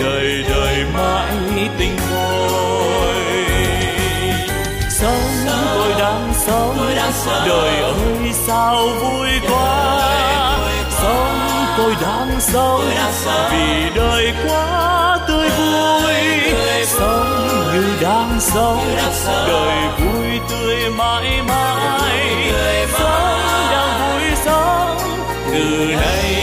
đời đời mãi tình ngồi sống tôi đang sống đời ơi sao vui quá. Sống tôi đang sống vì đời quá tươi vui. sống như đang sống đời vui tươi mãi mãi. Sống đang vui sống từ nay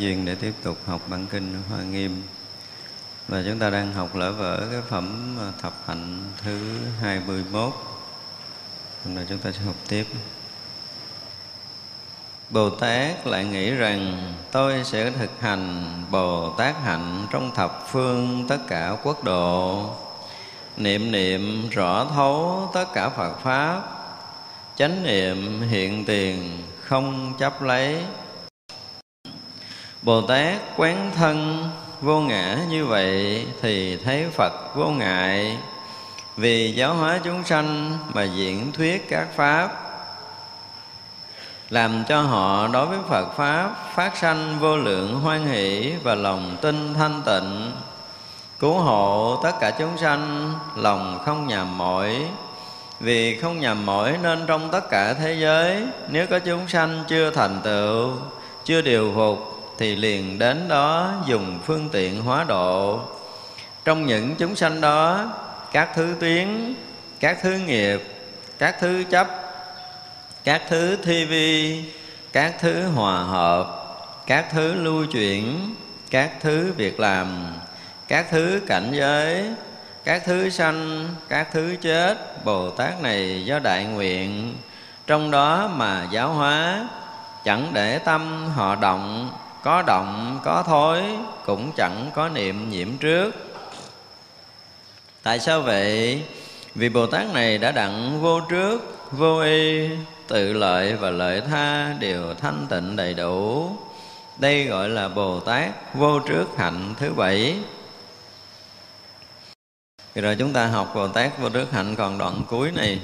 duyên để tiếp tục học bản kinh hoa nghiêm. Và chúng ta đang học lỡ vỡ cái phẩm à, thập hạnh thứ 21 hôm nay chúng ta sẽ học tiếp. Bồ Tát lại nghĩ rằng, tôi sẽ thực hành Bồ Tát hạnh trong thập phương tất cả quốc độ. Niệm niệm rõ thấu tất cả Phật Pháp. Chánh niệm hiện tiền không chấp lấy. Bồ Tát quán thân vô ngã như vậy Thì thấy Phật vô ngại. Vì giáo hóa chúng sanh mà diễn thuyết các Pháp, làm cho họ đối với Phật pháp phát sanh vô lượng hoan hỷ và lòng tin thanh tịnh, cứu hộ tất cả chúng sanh, lòng không nhàm mỏi. Vì không nhàm mỏi nên trong tất cả thế giới, nếu có chúng sanh chưa thành tựu, chưa điều phục thì liền đến đó dùng phương tiện hóa độ trong những chúng sanh đó các thứ tuyến các thứ nghiệp các thứ chấp các thứ thi vi các thứ hòa hợp các thứ lưu chuyển các thứ việc làm các thứ cảnh giới các thứ sanh các thứ chết bồ tát này do đại nguyện trong đó mà giáo hóa chẳng để tâm họ động có động có thối cũng chẳng có niệm nhiễm trước. Tại sao vậy? Vì bồ tát này đã đặng vô trước vô y tự lợi và lợi tha đều thanh tịnh đầy đủ. Đây gọi là bồ tát vô trước hạnh thứ bảy. Rồi chúng ta học bồ tát vô trước hạnh còn đoạn cuối này.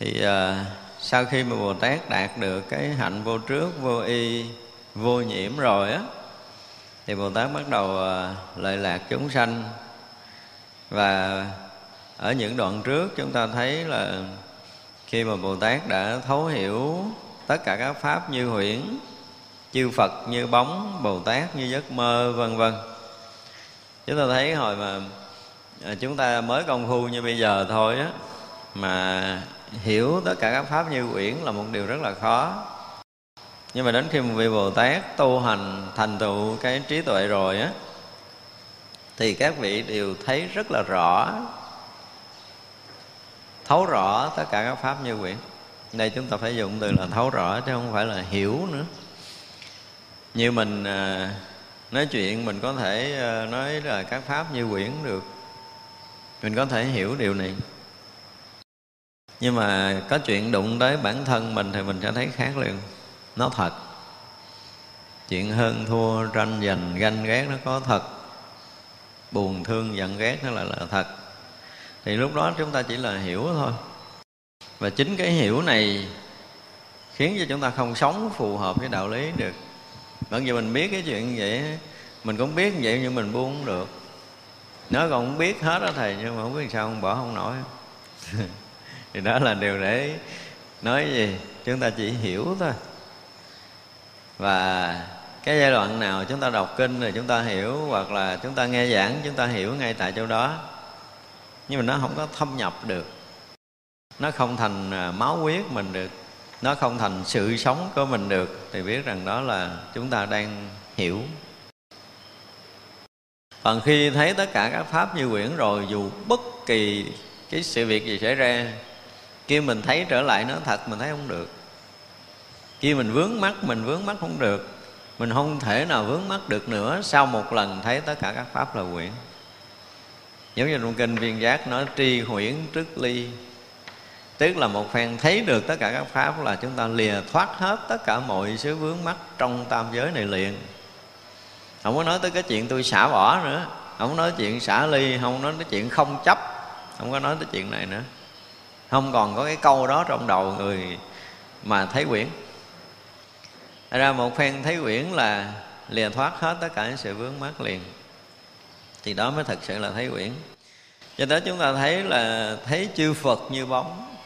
Thì uh, sau khi mà bồ tát đạt được cái hạnh vô trước vô y vô nhiễm rồi á, thì bồ tát bắt đầu ờ, lợi lạc chúng sanh. Và ở những đoạn trước chúng ta thấy là khi mà bồ tát đã thấu hiểu tất cả các pháp như huyễn chư phật, như bóng, bồ tát, như giấc mơ, vân vân. Chúng ta thấy hồi mà ờ, chúng ta mới công phu như bây giờ thôi á, mà hiểu tất cả các pháp như huyễn là một điều rất là khó nhưng mà đến khi một vị bồ tát tu hành, thành tựu cái trí tuệ rồi á, thì các vị đều thấy rất là rõ, thấu rõ tất cả các pháp như quyển đây chúng ta phải dùng từ là thấu rõ chứ không phải là hiểu nữa. Như mình à, nói chuyện, mình có thể à, nói là các pháp như quyển được. Mình có thể hiểu điều này. Nhưng mà có chuyện đụng tới bản thân mình thì mình sẽ thấy khác liền nó thật. Chuyện hơn thua, tranh giành, ganh ghét nó có thật. Buồn thương, giận ghét nó là là thật. Thì lúc đó chúng ta chỉ là hiểu thôi. Và chính cái hiểu này khiến cho chúng ta không sống phù hợp với đạo lý được. Bởi vì mình biết cái chuyện như vậy, mình cũng biết như vậy nhưng mình buông không được. Nó còn không biết hết đó thầy, nhưng mà không biết sao không bỏ không nổi. Thì đó là điều để nói gì? Chúng ta chỉ hiểu thôi và cái giai đoạn nào chúng ta đọc kinh rồi chúng ta hiểu, hoặc là chúng ta nghe giảng, chúng ta hiểu ngay tại chỗ đó. Nhưng mà nó không có thâm nhập được. Nó không thành à, máu huyết mình được. Nó không thành sự sống của mình được. Thì biết rằng đó là chúng ta đang hiểu. Còn khi thấy tất cả các pháp như quyển rồi, dù bất kỳ cái sự việc gì xảy ra, khi mình thấy trở lại nó thật, mình thấy không được khi mình vướng mắt, mình vướng mắt không được. Mình không thể nào vướng mắt được nữa sau một lần thấy tất cả các pháp là quyển giống như trong kinh viên giác nói, tri huyễn trước ly. Tức là một phen thấy được tất cả các pháp là chúng ta lìa thoát hết tất cả mọi sự vướng mắc trong tam giới này liền. Không có nói tới cái chuyện tôi xả bỏ nữa. Không nói chuyện xả ly, không nói tới chuyện không chấp. Không có nói tới chuyện này nữa. Không còn có cái câu đó trong đầu người mà thấy quyển ra một phen thấy quyển là lìa thoát hết tất cả những sự vướng mắc liền. Thì đó mới thật sự là thấy quyển. Cho đó chúng ta thấy là thấy chư phật như bóng.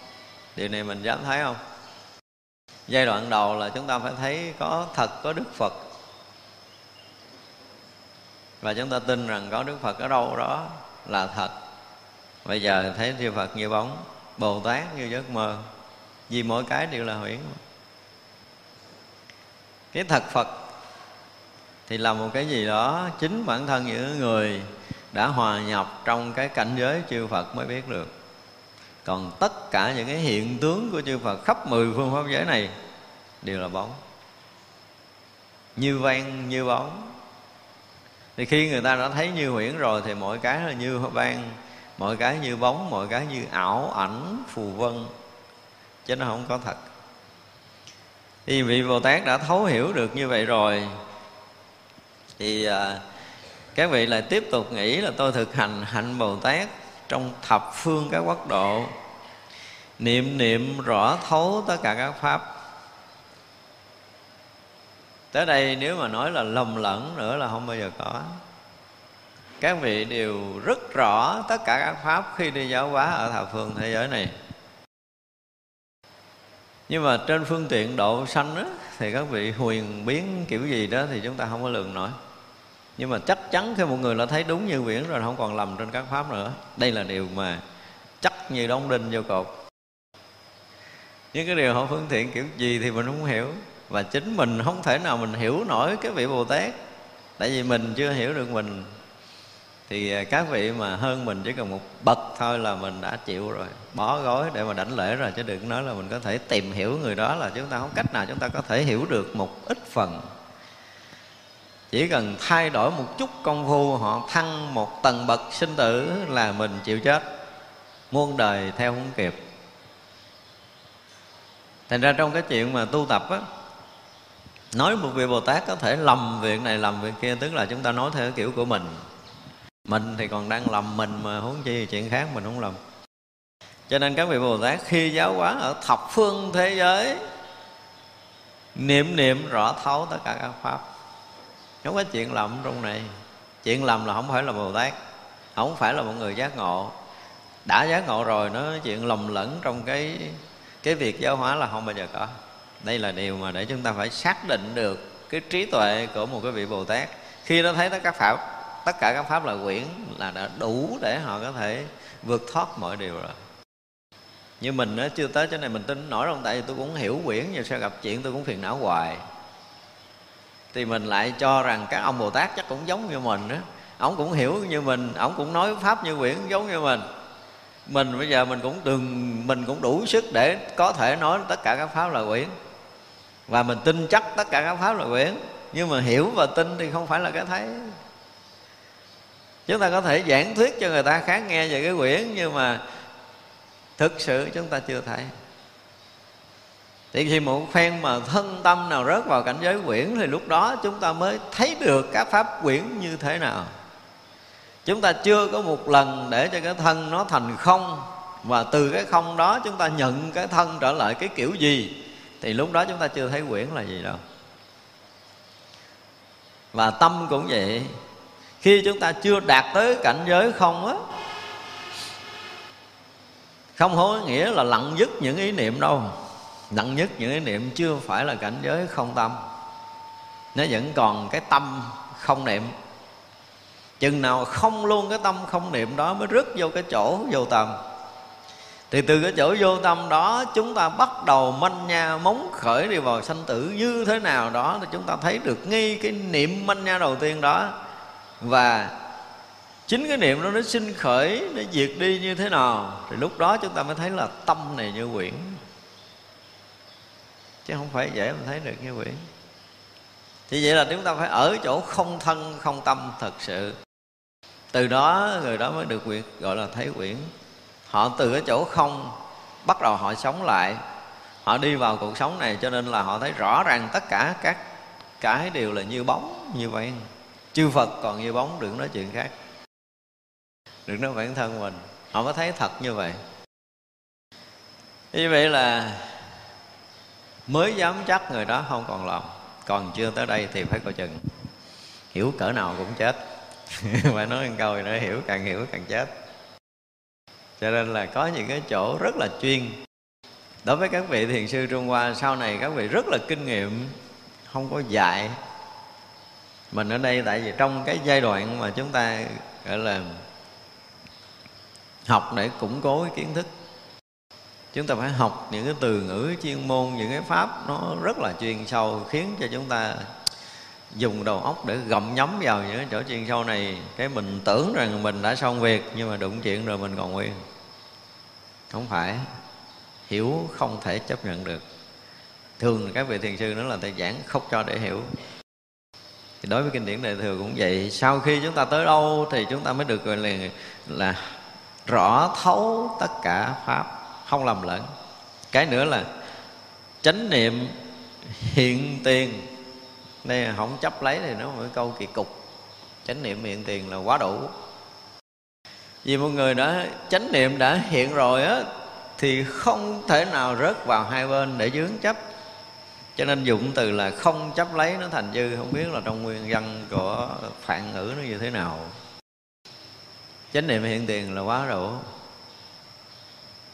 Điều này mình dám thấy không? Giai đoạn đầu là chúng ta phải thấy có thật, có đức phật. Và chúng ta tin rằng có đức phật ở đâu đó là thật. Bây giờ thấy chư phật như bóng, bồ tát như giấc mơ. Vì mỗi cái đều là huyễn cái thật phật thì là một cái gì đó chính bản thân những người đã hòa nhập trong cái cảnh giới chư Phật mới biết được. Còn tất cả những cái hiện tướng của chư Phật khắp mười phương pháp giới này đều là bóng. Như vang, như bóng. Thì khi người ta đã thấy như huyễn rồi thì mọi cái là như vang, mọi cái như bóng, mọi cái như ảo ảnh, phù vân. Chứ nó không có thật thì vị bồ tát đã thấu hiểu được như vậy rồi. Thì à, các vị lại tiếp tục nghĩ là tôi thực hành hạnh bồ tát trong thập phương các quốc độ. Niệm niệm rõ thấu tất cả các pháp. Tới đây nếu mà nói là lầm lẫn nữa là không bao giờ có. Các vị đều rất rõ tất cả các pháp khi đi giáo hóa ở thập phương thế giới này nhưng mà trên phương tiện độ sanh đó, thì các vị huyền biến kiểu gì đó thì chúng ta không có lường nổi. Nhưng mà chắc chắn khi một người đã thấy đúng như biển rồi không còn lầm trên các pháp nữa. Đây là điều mà chắc như đóng đinh vô cột. Những cái điều họ phương tiện kiểu gì thì mình không hiểu. Và chính mình không thể nào mình hiểu nổi cái vị bồ tát. Tại vì mình chưa hiểu được mình thì à, các vị mà hơn mình chỉ cần một bậc thôi là mình đã chịu rồi. Bỏ gói để mà đảnh lễ rồi, chứ đừng nói là mình có thể tìm hiểu người đó là chúng ta không cách nào chúng ta có thể hiểu được một ít phần. Chỉ cần thay đổi một chút công phu, họ thăng một tầng bậc sinh tử là mình chịu chết. Muôn đời theo không kịp. Thành ra trong cái chuyện mà tu tập á, nói một vị bồ tát có thể lầm việc này, lầm việc kia, tức là chúng ta nói theo kiểu của mình mình thì còn đang lầm mình mà huống chi chuyện khác mình không lầm. Cho nên các vị bồ tát khi giáo hóa ở thập phương thế giới, niệm niệm rõ thấu tất cả các pháp. Không có chuyện lầm trong này. Chuyện lầm là không phải là bồ tát, không phải là một người giác ngộ. Đã giác ngộ rồi nó chuyện lầm lẫn trong cái cái việc giáo hóa là không bao giờ có. Đây là điều mà để chúng ta phải xác định được cái trí tuệ của một cái vị bồ tát. Khi nó thấy tất cả pháp tất cả các pháp là quyển là đã đủ để họ có thể vượt thoát mọi điều rồi. Như mình nó chưa tới chỗ này mình tin nổi không tại vì tôi cũng hiểu quyển, nhưng sao gặp chuyện tôi cũng phiền não hoài. Thì mình lại cho rằng các ông bồ tát chắc cũng giống như mình đó ông cũng hiểu như mình, ông cũng nói pháp như quyển giống như mình. Mình bây giờ mình cũng từng, mình cũng đủ sức để có thể nói tất cả các pháp là quyển. Và mình tin chắc tất cả các pháp là quyển, nhưng mà hiểu và tin thì không phải là cái thấy chúng ta có thể giảng thuyết cho người ta khác nghe về cái quyển, nhưng mà thực sự chúng ta chưa thấy. Thì khi một phen mà thân tâm nào rớt vào cảnh giới quyển thì lúc đó chúng ta mới thấy được các pháp quyển như thế nào. Chúng ta chưa có một lần để cho cái thân nó thành không, và từ cái không đó chúng ta nhận cái thân trở lại cái kiểu gì, thì lúc đó chúng ta chưa thấy quyển là gì đâu. Và tâm cũng vậy khi chúng ta chưa đạt tới cảnh giới không á, không có nghĩa là lặng dứt những ý niệm đâu. Nặng nhất những ý niệm chưa phải là cảnh giới không tâm. Nó vẫn còn cái tâm không niệm. Chừng nào không luôn cái tâm không niệm đó mới rứt vô cái chỗ vô tâm. Thì từ cái chỗ vô tâm đó, chúng ta bắt đầu manh nha móng khởi đi vào sanh tử như thế nào đó, thì chúng ta thấy được ngay cái niệm manh nha đầu tiên đó và chính cái niệm đó nó sinh khởi, nó diệt đi như thế nào, thì lúc đó chúng ta mới thấy là tâm này như quyển. Chứ không phải dễ mà thấy được như quyển. Thì vậy là chúng ta phải ở chỗ không thân, không tâm thật sự. Từ đó người đó mới được quyển gọi là thấy quyển. Họ từ cái chỗ không, bắt đầu họ sống lại. Họ đi vào cuộc sống này cho nên là họ thấy rõ ràng tất cả các cái đều là như bóng, như vậy chư phật còn như bóng, đừng nói chuyện khác. Đừng nói bản thân mình. Họ mới thấy thật như vậy. Như vậy là mới dám chắc người đó không còn lòng. Còn chưa tới đây thì phải coi chừng. Hiểu cỡ nào cũng chết. Phải nói một câu nữa hiểu, càng hiểu càng chết. Cho nên là có những cái chỗ rất là chuyên. Đối với các vị thiền sư trung hoa, sau này các vị rất là kinh nghiệm. Không có dạy mình ở đây tại vì trong cái giai đoạn mà chúng ta, gọi là, học để củng cố cái kiến thức, chúng ta phải học những cái từ ngữ chuyên môn, những cái pháp nó rất là chuyên sâu, khiến cho chúng ta dùng đầu óc để gặm nhấm vào những cái chỗ chuyên sâu này. Cái mình tưởng rằng mình đã xong việc, nhưng mà đụng chuyện rồi mình còn nguyên. Không phải. Hiểu không thể chấp nhận được. Thường các vị thiền sư nói là thầy giảng không cho để hiểu thì đối với kinh điển đại thừa cũng vậy. Sau khi chúng ta tới đâu thì chúng ta mới được gọi là là rõ thấu tất cả pháp, không lầm lẫn. Cái nữa là chánh niệm hiện tiền. Đây không chấp lấy thì nó một câu kỳ cục. Chánh niệm hiện tiền là quá đủ. Vì một người đã, chánh niệm đã hiện rồi á, thì không thể nào rớt vào hai bên để dướng chấp cho nên dụng từ là không chấp lấy nó thành dư, không biết là trong nguyên văn của phạn ngữ nó như thế nào. Chánh niệm hiện tiền là quá đủ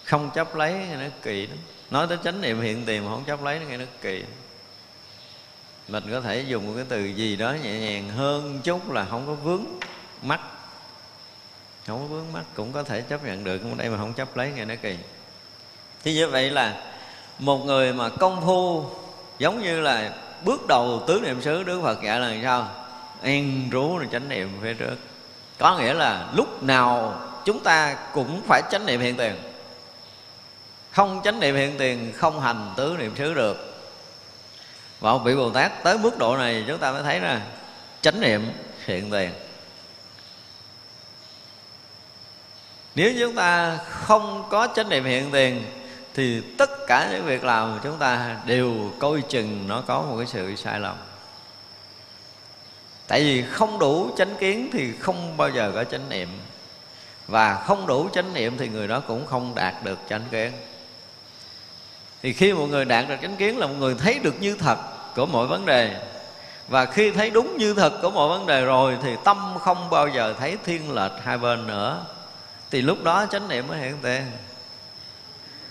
không chấp lấy nghe nó kỳ lắm. Nói tới chánh niệm hiện tiền mà không chấp lấy nó nghe nó kỳ mình có thể dùng một cái từ gì đó nhẹ nhàng hơn chút là không có vướng mắt. Không có vướng mắt cũng có thể chấp nhận được, nhưng đây mà không chấp lấy nghe nó kỳ. Thì như vậy là một người mà công phu giống như là bước đầu tứ niệm xứ đức phật dạy là sao? An trú là chánh niệm phía trước. Có nghĩa là lúc nào chúng ta cũng phải chánh niệm hiện tiền. Không chánh niệm hiện tiền, không hành tứ niệm xứ được. Và vị bồ tát tới mức độ này, chúng ta mới thấy là chánh niệm hiện tiền. Nếu chúng ta không có chánh niệm hiện tiền thì tất cả những việc làm của chúng ta đều coi chừng nó có một cái sự sai lầm. Tại vì không đủ chánh kiến thì không bao giờ có chánh niệm. Và không đủ chánh niệm thì người đó cũng không đạt được chánh kiến. Thì khi một người đạt được chánh kiến là một người thấy được như thật của mọi vấn đề. Và khi thấy đúng như thật của mọi vấn đề rồi thì tâm không bao giờ thấy thiên lệch hai bên nữa. Thì lúc đó chánh niệm mới hiện tiền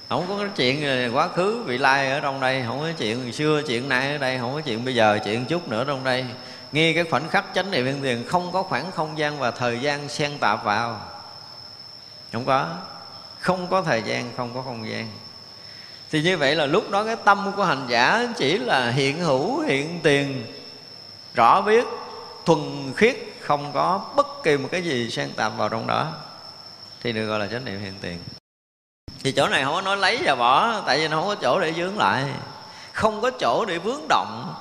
không có cái chuyện ờ, quá khứ vị lai ở trong đây, không có chuyện xưa, chuyện nay ở đây, không có chuyện bây giờ, chuyện chút nữa trong đây. Nghe cái khoảnh khắc chánh niệm viên tiền, không có khoảng không gian và thời gian xen tạp vào. Không có. Không có thời gian, không có không gian. Thì như vậy là lúc đó cái tâm của hành giả chỉ là hiện hữu, hiện tiền, rõ biết, thuần khiết, không có bất kỳ một cái gì xen tạp vào trong đó. Thì được gọi là chánh niệm hiện tiền thì chỗ này không có nói lấy và bỏ, tại vì nó không có chỗ để dướng lại. Không có chỗ để vướng động.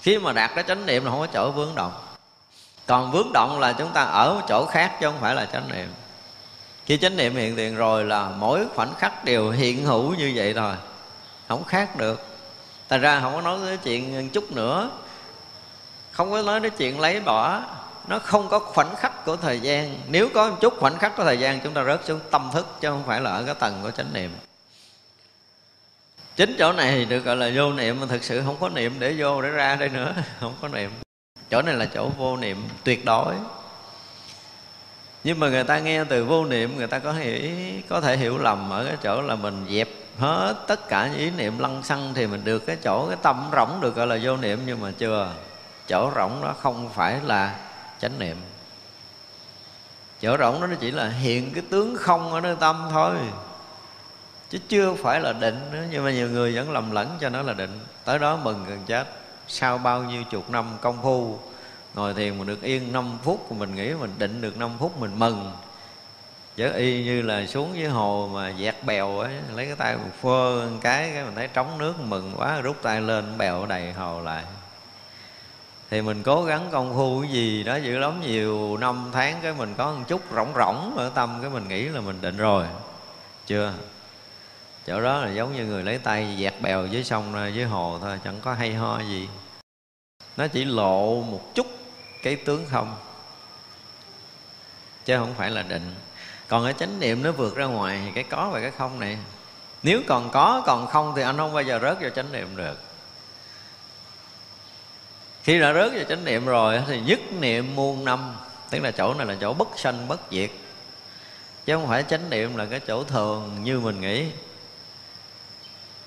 Khi mà đạt cái chánh niệm là không có chỗ vướng động. Còn vướng động là chúng ta ở chỗ khác chứ không phải là chánh niệm. Khi chánh niệm hiện tiền rồi là mỗi khoảnh khắc đều hiện hữu như vậy thôi. Không khác được. Thành ra không có nói cái chuyện chút nữa. Không có nói cái chuyện lấy bỏ nó không có khoảnh khắc của thời gian. Nếu có một chút khoảnh khắc của thời gian, chúng ta rớt xuống tâm thức, chứ không phải là ở cái tầng của chánh niệm. Chính chỗ này được gọi là vô niệm, mà thực sự không có niệm để vô để ra đây nữa. Không có niệm. Chỗ này là chỗ vô niệm tuyệt đối. Nhưng mà người ta nghe từ vô niệm, người ta có hiểu, có thể hiểu lầm ở cái chỗ là mình dẹp hết tất cả những ý niệm lăng xăng thì mình được cái chỗ, cái tâm rỗng được gọi là vô niệm. Nhưng mà chưa, chỗ rỗng đó không phải là chánh niệm. Chỗ rỗng đó nó chỉ là hiện cái tướng không ở nơi tâm thôi, chứ chưa phải là định nữa. Nhưng mà nhiều người vẫn lầm lẫn cho nó là định. Tới đó mừng gần chết. Sau bao nhiêu chục năm công phu, ngồi thiền mà được yên 5 phút mình nghĩ mình định được 5 phút, mình mừng. Chứ y như là xuống dưới hồ mà dẹt bèo ấy, lấy cái tay một phơ một cái cái mình thấy trống nước mừng quá, rút tay lên bèo đầy hồ lại thì mình cố gắng công phu cái gì đó dữ lắm, nhiều năm tháng cái mình có một chút rỗng rỗng ở tâm, cái mình nghĩ là mình định rồi. Chưa? Chỗ đó là giống như người lấy tay dẹt bèo dưới sông dưới hồ thôi, chẳng có hay ho gì. Nó chỉ lộ một chút cái tướng không. Chứ không phải là định. Còn cái chánh niệm nó vượt ra ngoài thì cái có và cái không này. Nếu còn có, còn không thì anh không bao giờ rớt vào chánh niệm được khi đã rớt vào chánh niệm rồi thì nhất niệm muôn năm, tức là chỗ này là chỗ bất sanh, bất diệt. Chứ không phải chánh niệm là cái chỗ thường như mình nghĩ.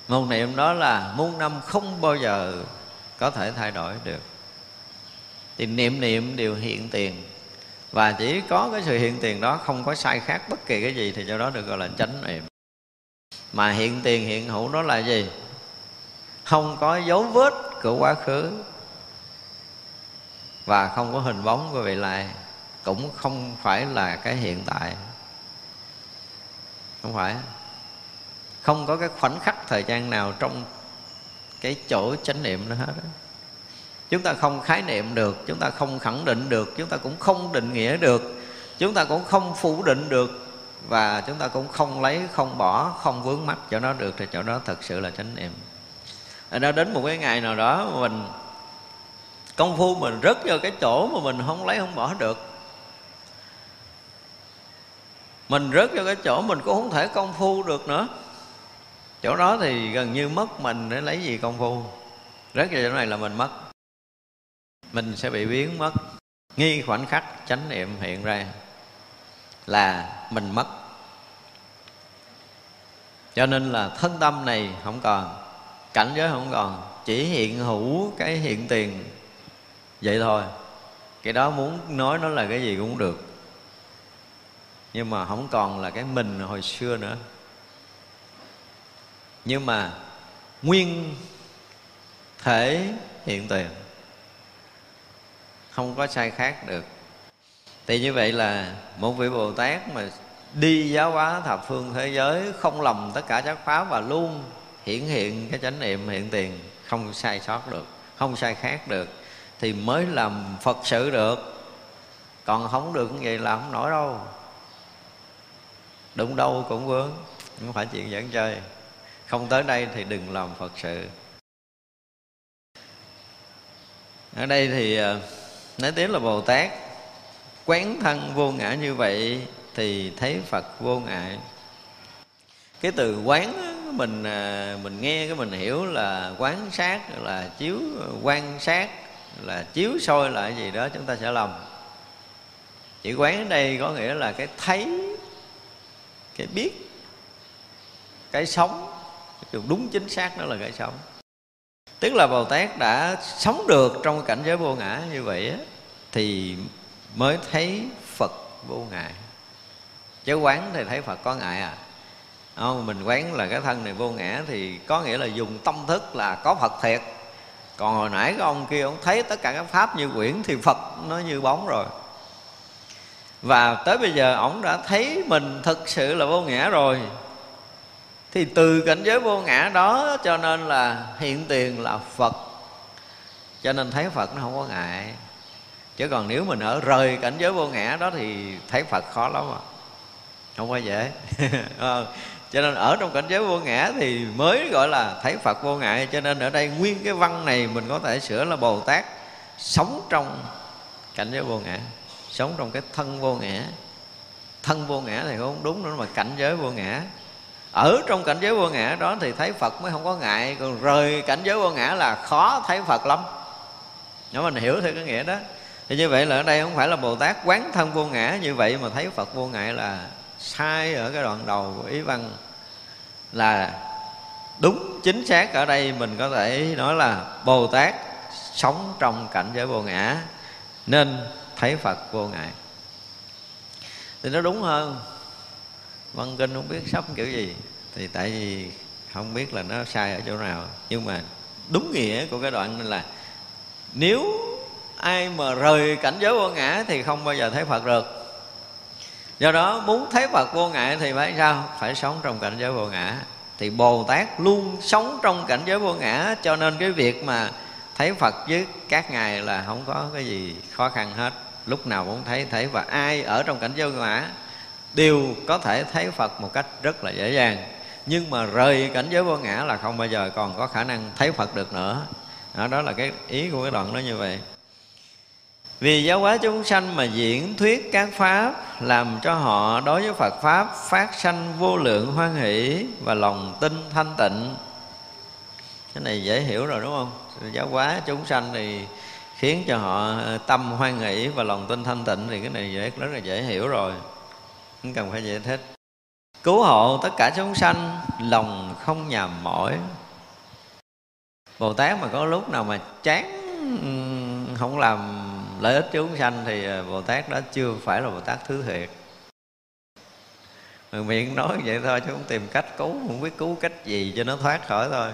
Một niệm đó là muôn năm không bao giờ có thể thay đổi được. Thì niệm niệm đều hiện tiền. Và chỉ có cái sự hiện tiền đó, không có sai khác bất kỳ cái gì, thì cho đó được gọi là chánh niệm. Mà hiện tiền hiện hữu đó là gì? Không có dấu vết của quá khứ và không có hình bóng của vị lai cũng không phải là cái hiện tại. Không phải. Không có cái khoảnh khắc thời gian nào trong cái chỗ chánh niệm nữa hết chúng ta không khái niệm được, chúng ta không khẳng định được, chúng ta cũng không định nghĩa được, chúng ta cũng không phủ định được, và chúng ta cũng không lấy, không bỏ, không vướng mắc cho nó được thì chỗ đó thật sự là chánh niệm. Nó đến một cái ngày nào đó mình công phu mình rớt vào cái chỗ mà mình không lấy không bỏ được. Mình rớt vào cái chỗ mình cũng không thể công phu được nữa. Chỗ đó thì gần như mất mình để lấy gì công phu. Rớt vào chỗ này là mình mất. Mình sẽ bị biến mất. Nghi khoảnh khắc chánh niệm hiện ra là mình mất. Cho nên là thân tâm này không còn, cảnh giới không còn, chỉ hiện hữu cái hiện tiền vậy thôi. Cái đó muốn nói nó là cái gì cũng được. Nhưng mà không còn là cái mình hồi xưa nữa. Nhưng mà nguyên thể hiện tiền không có sai khác được. Thì như vậy là một vị bồ tát mà đi giáo hóa thập phương thế giới, không lầm tất cả các pháp và luôn hiển hiện cái chánh niệm hiện tiền không sai sót được, không sai khác được thì mới làm phật sự được. Còn không được như vậy là không nổi đâu. Đụng đâu cũng vướng, không phải chuyện dẫn chơi. Không tới đây thì đừng làm phật sự. Ở đây thì à, nói tiếp là bồ tát, quán thân vô ngã như vậy thì thấy phật vô ngại cái từ quán mình à, mình nghe cái mình hiểu là quán sát, là chiếu quan sát là chiếu soi lại gì đó chúng ta sẽ lầm. Chữ quán ở đây có nghĩa là cái thấy cái biết cái sống. Đúng chính xác đó là cái sống. Tức là bồ tát đã sống được trong cảnh giới vô ngã như vậy á, thì mới thấy phật vô ngại chứ quán thì thấy phật có ngại à. Không mình quán là cái thân này vô ngã thì có nghĩa là dùng tâm thức là có phật thiệt còn hồi nãy cái ông kia, ông thấy tất cả các pháp như quyển thì phật nó như bóng rồi. Và tới bây giờ ông đã thấy mình thực sự là vô ngã rồi. Thì từ cảnh giới vô ngã đó, cho nên là hiện tiền là phật. Cho nên thấy phật nó không có ngại. Chứ còn nếu mình ở rời cảnh giới vô ngã đó thì thấy phật khó lắm à. Không có dễ. Ờ cho nên ở trong cảnh giới vô ngã thì mới gọi là thấy phật vô ngại cho nên ở đây nguyên cái văn này mình có thể sửa là bồ tát sống trong cảnh giới vô ngã, sống trong cái thân vô ngã. Thân vô ngã thì không đúng nữa, mà cảnh giới vô ngã. Ở trong cảnh giới vô ngã đó thì thấy phật mới không có ngại, còn rời cảnh giới vô ngã là khó thấy phật lắm. Nếu mình hiểu theo cái nghĩa đó, thì như vậy là ở đây không phải là bồ tát quán thân vô ngã, như vậy mà thấy phật vô ngại là sai ở cái đoạn đầu của ý văn là đúng chính xác ở đây mình có thể nói là bồ tát sống trong cảnh giới vô ngã nên thấy phật vô ngại. Thì nó đúng hơn. Văn kinh không biết sắp kiểu gì, thì tại vì không biết là nó sai ở chỗ nào. Nhưng mà đúng nghĩa của cái đoạn là nếu ai mà rời cảnh giới vô ngã thì không bao giờ thấy phật được do đó muốn thấy phật vô ngại thì phải sao? Phải sống trong cảnh giới vô ngã. Thì bồ tát luôn sống trong cảnh giới vô ngã cho nên cái việc mà thấy phật với các ngài là không có cái gì khó khăn hết. Lúc nào cũng thấy thấy và ai ở trong cảnh giới vô ngã đều có thể thấy phật một cách rất là dễ dàng. Nhưng mà rời cảnh giới vô ngã là không bao giờ còn có khả năng thấy phật được nữa. Đó, đó là cái ý của cái đoạn đó như vậy vì giáo hóa chúng sanh mà diễn thuyết các pháp, làm cho họ đối với phật pháp phát sanh vô lượng hoan hỷ và lòng tin thanh tịnh. Cái này dễ hiểu rồi, đúng không? Giáo hóa chúng sanh thì khiến cho họ tâm hoan hỷ và lòng tin thanh tịnh thì cái này dễ rất là dễ hiểu rồi. Không cần phải giải thích. Cứu hộ tất cả chúng sanh, lòng không nhàm mỏi. Bồ tát mà có lúc nào mà chán ừ, không làm lợi ích chúng sanh thì à, bồ tát đó chưa phải là bồ tát thứ thiệt. Mình miệng nói vậy thôi chứ không tìm cách cứu, không biết cứu cách gì cho nó thoát khỏi thôi.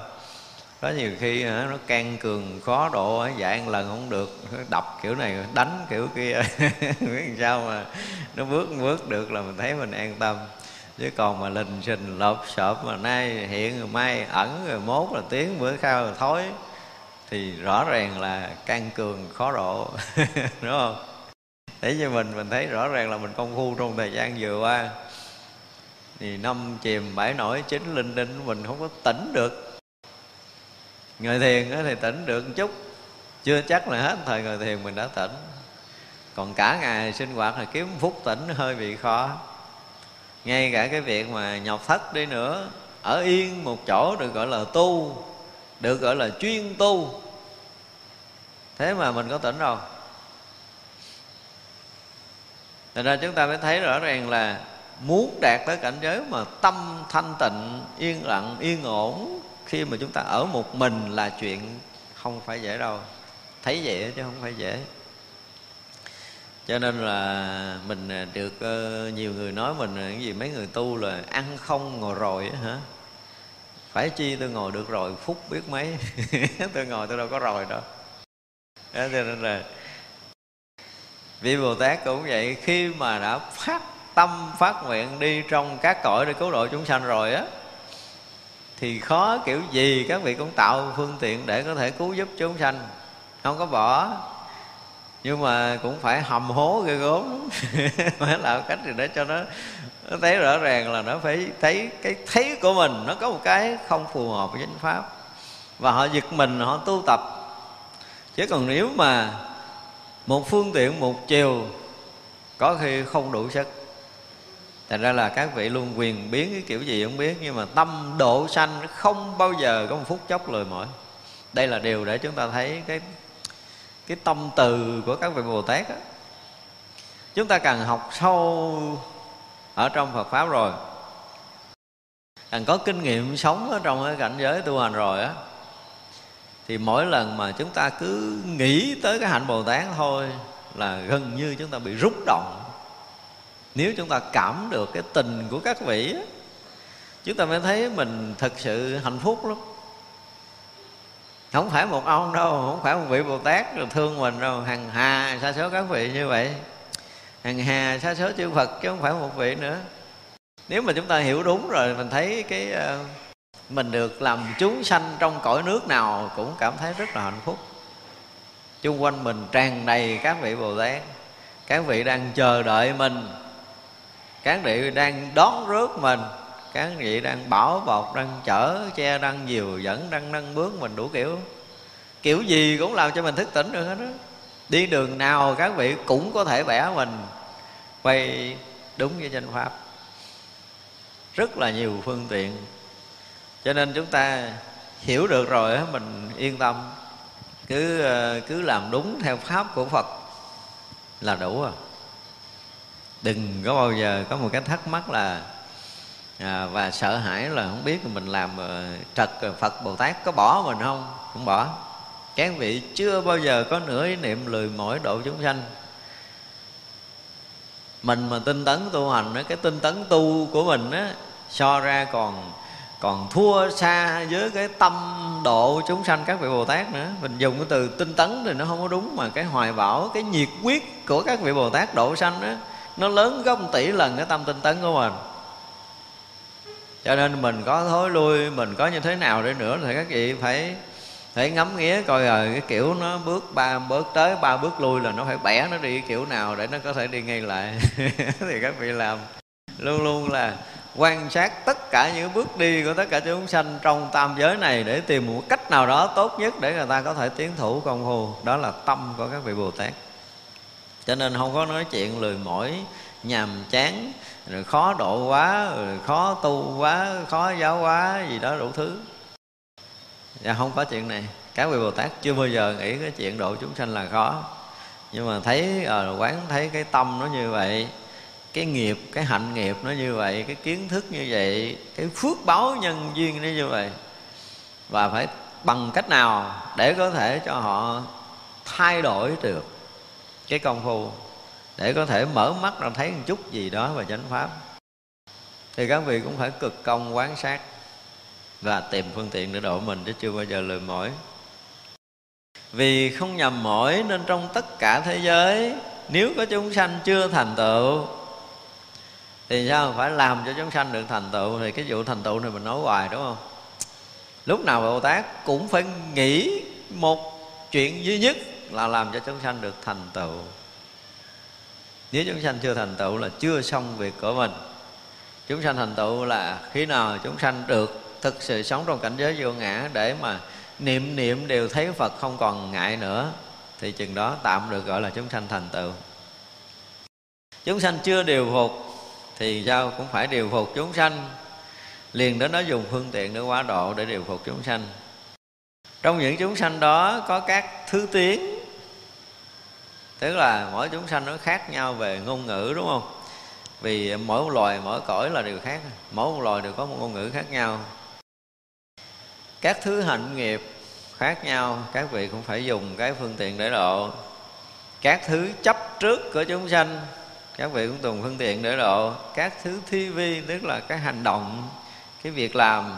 Có nhiều khi à, nó can cường khó độ dạy một lần không được đập kiểu này, đánh kiểu kia. Biết làm sao mà nó bước bước được là mình thấy mình an tâm. Chứ còn mà lình xình, lộp xộp mà nay hiện, rồi mai ẩn, rồi mốt là tiếng bữa sau rồi thối thì rõ ràng là can cường khó độ đúng không? Để cho mình mình thấy rõ ràng là mình công phu trong thời gian vừa qua. Thì năm chìm bảy nổi chín linh đinh mình không có tỉnh được. Người thiền thì tỉnh được một chút, chưa chắc là hết thời người thiền mình đã tỉnh. Còn cả ngày sinh hoạt là kiếm phút tỉnh hơi bị khó. Ngay cả cái việc mà nhọc thất đi nữa, ở yên một chỗ được gọi là tu, được gọi là chuyên tu thế mà mình có tỉnh đâu Thành ra chúng ta mới thấy rõ ràng là muốn đạt tới cảnh giới mà tâm thanh tịnh, yên lặng, yên ổn khi mà chúng ta ở một mình là chuyện không phải dễ đâu. Thấy vậy chứ không phải dễ. Cho nên là mình à, được uh, nhiều người nói mình à, cái gì mấy người tu là ăn không ngồi rồi hả? Phải chi tôi ngồi được rồi phút biết mấy Tôi ngồi tôi đâu có rồi đâu đó, cho nên là vị bồ tát cũng vậy khi mà đã phát tâm phát nguyện đi trong các cõi để cứu độ chúng sanh rồi á thì khó kiểu gì các vị cũng tạo phương tiện để có thể cứu giúp chúng sanh. Không có bỏ. Nhưng mà cũng phải hầm hố ghê gốm phải làm cách gì để cho nó nó thấy rõ ràng là nó phải thấy cái thấy của mình nó có một cái không phù hợp với chánh pháp. Và họ giật mình họ tu tập chứ còn nếu mà một phương tiện, một chiều có khi không đủ sức, thành ra là các vị luôn quyền biến cái kiểu gì không biết, nhưng mà tâm độ sanh không bao giờ có một phút chốc lười mỏi đây là điều để chúng ta thấy cái cái tâm từ của các vị bồ tát đó. chúng ta cần học sâu ở trong phật pháp rồi cần có kinh nghiệm sống ở trong cái cảnh giới tu hành rồi á thì mỗi lần mà chúng ta cứ nghĩ tới cái hạnh bồ tát thôi là gần như chúng ta bị rung động. Nếu chúng ta cảm được cái tình của các vị chúng ta mới thấy mình thật sự hạnh phúc lắm. Không phải một ông đâu không phải một vị bồ tát rồi thương mình đâu. Hằng hà sa số các vị như vậy. Hằng hà sa số chư phật chứ không phải một vị nữa. Nếu mà chúng ta hiểu đúng rồi mình thấy cái uh, mình được làm chúng sanh trong cõi nước nào cũng cảm thấy rất là hạnh phúc. Chung quanh mình tràn đầy các vị bồ tát, các vị đang chờ đợi mình, các vị đang đón rước mình, các vị đang bảo bọc, đang chở che, đang dìu dẫn, đang nâng bước mình đủ kiểu. Kiểu gì cũng làm cho mình thức tỉnh được hết đó đi đường nào các vị cũng có thể bẻ mình, quay đúng với danh pháp. Rất là nhiều phương tiện cho nên chúng ta hiểu được rồi á mình yên tâm. Cứ ờ, cứ làm đúng theo pháp của phật là đủ rồi. Đừng có bao giờ có một cái thắc mắc là à, và sợ hãi là không biết mình làm ờ, trật phật bồ tát có bỏ mình không? Không bỏ. Các vị chưa bao giờ có nửa ý niệm lười mỏi độ chúng sanh. Mình mà tinh tấn tu hành cái tinh tấn tu của mình á so ra còn còn thua xa với cái tâm độ chúng sanh các vị bồ tát nữa. Mình dùng cái từ tinh tấn thì nó không có đúng, mà cái hoài bão, cái nhiệt quyết của các vị bồ tát độ sanh đó nó lớn gấp tỷ lần cái tâm tinh tấn của mình. Cho nên mình có thối lui, mình có như thế nào đi nữa thì các vị phải phải ngắm nghía coi rồi cái kiểu nó bước ba, bước tới ba bước lui là nó phải bẻ nó đi kiểu nào để nó có thể đi ngay lại. Thì các vị làm luôn luôn là quan sát tất cả những bước đi của tất cả chúng sanh trong tam giới này để tìm một cách nào đó tốt nhất để người ta có thể tiến thủ công phu. Đó là tâm của các vị bồ tát. Cho nên không có nói chuyện lười mỏi, nhàm chán, rồi khó độ quá, rồi khó tu quá, khó giáo quá gì đó đủ thứ. Dạ không có chuyện này. Các vị bồ tát chưa bao giờ nghĩ cái chuyện độ chúng sanh là khó. Nhưng mà thấy ờ, quán thấy cái tâm nó như vậy cái nghiệp, cái hạnh nghiệp nó như vậy, cái kiến thức như vậy, cái phước báo nhân duyên nó như vậy. Và phải bằng cách nào để có thể cho họ thay đổi được cái công phu, để có thể mở mắt ra thấy một chút gì đó về chánh pháp. Thì các vị cũng phải cực công quán sát và tìm phương tiện để độ mình chứ chưa bao giờ lười mỏi. Vì không nhầm mỏi nên trong tất cả thế giới, nếu có chúng sanh chưa thành tựu thì sao? Phải làm cho chúng sanh được thành tựu thì cái vụ thành tựu này mình nói hoài, đúng không? Lúc nào bồ tát cũng phải nghĩ một chuyện duy nhất là làm cho chúng sanh được thành tựu. Nếu chúng sanh chưa thành tựu là chưa xong việc của mình. Chúng sanh thành tựu là khi nào chúng sanh được thực sự sống trong cảnh giới vô ngã để mà niệm niệm đều thấy phật không còn ngại nữa, thì chừng đó tạm được gọi là chúng sanh thành tựu. Chúng sanh chưa điều phục thì sao? Cũng phải điều phục chúng sanh. Liền đến nó dùng phương tiện để quá độ để điều phục chúng sanh. Trong những chúng sanh đó có các thứ tiếng. Tức là mỗi chúng sanh nó khác nhau về ngôn ngữ, đúng không? Vì mỗi một loài, mỗi cõi là đều khác. Mỗi một loài đều có một ngôn ngữ khác nhau. Các thứ hạnh nghiệp khác nhau. Các vị cũng phải dùng cái phương tiện để độ. Các thứ chấp trước của chúng sanh các vị cũng dùng phương tiện để độ các thứ thi vi, tức là cái hành động, cái việc làm.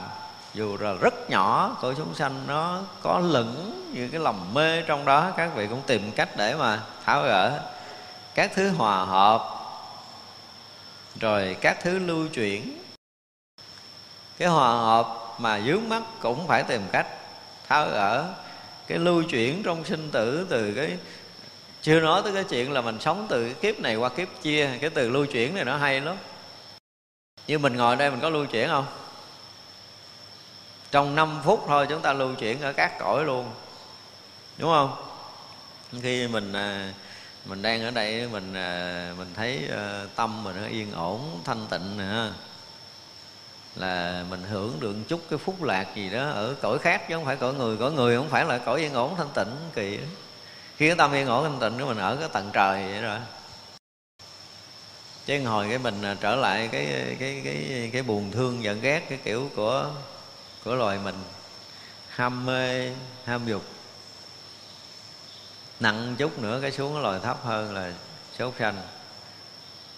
Dù là rất nhỏ của chúng sanh nó có lẫn những cái lòng mê trong đó, các vị cũng tìm cách để mà tháo gỡ các thứ hòa hợp, rồi các thứ lưu chuyển. Cái hòa hợp mà dướng mắt cũng phải tìm cách tháo gỡ cái lưu chuyển trong sinh tử từ cái chưa nói tới cái chuyện là mình sống từ cái kiếp này qua kiếp chia cái từ lưu chuyển này nó hay lắm. Như mình ngồi đây mình có lưu chuyển không? Trong 5 phút thôi chúng ta lưu chuyển ở các cõi luôn, đúng không? Khi mình à, mình đang ở đây, mình à, mình thấy ờ, tâm mình nó yên ổn, thanh tịnh nữa là mình hưởng được chút cái phúc lạc gì đó ở cõi khác chứ không phải cõi người. Cõi người không phải là cõi yên ổn, thanh tịnh, kỳ khi cái tâm yên ổn thanh tịnh của mình ở cái tầng trời vậy rồi chứ hồi cái mình à, trở lại cái cái cái cái buồn thương giận ghét cái kiểu của của loài mình. Ham mê ham dục. Nặng chút nữa cái xuống cái loài thấp hơn là sốt xanh.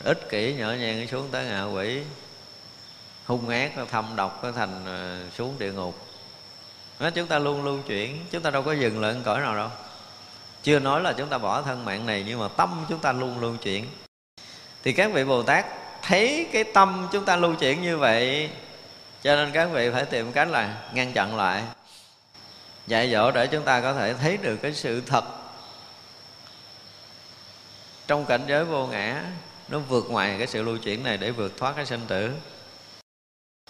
Ích kỷ nhỏ nhen cái xuống tới ngạ quỷ. Hung ác nó thâm độc nó thành à, xuống địa ngục. Đó, chúng ta luôn lưu chuyển chúng ta đâu có dừng lại cõi nào đâu chưa nói là chúng ta bỏ thân mạng này, nhưng mà tâm chúng ta luôn lưu chuyển. Thì các vị bồ tát thấy cái tâm chúng ta lưu chuyển như vậy, cho nên các vị phải tìm cách là ngăn chặn lại. Dạy dỗ để chúng ta có thể thấy được cái sự thật. Trong cảnh giới vô ngã, nó vượt ngoài cái sự lưu chuyển này để vượt thoát cái sinh tử.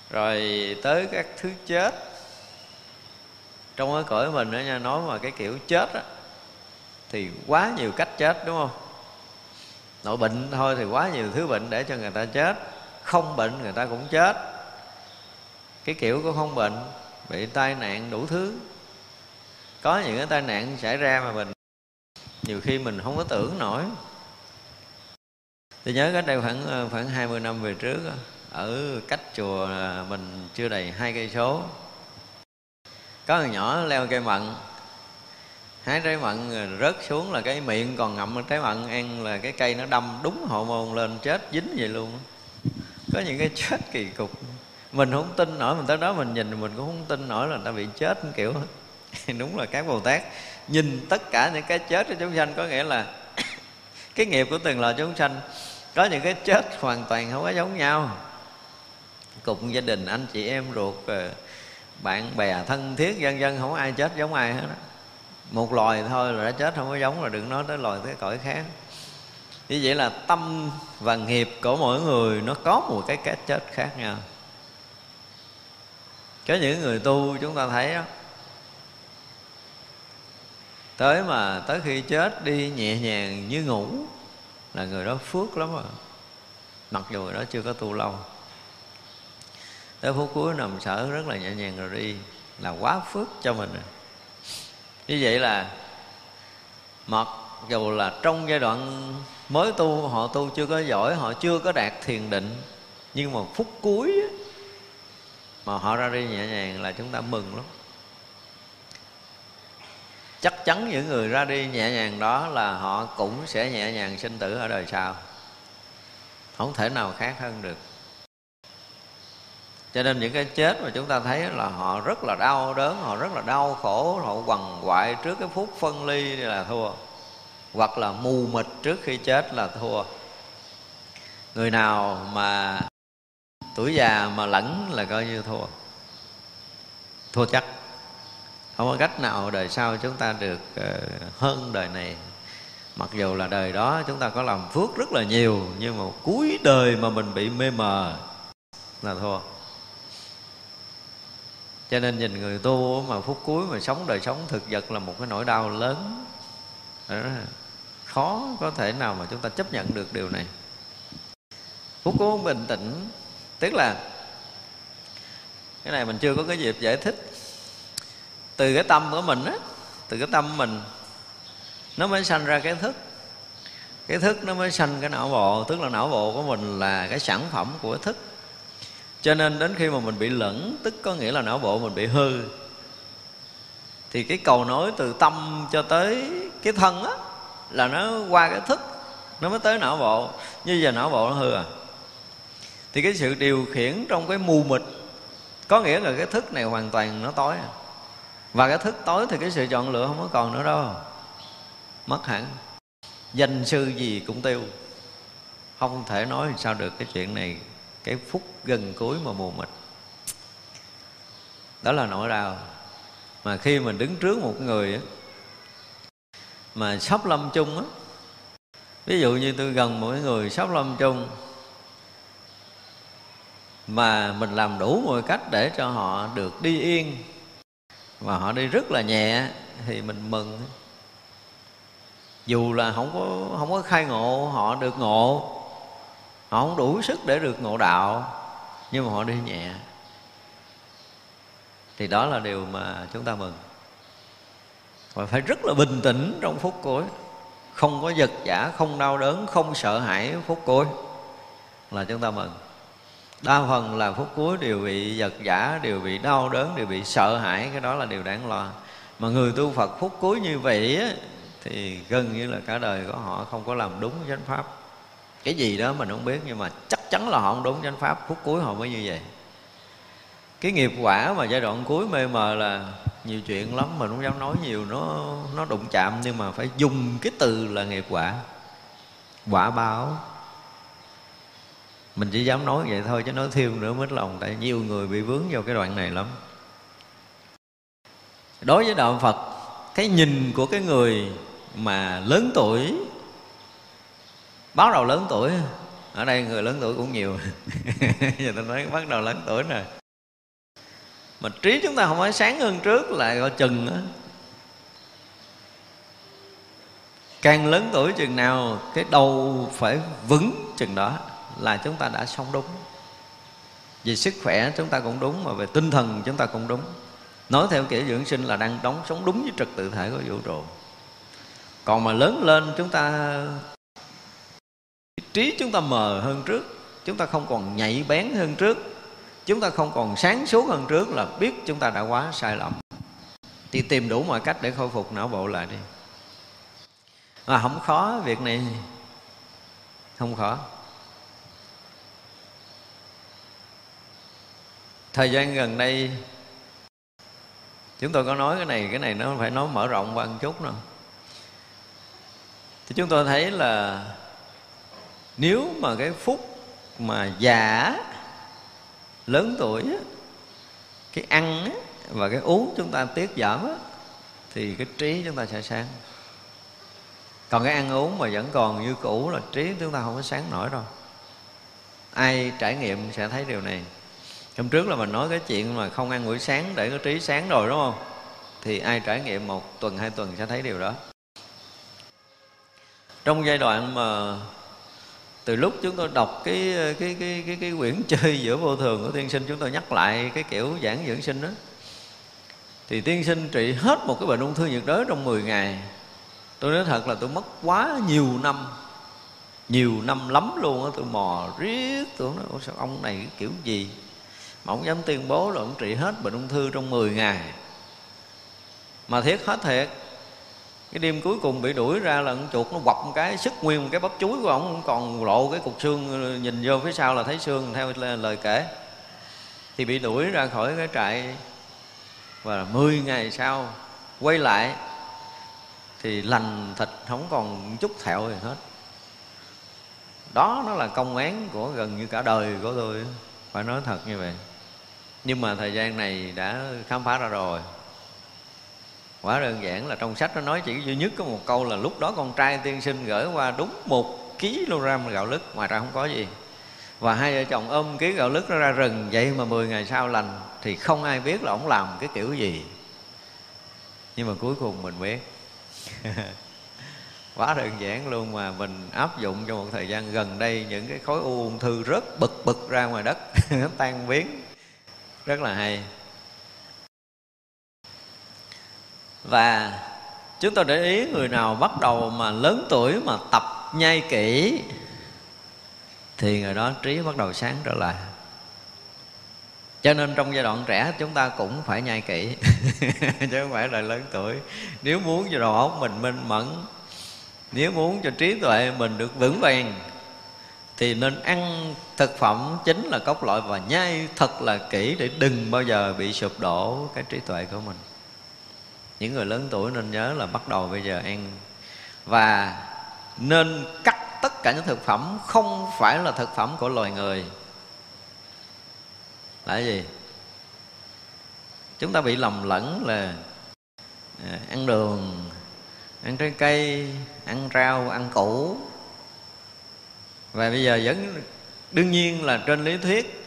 Rồi tới các thứ chết. Trong cái cõi mình đó nha, nói mà cái kiểu chết á thì quá nhiều cách chết, đúng không? Nội bệnh thôi thì quá nhiều thứ bệnh để cho người ta chết. Không bệnh người ta cũng chết. Cái kiểu của không bệnh, bị tai nạn đủ thứ. Có những cái tai nạn xảy ra mà mình, nhiều khi mình không có tưởng nổi. Tôi nhớ cách đây khoảng ờ, khoảng 20 năm về trước ở cách chùa ờ, mình chưa đầy hai cây số. Có người nhỏ leo cây mận hái trái mận rớt xuống là cái miệng còn ngậm, trái mận ăn là cái cây nó đâm đúng hậu môn lên, chết dính vậy luôn. Có những cái chết kỳ cục. Mình không tin nổi, mình tới đó mình nhìn, mình cũng không tin nổi là người ta bị chết, kiểu, đúng là các bồ tát. Nhìn tất cả những cái chết của chúng sanh có nghĩa là cái nghiệp của từng loài chúng sanh, có những cái chết hoàn toàn không có giống nhau. Cùng gia đình, anh chị em ruột ờ, bạn bè, thân thiết, dân dân, không ai chết giống ai hết đó một loài thôi là đã chết không có giống rồi đừng nói tới loài tới cõi khác. Như vậy là tâm và nghiệp của mỗi người nó có một cái cái chết khác nhau. Có những người tu chúng ta thấy đó tới mà tới khi chết đi nhẹ nhàng như ngủ là người đó phước lắm rồi. Mặc dù người đó chưa có tu lâu. Tới phút cuối nằm sở rất là nhẹ nhàng rồi đi. Là quá phước cho mình rồi như vậy là mặc dù là trong giai đoạn mới tu, họ tu chưa có giỏi, họ chưa có đạt thiền định, nhưng mà phút cuối mà họ ra đi nhẹ nhàng là chúng ta mừng lắm. Chắc chắn những người ra đi nhẹ nhàng đó là họ cũng sẽ nhẹ nhàng sinh tử ở đời sau. Không thể nào khác hơn được cho nên những cái chết mà chúng ta thấy là họ rất là đau đớn, họ rất là đau khổ, họ quằn quại trước cái phút phân ly là thua. Hoặc là mù mịt trước khi chết là thua. Người nào mà tuổi già mà lẫn là coi như thua. Thua chắc. Không có cách nào đời sau chúng ta được ờ, hơn đời này. Mặc dù là đời đó chúng ta có làm phước rất là nhiều, nhưng mà cuối đời mà mình bị mê mờ là thua cho nên nhìn người tu mà phút cuối mà sống đời sống thực vật là một cái nỗi đau lớn. Đó. Khó có thể nào mà chúng ta chấp nhận được điều này. Phút cuối bình tĩnh. Tức là, cái này mình chưa có cái dịp giải thích. Từ cái tâm của mình á, từ cái tâm mình, nó mới sanh ra cái thức. Cái thức nó mới sanh cái não bộ. Tức là não bộ của mình là cái sản phẩm của thức cho nên đến khi mà mình bị lẫn, tức có nghĩa là não bộ mình bị hư. Thì cái cầu nối từ tâm cho tới cái thân á, là nó qua cái thức, nó mới tới não bộ. Như giờ não bộ nó hư à. Thì cái sự điều khiển trong cái mù mịt, có nghĩa là cái thức này hoàn toàn nó tối à. Và cái thức tối thì cái sự chọn lựa không có còn nữa đâu. Mất hẳn. Danh sư gì cũng tiêu. Không thể nói sao được cái chuyện này cái phút gần cuối mà mù mịt. Đó là nỗi đau. Mà khi mình đứng trước một người á, mà sắp lâm chung á ví dụ như tôi gần mỗi người sắp lâm chung mà mình làm đủ mọi cách để cho họ được đi yên mà họ đi rất là nhẹ thì mình mừng. Dù là không có không có khai ngộ họ được ngộ họ không đủ sức để được ngộ đạo nhưng mà họ đi nhẹ. Thì đó là điều mà chúng ta mừng. Và phải rất là bình tĩnh trong phút cuối. Không có giật giả không đau đớn không sợ hãi phút cuối là chúng ta mừng. Đa phần là phút cuối đều bị giật giả đều bị đau đớn đều bị sợ hãi. Cái đó là điều đáng lo. Mà người tu phật phút cuối như vậy á, thì gần như là cả đời của họ không có làm đúng chánh pháp cái gì đó mình không biết, nhưng mà chắc chắn là họ không đúng chánh pháp. Phút cuối họ mới như vậy. Cái nghiệp quả mà giai đoạn cuối mê mờ là nhiều chuyện lắm, mình không dám nói nhiều, nó nó đụng chạm, nhưng mà phải dùng cái từ là nghiệp quả. Quả báo. Mình chỉ dám nói vậy thôi, chứ nói thêm nữa mất lòng, tại nhiều người bị vướng vào cái đoạn này lắm. Đối với đạo phật, cái nhìn của cái người mà lớn tuổi bắt đầu lớn tuổi. Ở đây người lớn tuổi cũng nhiều. Giờ tôi nói bắt đầu lớn tuổi rồi mà trí chúng ta không phải sáng hơn trước là gọi chừng á. Càng lớn tuổi chừng nào, cái đầu phải vững chừng đó là chúng ta đã sống đúng. Về sức khỏe chúng ta cũng đúng mà về tinh thần chúng ta cũng đúng. Nói theo kiểu dưỡng sinh là đang đóng sống đúng với trật tự thể của vũ trụ. Còn mà lớn lên chúng ta trí chúng ta mờ hơn trước, chúng ta không còn nhạy bén hơn trước, chúng ta không còn sáng suốt hơn trước là biết chúng ta đã quá sai lầm. Thì tìm đủ mọi cách để khôi phục não bộ lại đi. Mà không khó việc này. Không khó. Thời gian gần đây, chúng tôi có nói cái này cái này nó phải nói mở rộng qua một chút nữa. Thì chúng tôi thấy là nếu mà cái phúc mà già lớn tuổi cái ăn và cái uống chúng ta tiết giảm thì cái trí chúng ta sẽ sáng. Còn cái ăn uống mà vẫn còn như cũ là trí chúng ta không có sáng nổi đâu. Ai trải nghiệm sẽ thấy điều này. Hôm trước là mình nói cái chuyện mà không ăn buổi sáng để có trí sáng rồi, đúng không? Thì ai trải nghiệm một tuần, hai tuần sẽ thấy điều đó. Trong giai đoạn mà từ lúc chúng tôi đọc cái cái cái cái cái quyển chơi giữa vô thường của tiên sinh, chúng tôi nhắc lại cái kiểu giảng dưỡng sinh đó. Thì tiên sinh trị hết một cái bệnh ung thư nhiệt đới trong 10 ngày. Tôi nói thật là tôi mất quá nhiều năm nhiều năm lắm luôn á, tôi mò riết, tôi nói, Ủa, sao ông này cái kiểu gì? Mà ông dám tuyên bố là ông trị hết bệnh ung thư trong 10 ngày. Mà thiết hết thiệt cái đêm cuối cùng bị đuổi ra là con chuột nó quặp một cái, sức nguyên một cái bắp chuối của ông còn lộ cái cục xương, nhìn vô phía sau là thấy xương, theo lời kể. Thì bị đuổi ra khỏi cái trại. Và 10 ngày sau, quay lại, thì lành thịt không còn chút thẹo gì hết. Đó nó là công án của gần như cả đời của tôi, phải nói thật như vậy. Nhưng mà thời gian này đã khám phá ra rồi quá đơn giản là trong sách nó nói chỉ duy nhất có một câu là lúc đó con trai tiên sinh gửi qua đúng một kg gạo lứt, ngoài ra không có gì. Và hai vợ chồng ôm ký gạo lứt nó ra rừng, vậy mà 10 ngày sau lành thì không ai biết là ông làm cái kiểu gì. Nhưng mà cuối cùng mình biết. Quá đơn giản luôn mà mình áp dụng trong một thời gian gần đây những cái khối u ung thư rất bực bực ra ngoài đất, tan biến. Rất là hay. Và chúng ta để ý người nào bắt đầu mà lớn tuổi mà tập nhai kỹ, thì người đó trí bắt đầu sáng trở lại. Cho nên trong giai đoạn trẻ chúng ta cũng phải nhai kỹ, chứ không phải là lớn tuổi. Nếu muốn cho đầu óc mình minh mẫn, nếu muốn cho trí tuệ mình được vững vàng, thì nên ăn thực phẩm chính là cốc loại và nhai thật là kỹ để đừng bao giờ bị sụp đổ cái trí tuệ của mình những người lớn tuổi nên nhớ là bắt đầu bây giờ ăn và nên cắt tất cả những thực phẩm không phải là thực phẩm của loài người. Là gì? Chúng ta bị lầm lẫn là à, ăn đường, ăn trái cây, ăn rau, ăn củ. Và bây giờ vẫn đương nhiên là trên lý thuyết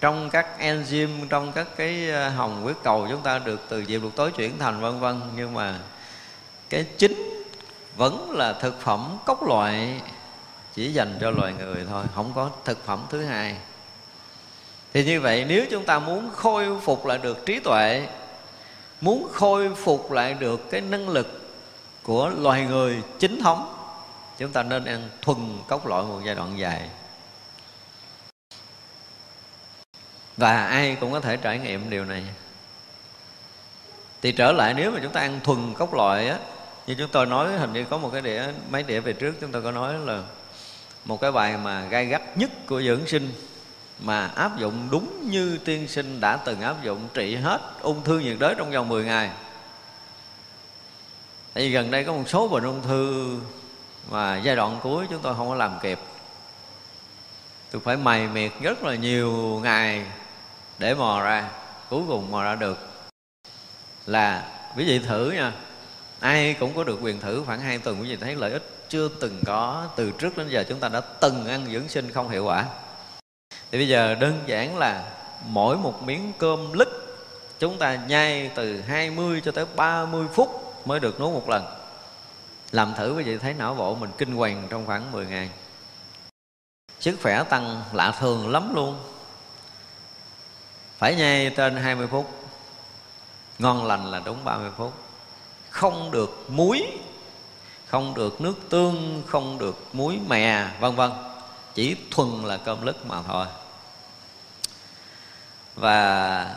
trong các enzyme, trong các cái ờ, hồng huyết cầu chúng ta được từ diệu lục tối chuyển thành vân vân. Nhưng mà cái chính vẫn là thực phẩm cốc loại, chỉ dành cho loài người thôi, không có thực phẩm thứ hai. Thì như vậy nếu chúng ta muốn khôi phục lại được trí tuệ, muốn khôi phục lại được cái năng lực của loài người chính thống, chúng ta nên ăn thuần cốc loại một giai đoạn dài. Và ai cũng có thể trải nghiệm điều này. Thì trở lại, nếu mà chúng ta ăn thuần cốc loại á, như chúng tôi nói, hình như có một cái đĩa, mấy đĩa về trước chúng tôi có nói là một cái bài mà gai gắt nhất của dưỡng sinh, mà áp dụng đúng như tiên sinh đã từng áp dụng trị hết ung thư nhiệt đới trong vòng 10 ngày. Tại vì gần đây có một số bệnh ung thư mà giai đoạn cuối chúng tôi không có làm kịp. Tôi phải mày miệt rất là nhiều ngày để mò ra, Cuối cùng mò ra được. Là, quý vị thử nha. Ai cũng có được quyền thử khoảng hai tuần, Quý vị thấy lợi ích chưa từng có Từ trước đến giờ. Chúng ta đã từng ăn dưỡng sinh không hiệu quả. Thì bây giờ đơn giản là mỗi một miếng cơm lứt, chúng ta nhai từ 20 cho tới 30 phút mới được nuốt một lần. Làm thử, quý vị thấy não bộ mình kinh hoàng trong khoảng 10 ngày. Sức khỏe tăng lạ thường lắm luôn phải nhai trên 20 phút. Ngon lành là đúng 30 phút. Không được muối, không được nước tương, không được muối mè, vân vân. Chỉ thuần là cơm lứt mà thôi. Và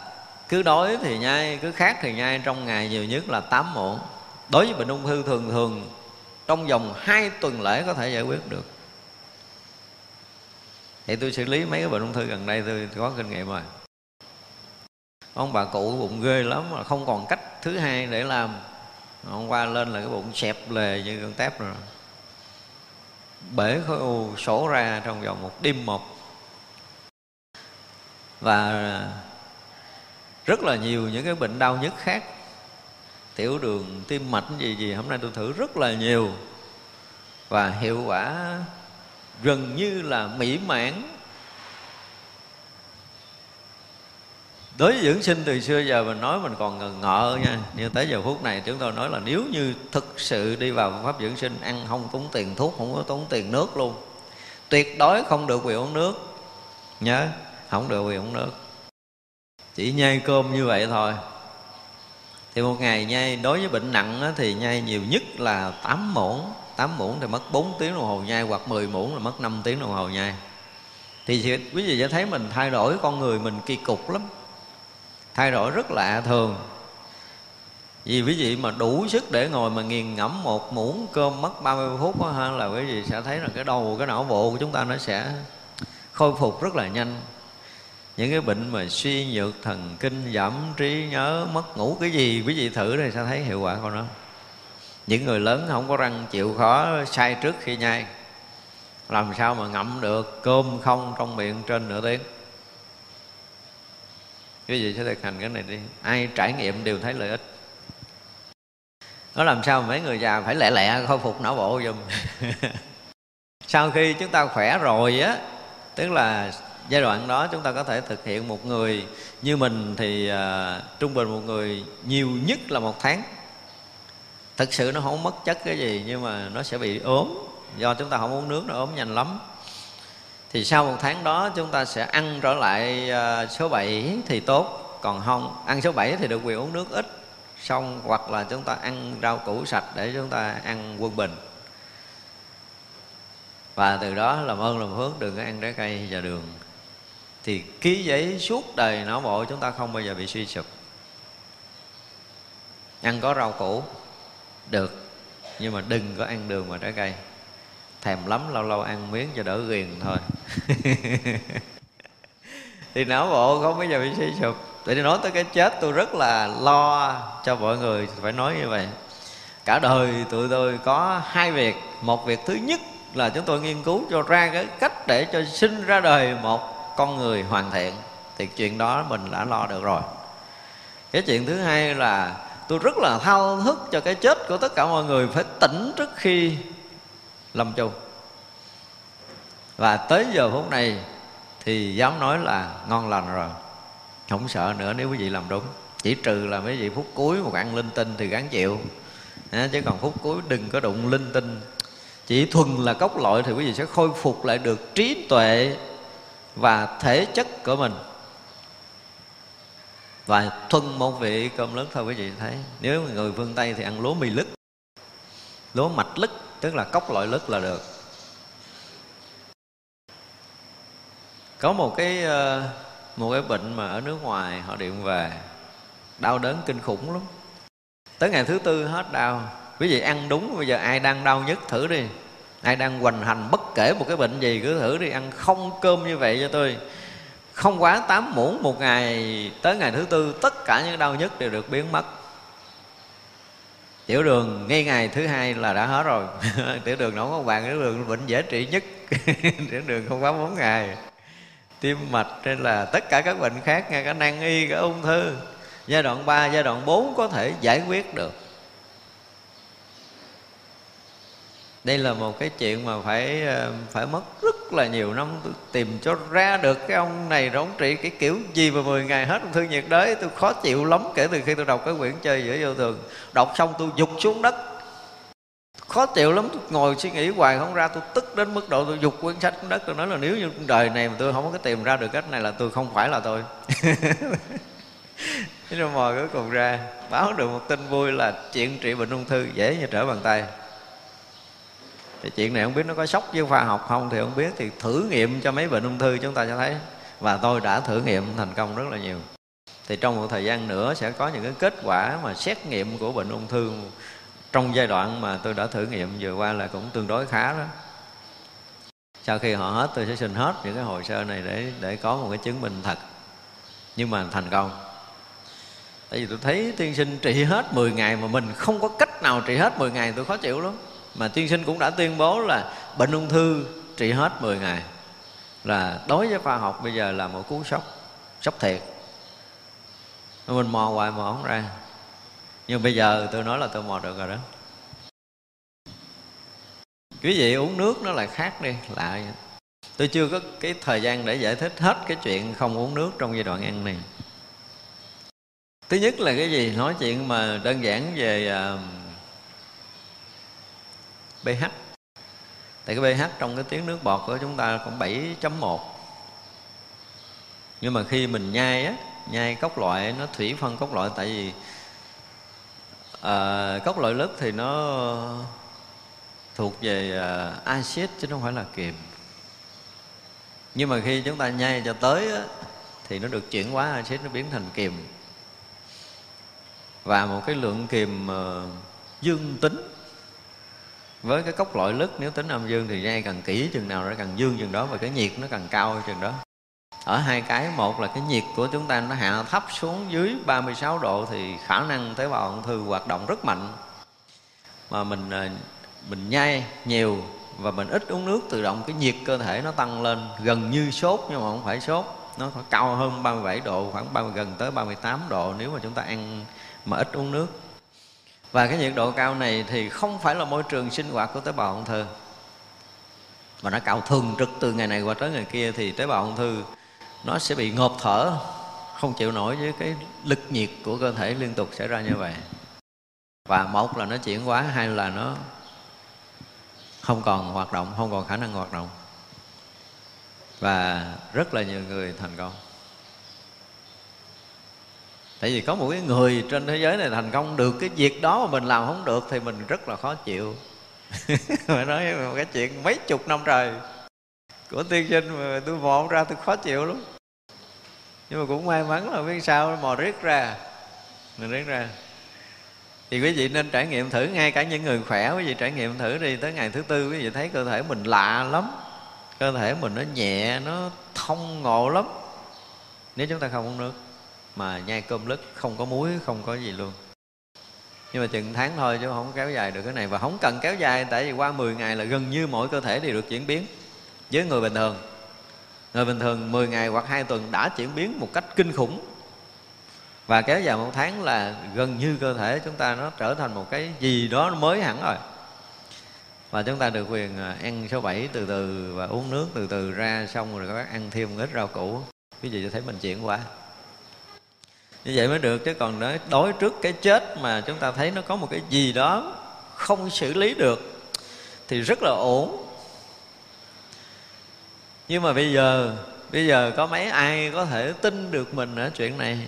cứ đói thì nhai, cứ khát thì nhai, trong ngày nhiều nhất là 8 muỗng. Đối với bệnh ung thư thường thường, trong vòng 2 tuần lễ có thể giải quyết được. Thì tôi xử lý mấy cái bệnh ung thư gần đây, tôi có kinh nghiệm rồi ông bà cụ bụng ghê lắm, mà không còn cách thứ hai để làm. Hôm qua lên là cái bụng xẹp lề như con tép rồi. Bể khối u, sổ ra trong vòng một đêm một và rất là nhiều những cái bệnh đau nhức khác. Tiểu đường, tim mạch, gì gì, hôm nay tôi thử rất là nhiều. Và hiệu quả gần như là mỹ mãn. Đối với dưỡng sinh từ xưa giờ mình nói mình còn ngần ngợ nha. Nhưng tới giờ phút này chúng tôi nói là nếu như thực sự đi vào pháp dưỡng sinh ăn không tốn tiền thuốc không có tốn tiền nước luôn. Tuyệt đối không được quyền uống nước. Nhớ không được quyền uống nước. Chỉ nhai cơm như vậy thôi. Thì một ngày nhai đối với bệnh nặng á, thì nhai nhiều nhất là 8 muỗng. 8 muỗng thì mất 4 tiếng đồng hồ nhai hoặc 10 muỗng là mất 5 tiếng đồng hồ nhai. Thì quý vị sẽ thấy mình thay đổi con người mình kỳ cục lắm thay đổi rất lạ thường. Vì quý vị mà đủ sức để ngồi mà nghiền ngẫm một muỗng cơm mất 30 phút đó, ha, là quý vị sẽ thấy là cái đầu cái não bộ của chúng ta nó sẽ khôi phục rất là nhanh. Những cái bệnh mà suy nhược thần kinh giảm trí nhớ mất ngủ cái gì quý vị thử thì sẽ thấy hiệu quả của nó. Những người lớn không có răng chịu khó sai trước khi nhai. Làm sao mà ngậm được cơm không trong miệng trên nửa tiếng? Quý vị sẽ thực hành cái này đi. Ai trải nghiệm đều thấy lợi ích. Nó làm sao mấy người già phải lẹ lẹ khôi phục não bộ giùm. Sau khi chúng ta khỏe rồi á tức là giai đoạn đó chúng ta có thể thực hiện một người như mình thì uh, trung bình một người nhiều nhất là một tháng. Thực sự nó không mất chất cái gì nhưng mà nó sẽ bị ốm. Do chúng ta không uống nước nó ốm nhanh lắm thì sau một tháng đó chúng ta sẽ ăn trở lại ờ, số 7 thì tốt, còn không, ăn số 7 thì được quyền uống nước ít, xong hoặc là chúng ta ăn rau củ sạch để chúng ta ăn quân bình. Và từ đó làm ơn làm phước, đừng có ăn trái cây và đường. Thì ký giấy suốt đời não bộ chúng ta không bao giờ bị suy sụp. Ăn có rau củ, được, nhưng mà đừng có ăn đường và trái cây thèm lắm, lâu lâu ăn miếng cho đỡ ghiền thôi. Thì não bộ không bao giờ bị suy sụp. Để nói tới cái chết, tôi rất là lo cho mọi người, phải nói như vậy. Cả đời tụi tôi có hai việc. Một việc thứ nhất là chúng tôi nghiên cứu cho ra cái cách để cho sinh ra đời một con người hoàn thiện. Thì chuyện đó mình đã lo được rồi. Cái chuyện thứ hai là tôi rất là thao thức cho cái chết của tất cả mọi người phải tỉnh trước khi lâm chung và tới giờ phút này thì dám nói là ngon lành rồi. Không sợ nữa nếu quý vị làm đúng. Chỉ trừ là mấy vị phút cuối một ăn linh tinh thì gắng chịu. Chứ còn phút cuối đừng có đụng linh tinh. Chỉ thuần là cốc loại thì quý vị sẽ khôi phục lại được trí tuệ và thể chất của mình. Và thuần một vị cơm lớn thôi quý vị thấy. Nếu người phương tây thì ăn lúa mì lứt, lúa mạch lứt tức là cốc loại lứt là được. Có một cái ờ, một cái bệnh mà ở nước ngoài họ điện về, đau đớn kinh khủng lắm. Tới ngày thứ tư hết đau. Quý vị ăn đúng, bây giờ ai đang đau nhất thử đi. Ai đang hoành hành bất kể một cái bệnh gì cứ thử đi, ăn không cơm như vậy cho tôi. Không quá 8 muỗng một ngày, tới ngày thứ tư tất cả những đau nhất đều được biến mất tiểu đường ngay ngày thứ hai là đã hết rồi. Tiểu đường nó có bạn tiểu đường bệnh dễ trị nhất. Tiểu đường không quá bốn ngày. Tim mạch hay là tất cả các bệnh khác ngay cả nan y cả ung thư. Giai đoạn 3, giai đoạn 4 có thể giải quyết được. Đây là một cái chuyện mà phải ờ, phải mất rất là nhiều năm tôi tìm cho ra được cái ông này rồi ông trị cái kiểu gì mà 10 ngày hết ung thư nhiệt đới, tôi khó chịu lắm kể từ khi tôi đọc cái quyển chơi giữa vô thường. Đọc xong tôi dục xuống đất. Khó chịu lắm, tôi ngồi suy nghĩ hoài không ra, tôi tức đến mức độ tôi dục quyển sách xuống đất, tôi nói là nếu như đời này mà tôi không có tìm ra được cách này là tôi không phải là tôi. Thế rồi mò cuối cùng ra, báo được một tin vui là chuyện trị bệnh ung thư dễ như trở bàn tay thì chuyện này không biết nó có sốc với khoa học không thì không biết. Thì thử nghiệm cho mấy bệnh ung thư chúng ta cho thấy. Và tôi đã thử nghiệm thành công rất là nhiều. Thì trong một thời gian nữa sẽ có những cái kết quả mà xét nghiệm của bệnh ung thư trong giai đoạn mà tôi đã thử nghiệm vừa qua là cũng tương đối khá đó. Sau khi họ hết, tôi sẽ xin hết những cái hồ sơ này để để có một cái chứng minh thật. Nhưng mà thành công. Tại vì tôi thấy tiên sinh trị hết 10 ngày mà mình không có cách nào trị hết 10 ngày, tôi khó chịu lắm mà tiên sinh cũng đã tuyên bố là bệnh ung thư trị hết 10 ngày. Là đối với khoa học bây giờ là một cú sốc sốc thiệt. Mình mò hoài mò không ra. Nhưng bây giờ tôi nói là tôi mò được rồi đó. Quý vị uống nước nó lại khác đi lại tôi chưa có cái thời gian để giải thích hết cái chuyện không uống nước trong giai đoạn ăn này. Thứ nhất là cái gì? Nói chuyện mà đơn giản về uh, pH tại cái pH trong cái tiếng nước bọt của chúng ta cũng 7.1 nhưng mà khi mình nhai á nhai cốc loại nó thủy phân cốc loại tại vì à, cốc loại lứt thì nó thuộc về à, axit chứ không phải là kiềm. Nhưng mà khi chúng ta nhai cho tới á, thì nó được chuyển hóa axit nó biến thành kiềm. Và một cái lượng kiềm à, dương tính với cái cốc loại lứt nếu tính âm dương thì nhai càng kỹ chừng nào nó càng dương chừng đó và cái nhiệt nó càng cao chừng đó. Ở hai cái một là cái nhiệt của chúng ta nó hạ thấp xuống dưới 36 độ thì khả năng tế bào ung thư hoạt động rất mạnh. Mà mình à, mình nhai nhiều và mình ít uống nước tự động cái nhiệt cơ thể nó tăng lên gần như sốt nhưng mà không phải sốt. Nó phải cao hơn 37 độ khoảng 30, gần tới 38 độ nếu mà chúng ta ăn mà ít uống nước và cái nhiệt độ cao này thì không phải là môi trường sinh hoạt của tế bào ung thư, mà nó cao thường trực từ ngày này qua tới ngày kia, thì tế bào ung thư nó sẽ bị ngộp thở, không chịu nổi với cái lực nhiệt của cơ thể liên tục xảy ra như vậy. Và một là nó chuyển hóa, hai là nó không còn hoạt động, không còn khả năng hoạt động. Và rất là nhiều người thành công tại vì có một cái người trên thế giới này thành công được cái việc đó mà mình làm không được thì mình rất là khó chịu. Phải nói một cái chuyện mấy chục năm trời của tiên sinh mà tôi mò ra tôi khó chịu lắm. Nhưng mà cũng may mắn là biết sao, mò riết ra mình riết ra. Thì quý vị nên trải nghiệm thử ngay cả những người khỏe, quý vị trải nghiệm thử đi, tới ngày thứ tư quý vị thấy cơ thể mình lạ lắm, cơ thể mình nó nhẹ, nó thông ngộ lắm. Nếu chúng ta không uống nước mà nhai cơm lứt, không có muối, không có gì luôn. Nhưng mà chừng tháng thôi chứ không kéo dài được cái này. Và không cần kéo dài, tại vì qua 10 ngày là gần như mỗi cơ thể đều được chuyển biến với người bình thường. Người bình thường 10 ngày hoặc 2 tuần đã chuyển biến một cách kinh khủng. Và kéo dài một tháng là gần như cơ thể chúng ta nó trở thành một cái gì đó mới hẳn rồi. Và chúng ta được quyền à, ăn số 7 từ từ và uống nước từ từ ra, xong rồi các bác ăn thêm một ít rau củ. Quý vị thấy mình chuyển qua như vậy mới được, chứ còn nói đối trước cái chết mà chúng ta thấy nó có một cái gì đó không xử lý được thì rất là ổn. Nhưng mà bây giờ bây giờ có mấy ai có thể tin được mình ở chuyện này?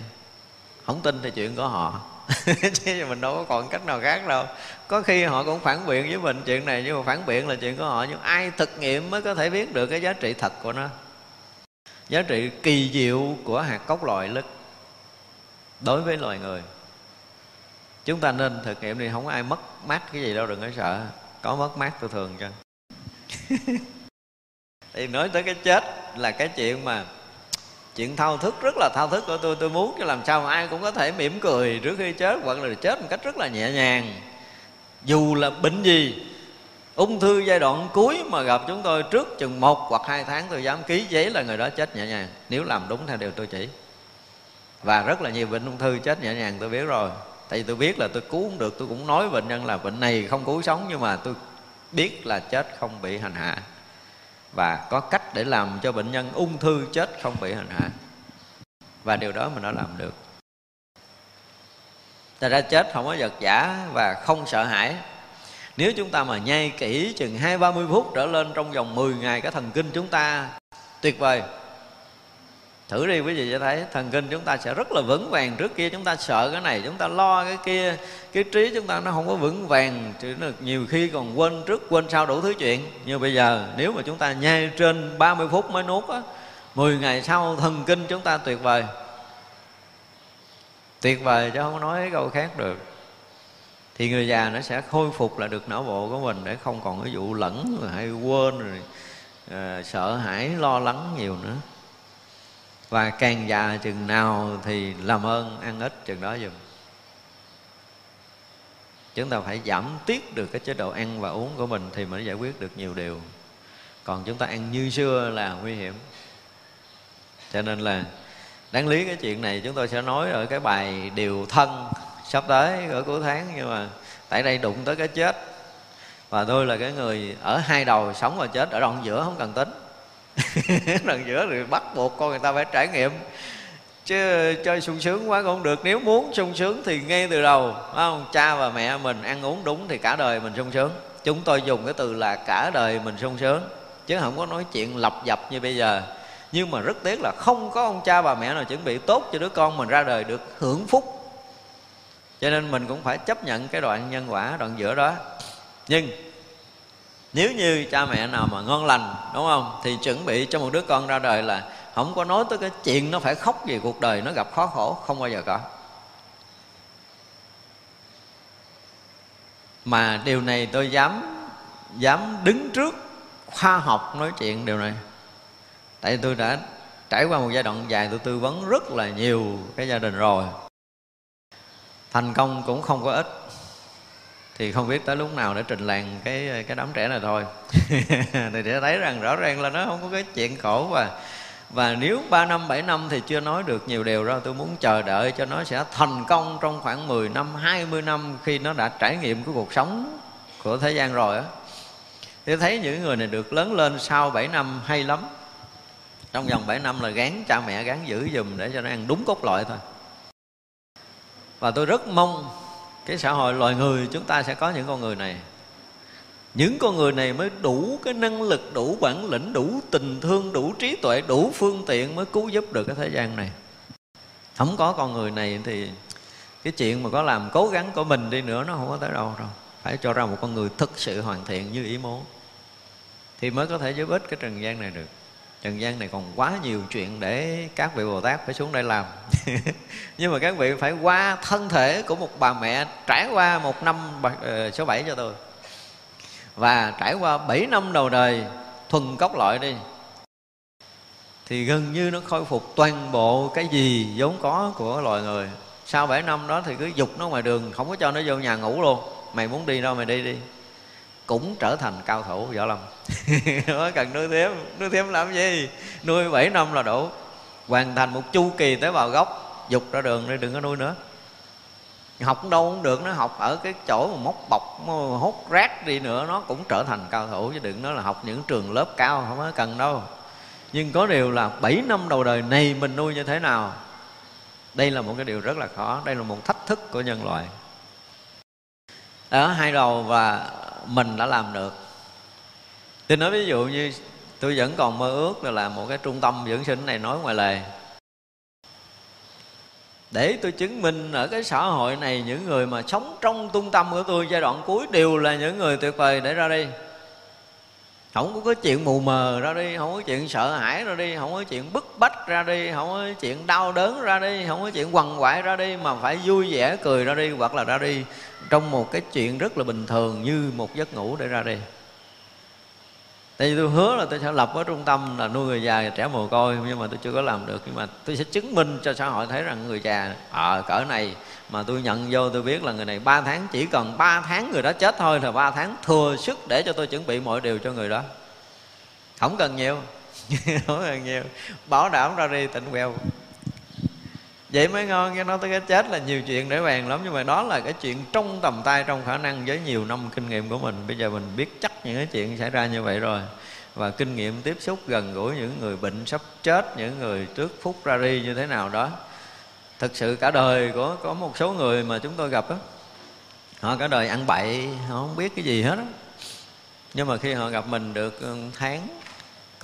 Không tin thì chuyện của họ. Chứ mình đâu có còn cách nào khác đâu. Có khi họ cũng phản biện với mình chuyện này, nhưng mà phản biện là chuyện của họ. Nhưng ai thực nghiệm mới có thể biết được cái giá trị thật của nó? Giá trị kỳ diệu của hạt cốc loại lứt đối với loài người chúng ta nên thực nghiệm đi không có ai mất mát cái gì đâu đừng có sợ. Có mất mát tôi thường cho. Thì nói tới cái chết là cái chuyện mà chuyện thao thức rất là thao thức của tôi. Tôi muốn cho làm sao mà ai cũng có thể mỉm cười trước khi chết hoặc là chết một cách rất là nhẹ nhàng. Dù là bệnh gì ung thư giai đoạn cuối mà gặp chúng tôi trước chừng một hoặc hai tháng tôi dám ký giấy là người đó chết nhẹ nhàng. Nếu làm đúng theo điều tôi chỉ và rất là nhiều bệnh ung thư chết nhẹ nhàng, tôi biết rồi. Tại vì tôi biết là tôi cứu không được, tôi cũng nói bệnh nhân là bệnh này không cứu sống, nhưng mà tôi biết là chết không bị hành hạ. Và có cách để làm cho bệnh nhân ung thư chết không bị hành hạ. Và điều đó mình đã làm được. Thật ra chết không có vật giả và không sợ hãi. Nếu chúng ta mà nhai kỹ chừng hai ba mươi phút trở lên trong vòng 10 ngày, Cái thần kinh chúng ta tuyệt vời thử đi quý vị sẽ thấy thần kinh chúng ta sẽ rất là vững vàng trước kia. Chúng ta sợ cái này chúng ta lo cái kia. Cái trí chúng ta nó không có vững vàng. Nhiều khi còn quên trước quên sau đủ thứ chuyện. Như bây giờ nếu mà chúng ta nhai trên 30 phút mới nuốt á 10 ngày sau thần kinh chúng ta tuyệt vời. Tuyệt vời chứ không nói câu khác được. Thì người già nó sẽ khôi phục lại được não bộ của mình để không còn cái vụ lẫn rồi hay quên rồi à, sợ hãi lo lắng nhiều nữa và càng già chừng nào thì làm ơn, ăn ít chừng đó dùm chúng ta phải giảm tiết được cái chế độ ăn và uống của mình thì mới giải quyết được nhiều điều. Còn chúng ta ăn như xưa là nguy hiểm. Cho nên là đáng lý cái chuyện này chúng tôi sẽ nói ở cái bài điều thân sắp tới ở cuối tháng, nhưng mà tại đây đụng tới cái chết. Và tôi là cái người ở hai đầu sống và chết, ở đoạn giữa không cần tính. lần giữa thì bắt buộc con người ta phải trải nghiệm. Chứ chơi sung sướng quá cũng không được. Nếu muốn sung sướng thì ngay từ đầu, phải không? Cha và mẹ mình ăn uống đúng thì cả đời mình sung sướng. Chúng tôi dùng cái từ là cả đời mình sung sướng, chứ không có nói chuyện lập dập như bây giờ. Nhưng mà rất tiếc là không có ông cha bà mẹ nào chuẩn bị tốt cho đứa con mình ra đời được hưởng phúc. Cho nên mình cũng phải chấp nhận cái đoạn nhân quả, đoạn giữa đó. Nhưng nếu như cha mẹ nào mà ngon lành, đúng không? Thì chuẩn bị cho một đứa con ra đời là không có nói tới cái chuyện nó phải khóc vì cuộc đời nó gặp khó khổ, không bao giờ có. Mà điều này tôi dám dám đứng trước khoa học nói chuyện điều này. Tại tôi đã trải qua một giai đoạn dài, tôi tư vấn rất là nhiều cái gia đình rồi. Thành công cũng không có ít thì không biết tới lúc nào để trình làng cái cái đám trẻ này thôi. Thì để thấy rằng rõ ràng là nó không có cái chuyện khổ và và nếu 3 năm 7 năm thì chưa nói được nhiều điều đâu. Tôi muốn chờ đợi cho nó sẽ thành công trong khoảng 10 năm 20 năm khi nó đã trải nghiệm cái cuộc sống của thế gian rồi á. Thì thấy những người này được lớn lên sau 7 năm hay lắm. Trong vòng 7 năm là gán cha mẹ gán giữ dùm để cho nó ăn đúng cốt loại thôi. Và tôi rất mong cái xã hội loài người, chúng ta sẽ có những con người này. Những con người này mới đủ cái năng lực, đủ bản lĩnh, đủ tình thương, đủ trí tuệ, đủ phương tiện mới cứu giúp được cái thế gian này. Không có con người này thì cái chuyện mà có làm cố gắng của mình đi nữa nó không có tới đâu đâu. Phải cho ra một con người thực sự hoàn thiện như ý muốn thì mới có thể giúp ích cái trần gian này được trần gian này còn quá nhiều chuyện để các vị bồ tát phải xuống đây làm. Nhưng mà các vị phải qua thân thể của một bà mẹ trải qua một năm ờ, số 7 cho tôi. Và trải qua 7 năm đầu đời, thuần cốc loại đi, thì gần như nó khôi phục toàn bộ cái gì vốn có của loài người. Sau 7 năm đó thì cứ dục nó ngoài đường, không có cho nó vô nhà ngủ luôn. Mày muốn đi đâu mày đi đi cũng trở thành cao thủ, võ lâm. Không cần nuôi thêm nuôi thêm làm gì? Nuôi 7 năm là đủ. Hoàn thành một chu kỳ tế bào gốc, dục ra đường đi, đừng có nuôi nữa. Học đâu cũng được nó học ở cái chỗ mà móc bọc hốt rác đi nữa, nó cũng trở thành cao thủ, chứ đừng nói là học những trường lớp cao, không có cần đâu. Nhưng có điều là 7 năm đầu đời này mình nuôi như thế nào? Đây là một cái điều rất là khó, đây là một thách thức của nhân loại. Ở hai đầu và mình đã làm được. Tôi nói ví dụ như tôi vẫn còn mơ ước là làm một cái trung tâm dưỡng sinh này nói ngoài lề. Để tôi chứng minh ở cái xã hội này những người mà sống trong tung tâm của tôi giai đoạn cuối đều là những người tuyệt vời, để ra đi. Không có cái chuyện mù mờ ra đi, không có chuyện sợ hãi ra đi, không có chuyện bức bách ra đi, không có chuyện đau đớn ra đi, không có chuyện quằn quại ra đi, mà phải vui vẻ cười ra đi hoặc là ra đi trong một cái chuyện rất là bình thường như một giấc ngủ để ra đi. Tại vì tôi hứa là tôi sẽ lập ở trung tâm là nuôi người già và trẻ mồ côi nhưng mà tôi chưa có làm được. Nhưng mà tôi sẽ chứng minh cho xã hội thấy rằng người già ở à, cỡ này mà tôi nhận vô tôi biết là người này 3 tháng chỉ cần 3 tháng người đó chết thôi là 3 tháng thừa sức để cho tôi chuẩn bị mọi điều cho người đó. Không cần nhiều. Không cần nhiều. Bảo đảm ra đi tỉnh queo vậy mới ngon cho nó tới cái chết là nhiều chuyện để bàn lắm. Nhưng mà đó là cái chuyện trong tầm tay, trong khả năng với nhiều năm kinh nghiệm của mình. Bây giờ mình biết chắc những cái chuyện xảy ra như vậy rồi. Và kinh nghiệm tiếp xúc gần gũi những người bệnh sắp chết, những người trước phút ra đi như thế nào đó. Thực sự cả đời của, có một số người mà chúng tôi gặp đó họ cả đời ăn bậy, họ không biết cái gì hết đó. nhưng mà khi họ gặp mình được ừ, tháng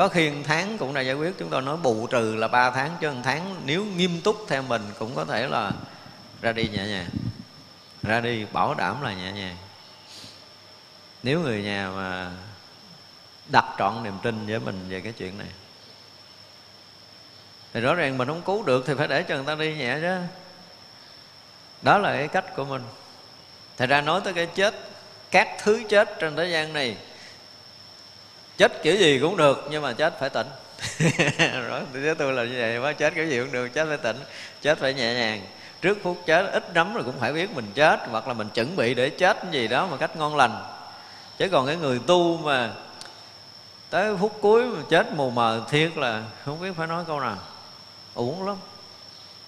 có khi một tháng cũng đã giải quyết. Chúng tôi nói bù trừ là 3 tháng, chứ một tháng nếu nghiêm túc theo mình cũng có thể là ra đi nhẹ nhàng. Ra đi bảo đảm là nhẹ nhàng. Nếu người nhà mà đặt trọn niềm tin với mình về cái chuyện này, thì rõ ràng mình không cứu được thì phải để cho người ta đi nhẹ chứ. Đó là cái cách của mình. Thật ra nói tới cái chết, các thứ chết trên thế gian này chết kiểu gì cũng được, nhưng mà chết phải tỉnh. Rồi với tôi là như vậy quá chết kiểu gì cũng được, chết phải tỉnh, chết phải nhẹ nhàng. Trước phút chết, ít lắm rồi cũng phải biết mình chết, hoặc là mình chuẩn bị để chết gì đó một cách ngon lành. Chứ còn cái người tu mà tới phút cuối mà chết mù mờ thiệt là không biết phải nói câu nào. Uổng lắm.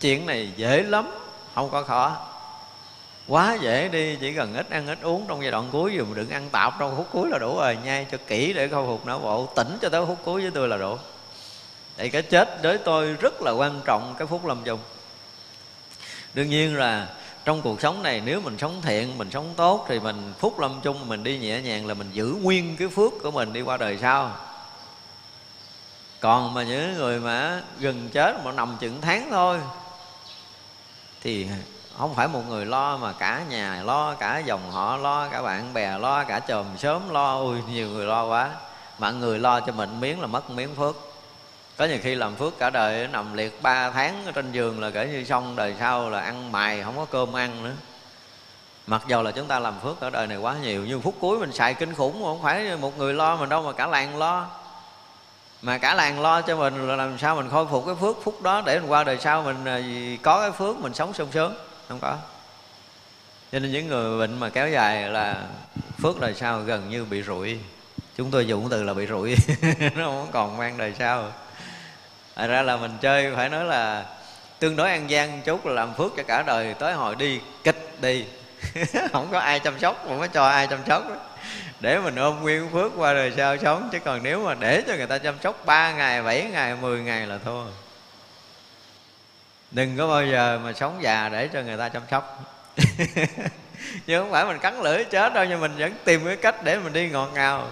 Chuyện này dễ lắm, không có khó quá dễ đi, chỉ cần ít ăn ít uống trong giai đoạn cuối, dù mà đừng ăn tạp trong phút cuối là đủ rồi. Nhai cho kỹ để khôi phục não bộ, tỉnh cho tới phút cuối với tôi là đủ. Thì cái chết đối tôi rất là quan trọng, cái phút lâm chung. Đương nhiên là trong cuộc sống này, nếu mình sống thiện, mình sống tốt, thì mình phúc lâm chung, mình đi nhẹ nhàng là mình giữ nguyên cái phước của mình đi qua đời sau. Còn mà những người mà gần chết mà nằm chừng tháng thôi, thì không phải một người lo mà cả nhà lo, cả dòng họ lo, cả bạn bè lo, cả chòm sớm lo. Ui, nhiều người lo quá. Mà người lo cho mình miếng là mất miếng phước. Có nhiều khi làm phước cả đời, nằm liệt 3 tháng ở trên giường là kể như xong, đời sau là ăn mài, không có cơm ăn nữa. Mặc dầu là chúng ta làm phước ở đời này quá nhiều, nhưng phút cuối mình xài kinh khủng không phải một người lo mình đâu mà cả làng lo. Mà cả làng lo cho mình là làm sao mình khôi phục cái phước phút đó để mình qua đời sau mình à, có cái phước mình sống sung sướng không có. Cho nên những người bệnh mà kéo dài là phước đời sau gần như bị rụi. Chúng tôi dùng từ là bị rụi. Nó không còn mang đời sau. Thật ra là mình chơi phải nói là tương đối ăn gian chút là làm phước cho cả đời. Tới hồi đi, kịch đi. Không có ai chăm sóc, không có cho ai chăm sóc. Đó. để mình ôm nguyên phước qua đời sau sống. Chứ còn nếu mà để cho người ta chăm sóc 3 ngày 7 ngày 10 ngày là thôi đừng có bao giờ mà sống già để cho người ta chăm sóc. Chứ không phải mình cắn lưỡi chết đâu, nhưng mình vẫn tìm cái cách để mình đi ngọt ngào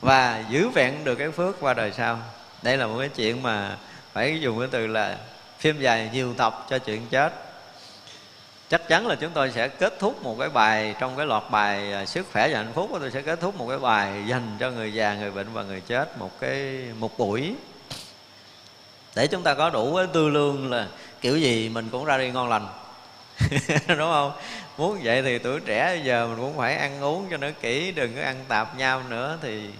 và giữ vẹn được cái phước qua đời sau. Đây là một cái chuyện mà phải dùng cái từ là phim dài nhiều tập cho chuyện chết. Chắc chắn là chúng tôi sẽ kết thúc một cái bài, trong cái loạt bài à, sức khỏe và hạnh phúc, tôi sẽ kết thúc một cái bài dành cho người già, người bệnh và người chết một cái, một buổi để chúng ta có đủ cái tư lương là kiểu gì mình cũng ra đi ngon lành. Đúng không? Muốn vậy thì tuổi trẻ bây giờ mình cũng phải ăn uống cho nó kỹ, đừng có ăn tạp nhau nữa thì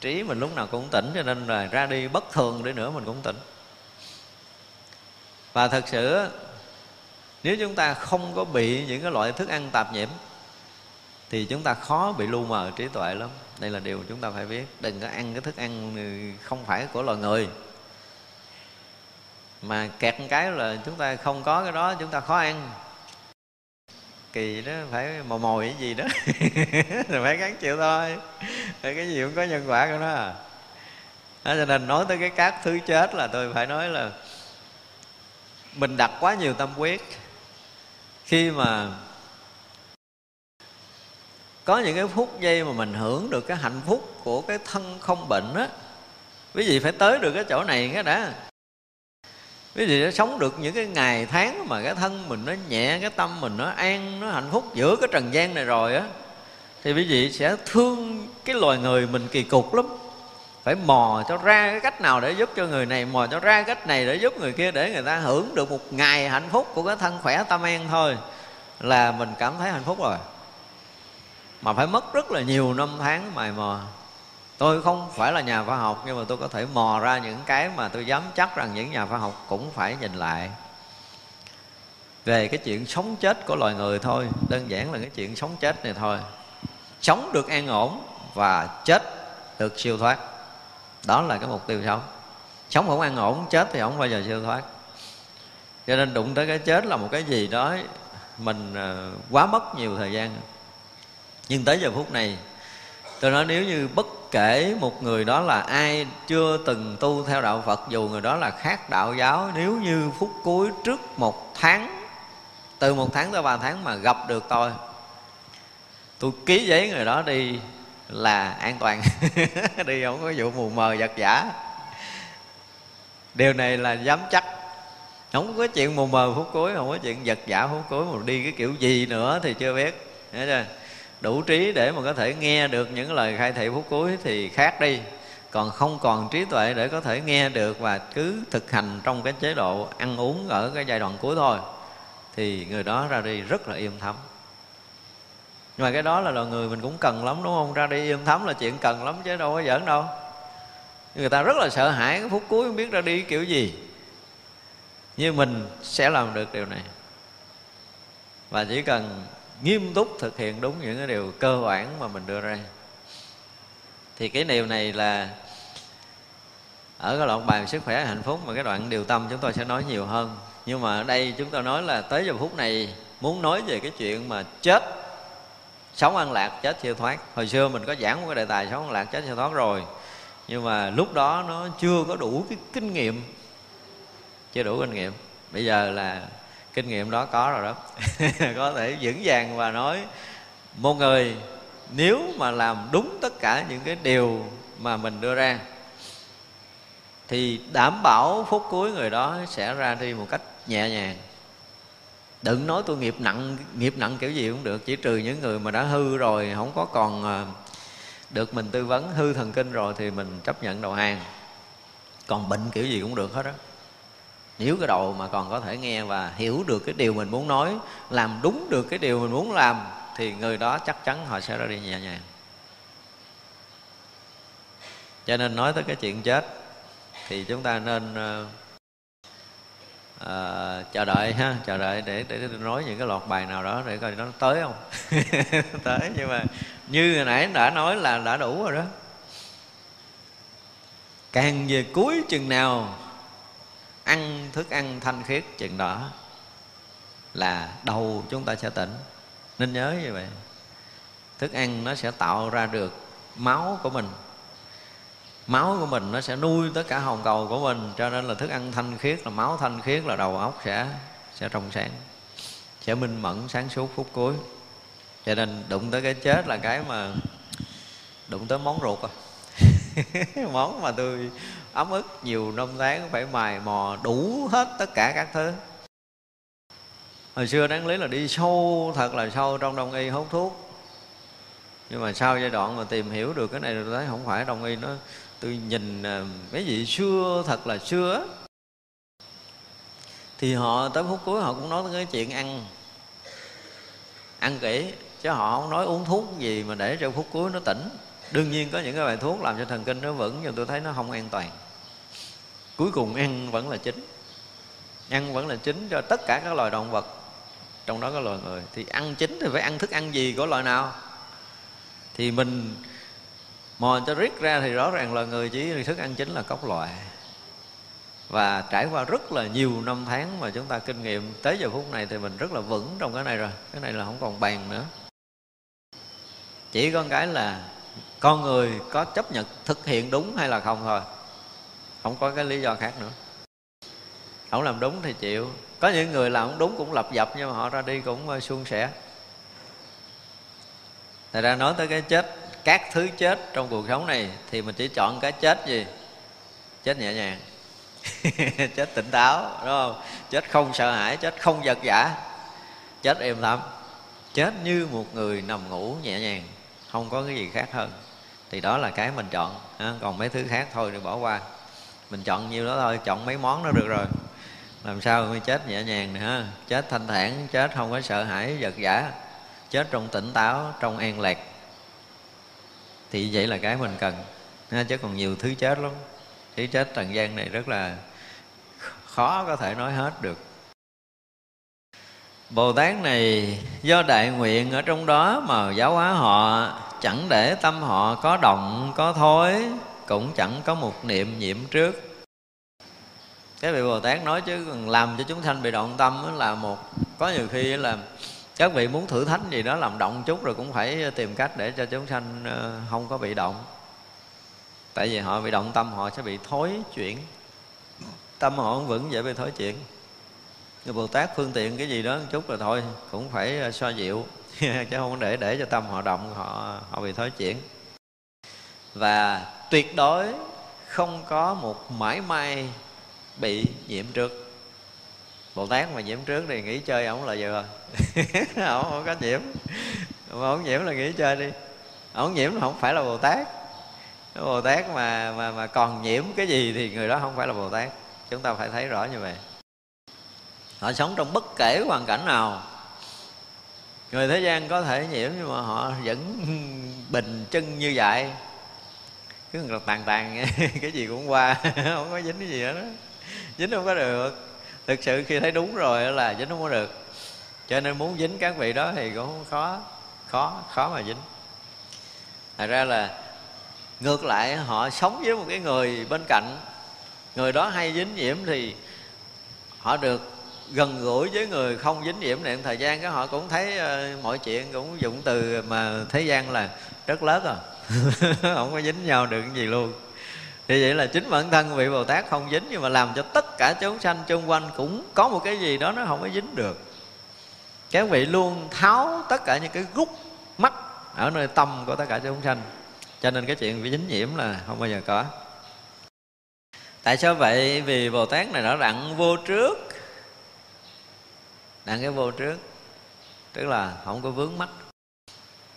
trí mình lúc nào cũng tỉnh cho nên là ra đi bất thường đi nữa mình cũng tỉnh. Và thật sự nếu chúng ta không có bị những cái loại thức ăn tạp nhiễm thì chúng ta khó bị lu mờ trí tuệ lắm. Đây là điều chúng ta phải biết. Đừng có ăn cái thức ăn không phải của loài người mà kẹt một cái là chúng ta không có cái đó chúng ta khó ăn. Kỳ đó phải mò mồi cái gì đó. Rồi phải gắng chịu thôi. Rồi cái gì cũng có nhân quả của nó à. Đó, cho nên nói tới cái các thứ chết là tôi phải nói là mình đặt quá nhiều tâm quyết khi mà có những cái phút giây mà mình hưởng được cái hạnh phúc của cái thân không bệnh á quý vị phải tới được cái chỗ này cái đã quý vị đã sống được những cái ngày tháng mà cái thân mình nó nhẹ, cái tâm mình nó an, nó hạnh phúc giữa cái trần gian này rồi á, thì quý vị sẽ thương cái loài người mình kỳ cục lắm. Phải mò cho ra cái cách nào để giúp cho người này, mò cho ra cách này để giúp người kia để người ta hưởng được một ngày hạnh phúc của cái thân khỏe tâm an thôi là mình cảm thấy hạnh phúc rồi. Mà phải mất rất là nhiều năm tháng mài mò tôi không phải là nhà khoa học, nhưng mà tôi có thể mò ra những cái mà tôi dám chắc rằng những nhà khoa học cũng phải nhìn lại. Về cái chuyện sống chết của loài người thôi, đơn giản là cái chuyện sống chết này thôi. Sống được an ổn và chết được siêu thoát. Đó là cái mục tiêu sống. Sống không an ổn, chết thì không bao giờ siêu thoát. Cho nên đụng tới cái chết là một cái gì đó mình ờ, quá mất nhiều thời gian. Nhưng tới giờ phút này tôi nói nếu như bất kể một người đó là ai chưa từng tu theo đạo phật, dù người đó là khác đạo giáo, nếu như phút cuối trước một tháng, từ một tháng tới ba tháng mà gặp được tôi tôi ký giấy người đó đi là an toàn. Đi không có vụ mù mờ giật giả điều này là dám chắc. Không có chuyện mù mờ phút cuối, không có chuyện giật giả phút cuối, mà đi cái kiểu gì nữa thì chưa biết. Thấy chưa? Đủ trí để mà có thể nghe được những lời khai thị phút cuối thì khác đi. Còn không còn trí tuệ để có thể nghe được và cứ thực hành trong cái chế độ ăn uống ở cái giai đoạn cuối thôi, thì người đó ra đi rất là yên thấm. Nhưng mà cái đó là loài người mình cũng cần lắm, đúng không? Ra đi yên thấm là chuyện cần lắm chứ đâu có giỡn đâu. Người ta rất là sợ hãi cái phút cuối không biết ra đi kiểu gì. Nhưng mình sẽ làm được điều này. Và chỉ cần nghiêm túc thực hiện đúng những cái điều cơ bản mà mình đưa ra. Thì cái điều này là ở cái đoạn bài sức khỏe hạnh phúc mà cái đoạn điều tâm chúng tôi sẽ nói nhiều hơn. Nhưng mà ở đây chúng tôi nói là tới giờ phút này muốn nói về cái chuyện mà chết, sống an lạc, chết siêu thoát. Hồi xưa mình có giảng một cái đề tài sống an lạc, chết siêu thoát rồi. Nhưng mà lúc đó nó chưa có đủ cái kinh nghiệm. Chưa đủ kinh nghiệm. Bây giờ là kinh nghiệm đó có rồi đó. Có thể vững vàng và nói, một người, nếu mà làm đúng tất cả những cái điều mà mình đưa ra, thì đảm bảo phút cuối người đó sẽ ra đi một cách nhẹ nhàng. Đừng nói tôi nghiệp nặng nghiệp nặng kiểu gì cũng được, chỉ trừ những người mà đã hư rồi, không có còn ờ, được mình tư vấn, hư thần kinh rồi thì mình chấp nhận đầu hàng. Còn bệnh kiểu gì cũng được hết đó nếu cái đầu mà còn có thể nghe và hiểu được cái điều mình muốn nói làm đúng được cái điều mình muốn làm thì người đó chắc chắn họ sẽ ra đi nhẹ nhàng. Cho nên nói tới cái chuyện chết thì chúng ta nên uh, uh, chờ đợi ha chờ đợi để để nói những cái loạt bài nào đó để coi nó tới không? Tới nhưng mà như hồi nãy đã nói là đã đủ rồi đó. Càng về cuối chừng nào ăn thức ăn thanh khiết chừng đó là đầu chúng ta sẽ tỉnh. Nên nhớ như vậy, thức ăn nó sẽ tạo ra được máu của mình. Máu của mình nó sẽ nuôi tất cả hồng cầu của mình, cho nên là thức ăn thanh khiết, là máu thanh khiết là đầu óc sẽ sẽ trong sáng, sẽ minh mẫn sáng suốt phút cuối. Cho nên đụng tới cái chết là cái mà đụng tới món ruột à. Món mà tôi ấm ức, nhiều năm tháng phải mài mò đủ hết tất cả các thứ. Hồi xưa đáng lý là đi sâu, thật là sâu trong đông y hút thuốc. Nhưng mà sau giai đoạn mà tìm hiểu được cái này rồi thấy không phải đông y nó, tôi nhìn à, mấy vị xưa, thật là xưa thì họ tới phút cuối họ cũng nói tới cái chuyện ăn. Ăn kỹ, chứ họ không nói uống thuốc gì mà để cho phút cuối nó tỉnh. Đương nhiên có những cái bài thuốc làm cho thần kinh nó vững, nhưng tôi thấy nó không an toàn cuối cùng ăn vẫn là chính ăn vẫn là chính cho tất cả các loài động vật. Trong đó có loài người. Thì ăn chính thì phải ăn thức ăn gì của loài nào? Thì mình mò cho riết ra thì rõ ràng loài người chỉ thức ăn chính là cốc loại. Và trải qua rất là nhiều năm tháng mà chúng ta kinh nghiệm, tới giờ phút này thì mình rất là vững trong cái này rồi. Cái này là không còn bàn nữa. Chỉ có cái là con người có chấp nhận thực hiện đúng hay là không thôi không có cái lý do khác nữa. Ổng làm đúng thì chịu. Có những người làm không đúng cũng lập dập nhưng mà họ ra đi cũng ờ, suôn sẻ. Thật ra nói tới cái chết Các thứ chết trong cuộc sống này Thì mình chỉ chọn cái chết gì? Chết nhẹ nhàng. Chết tỉnh táo đúng không? Chết không sợ hãi, chết không giật giả Chết êm lắm Chết như một người nằm ngủ nhẹ nhàng Không có cái gì khác hơn. Thì đó là cái mình chọn Còn mấy thứ khác thôi thì bỏ qua. Mình chọn nhiêu đó thôi, chọn mấy món đó được rồi. Làm sao mới chết nhẹ nhàng nữa ha? Chết thanh thản chết không có sợ hãi giật giả chết trong tỉnh táo trong an lạc. Thì vậy là cái mình cần ha, chứ còn nhiều thứ chết lắm. Thứ chết trần gian này rất là khó có thể nói hết được. Bồ Tát này do đại nguyện ở trong đó mà giáo hóa họ Chẳng để tâm họ có động có thối. Cũng chẳng có một niệm nhiễm trước. Các vị bồ tát nói chứ làm cho chúng sanh bị động tâm là một, có nhiều khi là các vị muốn thử thách gì đó làm động chút rồi cũng phải tìm cách để cho chúng sanh ờ, không có bị động. Tại vì họ bị động tâm, họ sẽ bị thối chuyển. Tâm họ không vững, dễ bị thối chuyển. Người bồ tát phương tiện cái gì đó một chút rồi thôi, cũng phải ờ, so dịu. Chứ không để để cho tâm họ động, họ họ bị thối chuyển. Và tuyệt đối không có một mãi may bị nhiễm trước. Bồ tát mà nhiễm trước thì nghỉ chơi ổng là vừa. Ổng không có nhiễm. Mà ổng nhiễm là nghỉ chơi đi. Ổng nhiễm là không phải là bồ tát. Bồ tát mà mà mà còn nhiễm cái gì thì người đó không phải là bồ tát. Chúng ta phải thấy rõ như vậy. Họ sống trong bất kể hoàn cảnh nào. Người thế gian có thể nhiễm nhưng mà họ vẫn bình chân như vậy cứ là tàn tàn cái gì cũng qua không có dính cái gì hết đó dính không có được. Thực sự khi thấy đúng rồi là dính không có được. Cho nên muốn dính các vị đó thì cũng khó khó khó mà dính. Thật ra là ngược lại họ sống với một cái người bên cạnh người đó hay dính nhiễm thì họ được gần gũi với người không dính nhiễm này thời gian cái họ cũng thấy uh, mọi chuyện cũng dụng từ mà thế gian là rất lớn à không có dính nhau được cái gì luôn. Thì vậy là chính bản thân vị bồ tát không dính nhưng mà làm cho tất cả chúng sanh chung quanh cũng có một cái gì đó nó không có dính được. Các vị luôn tháo tất cả những cái gút mắt ở nơi tâm của tất cả chúng sanh. Cho nên cái chuyện bị dính nhiễm là không bao giờ có. Tại sao vậy? Vì bồ tát này nó đặng vô trước. Đặng cái vô trước, tức là không có vướng mắt.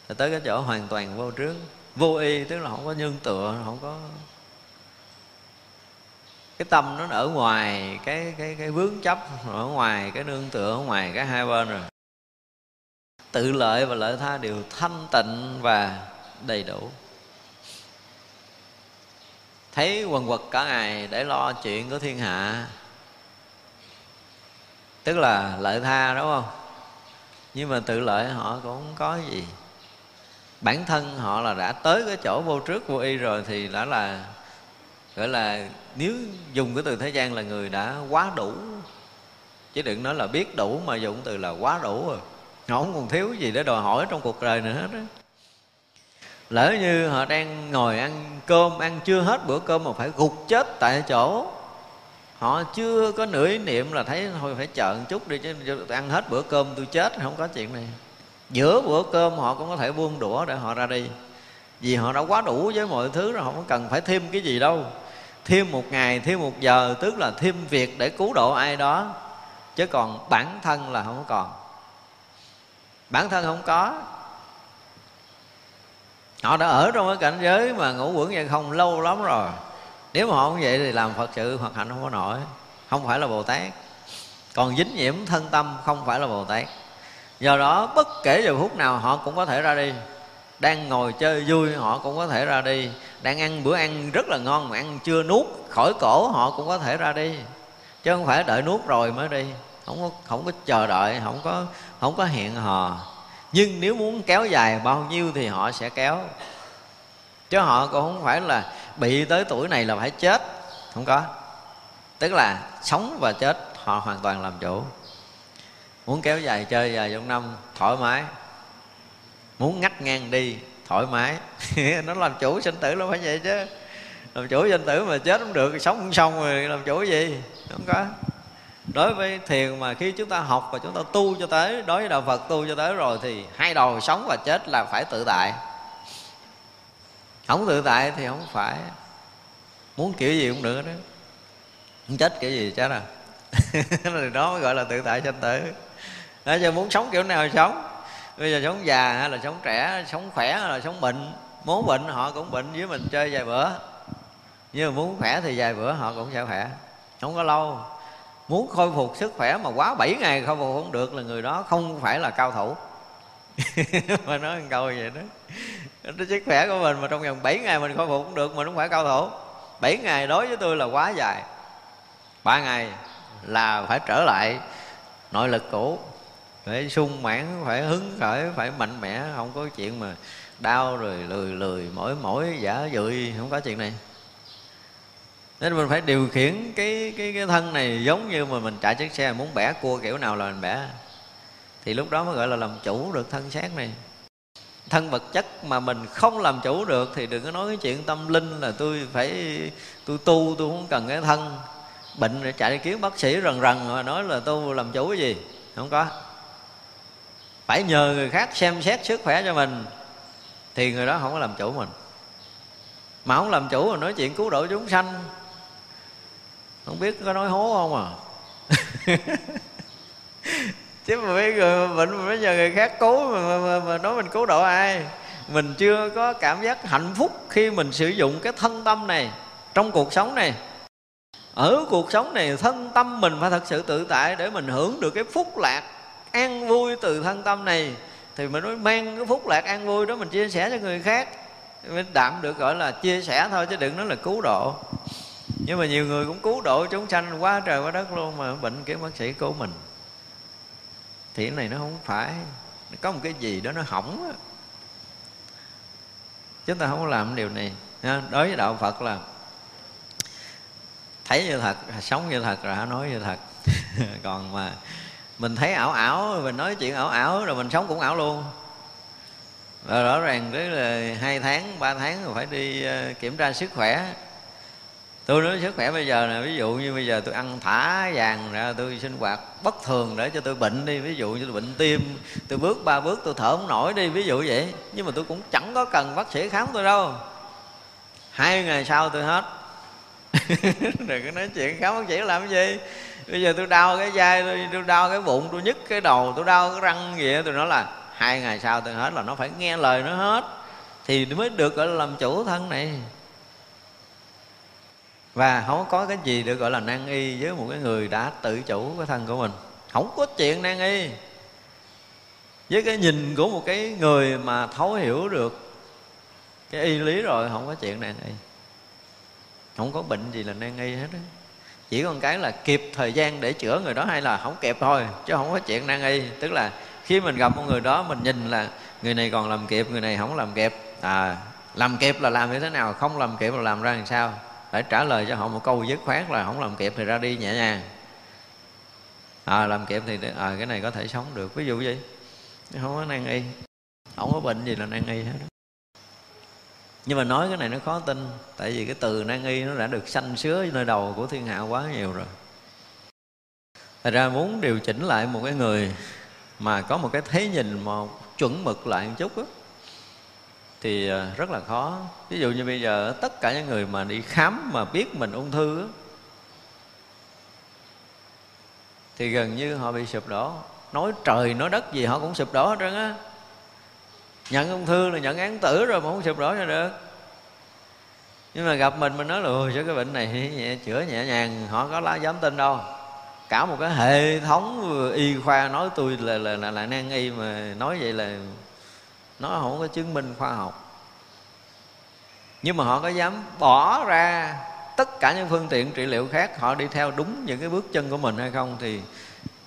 Thì tới cái chỗ hoàn toàn vô trước vô y, tức là không có nhân tựa, không có cái tâm nó ở ngoài, cái cái cái vướng chấp ở ngoài, cái nương tựa ở ngoài, cái hai bên rồi. Tự lợi và lợi tha đều thanh tịnh và đầy đủ. Thấy quần quật cả ngày để lo chuyện của thiên hạ. Tức là lợi tha, đúng không? Nhưng mà tự lợi họ cũng không có gì? Bản thân họ là đã tới cái chỗ vô trước, vô y rồi thì đã là, gọi là, nếu dùng cái từ thế gian là người đã quá đủ. Chứ đừng nói là biết đủ mà dùng từ là quá đủ rồi. Họ không còn thiếu gì để đòi hỏi trong cuộc đời nữa hết đó lỡ như họ đang ngồi ăn cơm, ăn chưa hết bữa cơm mà phải gục chết tại chỗ. Họ chưa có nửa ý niệm là thấy thôi, phải chờ một chút đi chứ, ăn hết bữa cơm tôi chết, không có chuyện này giữa bữa cơm họ cũng có thể buông đũa để họ ra đi. Vì họ đã quá đủ với mọi thứ rồi không cần phải thêm cái gì đâu. Thêm một ngày, thêm một giờ, tức là thêm việc để cứu độ ai đó. Chứ còn bản thân là không còn. Bản thân không có. Họ đã ở trong cái cảnh giới mà ngủ quẩn vậy không lâu lắm rồi. Nếu mà họ không vậy thì làm phật sự hoặc hạnh không có nổi. Không phải là bồ tát. Còn dính nhiễm thân tâm không phải là bồ tát do đó, bất kể giờ phút nào họ cũng có thể ra đi. Đang ngồi chơi vui, họ cũng có thể ra đi. Đang ăn bữa ăn rất là ngon mà ăn chưa nuốt, khỏi cổ, họ cũng có thể ra đi. Chứ không phải đợi nuốt rồi mới đi. Không có không có chờ đợi, không có không có hẹn hò. Nhưng nếu muốn kéo dài bao nhiêu thì họ sẽ kéo. Chứ họ cũng không phải là bị tới tuổi này là phải chết. Không có. Tức là sống và chết, họ hoàn toàn làm chủ muốn kéo dài chơi dài trong năm, thoải mái. Muốn ngắt ngang đi, thoải mái. Nó làm chủ sinh tử nó phải vậy chứ. Làm chủ sinh tử mà chết không được, sống không xong rồi làm chủ gì? Không có. Đối với thiền mà khi chúng ta học và chúng ta tu cho tới, đối với đạo phật tu cho tới rồi thì hai đầu sống và chết là phải tự tại. Không tự tại thì không phải. Muốn kiểu gì cũng được đó. Không chết kiểu gì chết à. Thì đó mới gọi là tự tại sanh tử đó, giờ muốn sống kiểu nào sống. Bây giờ sống già hay là sống trẻ sống khỏe hay là sống bệnh muốn bệnh họ cũng bệnh với mình chơi vài bữa. Nhưng mà muốn khỏe thì vài bữa họ cũng sẽ khỏe. Không có lâu. Muốn khôi phục sức khỏe mà quá 7 ngày khôi phục không được là người đó không phải là cao thủ. Mà nói một câu vậy đó. Cái sức khỏe của mình mà trong vòng 7 ngày mình khôi phục cũng được mà không phải cao thủ. 7 ngày đối với tôi là quá dài. Ba ngày là phải trở lại nội lực cũ phải sung mãn, phải hứng khởi, phải mạnh mẽ, không có chuyện mà đau rồi lười lười, mỏi mỏi, giả dụi, không có chuyện này. Nên mình phải điều khiển cái cái cái thân này giống như mà mình chạy chiếc xe, muốn bẻ cua kiểu nào là mình bẻ. Thì lúc đó mới gọi là làm chủ được thân xác này. Thân vật chất mà mình không làm chủ được thì đừng có nói cái chuyện tâm linh là tôi phải, tôi tu, tôi không cần cái thân. Bệnh để chạy đi kiếm bác sĩ rần rần mà nói là tu làm chủ cái gì? Không có phải nhờ người khác xem xét sức khỏe cho mình. Thì người đó không có làm chủ mình. Mà không làm chủ mà nói chuyện cứu độ chúng sanh. Không biết có nói hố không à? Chứ mà mấy người bệnh mà bây giờ người khác cứu mà, mà, mà, mà nói mình cứu độ ai? Mình chưa có cảm giác hạnh phúc khi mình sử dụng cái thân tâm này trong cuộc sống này. Ở cuộc sống này thân tâm mình phải thật sự tự tại để mình hưởng được cái phúc lạc an vui từ thân tâm này, thì mình mới mang cái phúc lạc an vui đó mình chia sẻ cho người khác. Mình đạm được, gọi là, chia sẻ thôi, chứ đừng nói là cứu độ. Nhưng mà nhiều người cũng cứu độ chúng sanh quá trời quá đất luôn mà bệnh kiếm bác sĩ cứu mình. Thì cái này nó không phải, có một cái gì đó nó hỏng đó. chúng ta không có làm điều này đối với đạo phật là, thấy như thật, sống như thật rồi, nói như thật. Còn mà mình thấy ảo ảo, mình nói chuyện ảo ảo, rồi mình sống cũng ảo luôn. Và rõ ràng tới là hai tháng, ba tháng rồi phải đi ờ, kiểm tra sức khỏe. Tôi nói sức khỏe bây giờ nè, ví dụ như bây giờ tôi ăn thả vàng ra, tôi sinh hoạt bất thường để cho tôi bệnh đi. Ví dụ như tôi bệnh tim, tôi bước ba bước tôi thở không nổi đi, ví dụ vậy. Nhưng mà tôi cũng chẳng có cần bác sĩ khám tôi đâu. Hai ngày sau tôi hết. Đừng có nói chuyện khám bác sĩ làm cái gì bây giờ tôi đau cái vai tôi, tôi đau cái bụng tôi nhức cái đầu tôi đau cái răng gì đó tôi nói là hai ngày sau tôi hết là nó phải nghe lời nó hết. Thì mới được gọi là làm chủ thân này. Và không có cái gì được gọi là nan y với một cái người đã tự chủ cái thân của mình. Không có chuyện nan y. Với cái nhìn của một cái người mà thấu hiểu được cái y lý rồi không có chuyện nan y. Không có bệnh gì là nan y hết á chỉ còn cái là kịp thời gian để chữa người đó hay là không kịp thôi chứ không có chuyện nan y. Tức là khi mình gặp một người đó mình nhìn là người này còn làm kịp người này không làm kịp. À làm kịp là làm như thế nào không làm kịp là làm ra làm sao? Phải trả lời cho họ một câu dứt khoát là không làm kịp thì ra đi nhẹ nhàng. À làm kịp thì à, cái này có thể sống được. Ví dụ vậy không có nan y. Không có bệnh gì là nan y hết đó nhưng mà nói cái này nó khó tin tại vì cái từ nan y nó đã được sanh sứa nơi đầu của thiên hạ quá nhiều rồi. Thật ra muốn điều chỉnh lại một cái người mà có một cái thế nhìn mà chuẩn mực lại một chút đó, thì à, rất là khó. Ví dụ như bây giờ tất cả những người mà đi khám mà biết mình ung thư đó, thì gần như họ bị sụp đổ. Nói trời nói đất gì họ cũng sụp đổ hết trơn á nhận ung thư là nhận án tử rồi mà không sụp đổ ra được. Nhưng mà gặp mình mình nói là ôi cái bệnh này nhẹ, chữa nhẹ nhàng họ có lá dám tin đâu. Cả một cái hệ thống y khoa nói tôi là là là, là nan y mà nói vậy là nó không có chứng minh khoa học. Nhưng mà họ có dám bỏ ra tất cả những phương tiện trị liệu khác họ đi theo đúng những cái bước chân của mình hay không thì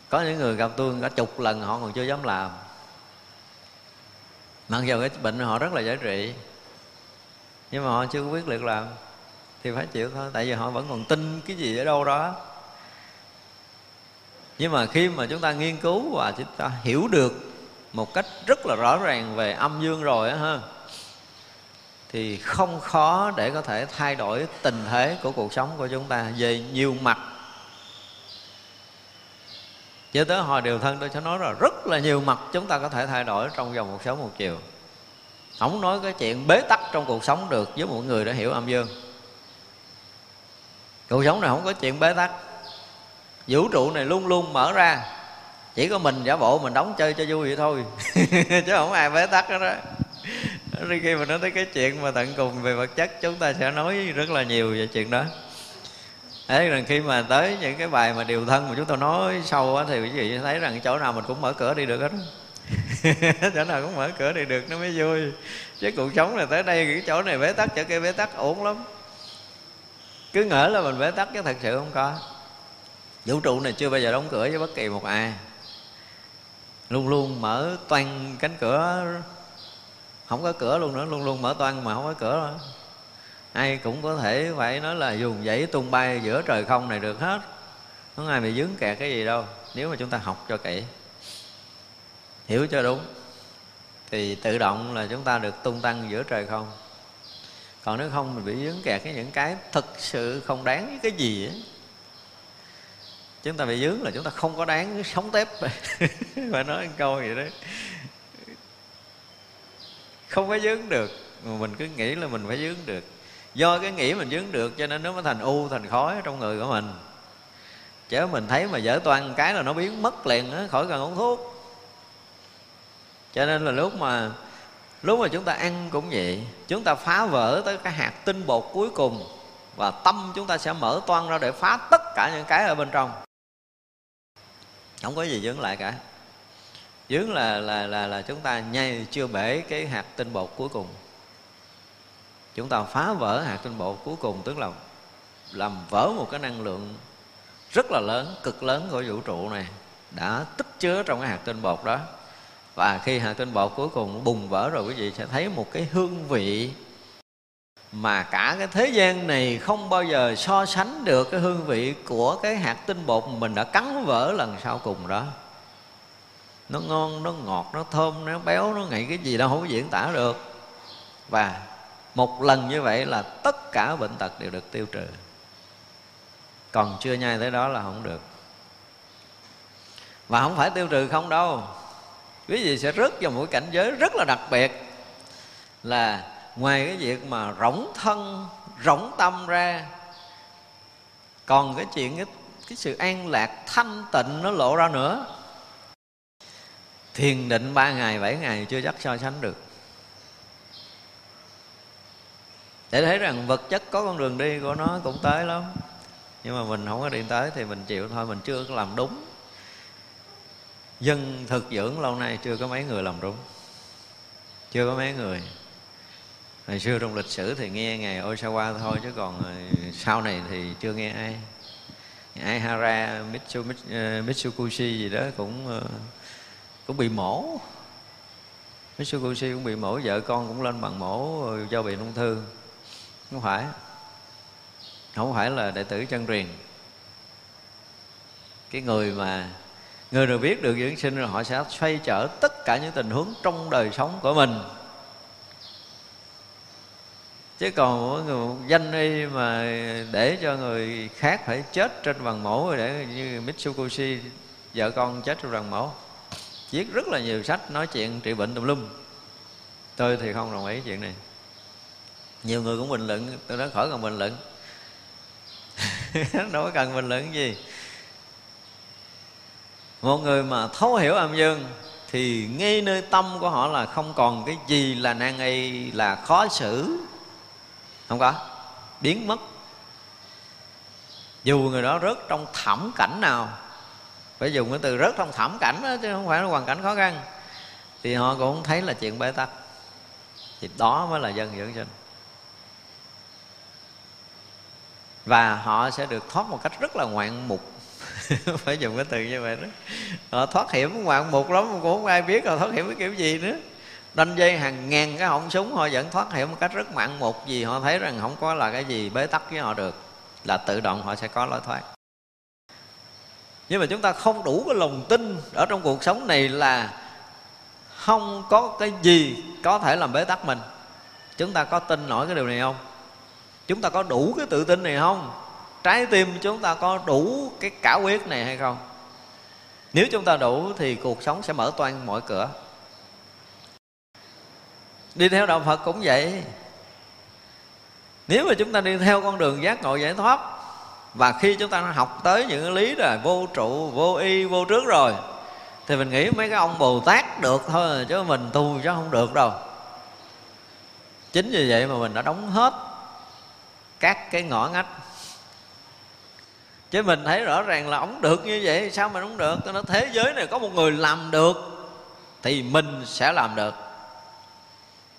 có những người gặp tôi cả chục lần họ còn chưa dám làm mặc dù cái bệnh họ rất là dễ trị, nhưng mà họ chưa quyết liệt làm, thì phải chịu thôi. Tại vì họ vẫn còn tin cái gì ở đâu đó. Nhưng mà khi mà chúng ta nghiên cứu và chúng ta hiểu được một cách rất là rõ ràng về âm dương rồi á ha, thì không khó để có thể thay đổi tình thế của cuộc sống của chúng ta về nhiều mặt cho tới hồi điều thân tôi sẽ nói là rất là nhiều mặt chúng ta có thể thay đổi trong vòng một sớm một chiều. Không nói cái chuyện bế tắc trong cuộc sống được với một người đã hiểu âm dương. Cuộc sống này không có chuyện bế tắc. Vũ trụ này luôn luôn mở ra. Chỉ có mình giả bộ mình đóng chơi cho vui vậy thôi. Chứ không ai bế tắc hết đó Rồi khi mà nói tới cái chuyện mà tận cùng về vật chất, chúng ta sẽ nói rất là nhiều về chuyện đó thế rằng khi mà tới những cái bài mà điều thân mà chúng tôi nói sâu á, thì quý vị thấy rằng chỗ nào mình cũng mở cửa đi được hết chỗ nào cũng mở cửa đi được, nó mới vui. Chứ cuộc sống là tới đây, cái chỗ này bế tắc, chỗ kia bế tắc ổn lắm. Cứ ngỡ là mình bế tắc chứ thật sự không có. Vũ trụ này chưa bao giờ đóng cửa với bất kỳ một ai. Luôn luôn mở toan cánh cửa. Không có cửa luôn nữa, luôn luôn mở toan mà không có cửa. nữa ai cũng có thể phải nói là dùng dãy tung bay giữa trời không này được hết. Không ai bị dướng kẹt cái gì đâu, nếu mà chúng ta học cho kỹ. Hiểu cho đúng, thì tự động là chúng ta được tung tăng giữa trời không. Còn nếu không mình bị dướng kẹt cái những cái thực sự không đáng với cái gì ấy chúng ta bị dướng là chúng ta không có đáng sống tép. Phải nói một câu vậy đấy không có dướng được, mà mình cứ nghĩ là mình phải dướng được do cái nghĩ mình dướng được, cho nên nó mới thành u, thành khói trong người của mình chứ mình thấy mà dở toan cái là nó biến mất liền á, khỏi cần uống thuốc. Cho nên là lúc mà lúc mà chúng ta ăn cũng vậy, chúng ta phá vỡ tới cái hạt tinh bột cuối cùng và tâm chúng ta sẽ mở toan ra để phá tất cả những cái ở bên trong. Không có gì dướng lại cả. Dướng là là là là chúng ta nhai chưa bể cái hạt tinh bột cuối cùng chúng ta phá vỡ hạt tinh bột cuối cùng, tức là làm vỡ một cái năng lượng rất là lớn, cực lớn của vũ trụ này đã tích chứa trong cái hạt tinh bột đó. Và khi hạt tinh bột cuối cùng bùng vỡ rồi, quý vị sẽ thấy một cái hương vị mà cả cái thế gian này không bao giờ so sánh được cái hương vị của cái hạt tinh bột mình đã cắn vỡ lần sau cùng đó. Nó ngon, nó ngọt, nó thơm, nó béo, nó ngậy cái gì đâu, không có diễn tả được. Và một lần như vậy là tất cả bệnh tật đều được tiêu trừ. Còn chưa nhai tới đó là không được. Và không phải tiêu trừ không đâu. Quý vị sẽ rớt vào một cảnh giới rất là đặc biệt là ngoài cái việc mà rỗng thân rỗng tâm ra còn cái chuyện cái, cái sự an lạc thanh tịnh nó lộ ra nữa. Thiền định ba ngày bảy ngày chưa chắc so sánh được. Để thấy rằng vật chất có con đường đi của nó cũng tới lắm. Nhưng mà mình không có đi tới thì mình chịu thôi, mình chưa có làm đúng. Dân thực dưỡng lâu nay chưa có mấy người làm đúng. Chưa có mấy người. Hồi xưa trong lịch sử thì nghe ngài Osawa thôi, chứ còn ờ, sau này thì chưa nghe ai. Ai Hara ờ, Mitsukushi gì đó cũng ờ, cũng bị mổ. Mitsukushi cũng bị mổ, vợ con cũng lên bằng mổ do bị ung thư không phải. Không phải là đệ tử chân truyền. Cái người mà, người nào biết được dưỡng sinh rồi họ sẽ xoay trở tất cả những tình huống trong đời sống của mình. Chứ còn một người danh y mà để cho người khác phải chết trên bằng mổ để như Mitsukoshi vợ con chết trên bằng mổ viết rất là nhiều sách nói chuyện trị bệnh tùm lum. Tôi thì không đồng ý chuyện này nhiều người cũng bình luận tôi nói khỏi cần bình luận. Đâu có cần bình luận gì. Một người mà thấu hiểu âm dương thì ngay nơi tâm của họ là không còn cái gì là nan y là khó xử. Không có. Biến mất. Dù người đó rớt trong thảm cảnh nào phải dùng cái từ rớt trong thảm cảnh đó, chứ không phải là hoàn cảnh khó khăn thì họ cũng thấy là chuyện bế tắc. Thì đó mới là dân dưỡng sinh. Và họ sẽ được thoát một cách rất là ngoạn mục. Phải dùng cái từ như vậy đó. Họ thoát hiểm ngoạn mục lắm, cũng không ai biết họ thoát hiểm cái kiểu gì nữa. Đanh dây hàng ngàn cái họng súng, họ vẫn thoát hiểm một cách rất ngoạn mục vì họ thấy rằng không có là cái gì bế tắc với họ được. Là tự động họ sẽ có lối thoát. Nhưng mà chúng ta không đủ cái lòng tin ở trong cuộc sống này là không có cái gì có thể làm bế tắc mình. Chúng ta có tin nổi cái điều này không? Chúng ta có đủ cái tự tin này không? Trái tim chúng ta có đủ cái cả quyết này hay không? Nếu chúng ta đủ thì cuộc sống sẽ mở toan mọi cửa. Đi theo đạo phật cũng vậy. Nếu mà chúng ta đi theo con đường giác ngộ giải thoát, và khi chúng ta học tới những lý rồi vô trụ, vô y, vô trước rồi, thì mình nghĩ mấy cái ông bồ tát được thôi, chứ mình tu chứ không được đâu. Chính vì vậy mà mình đã đóng hết các cái ngõ ngách. Chứ mình thấy rõ ràng là ổng được như vậy, sao mình không được? Tôi nói thế giới này có một người làm được thì mình sẽ làm được.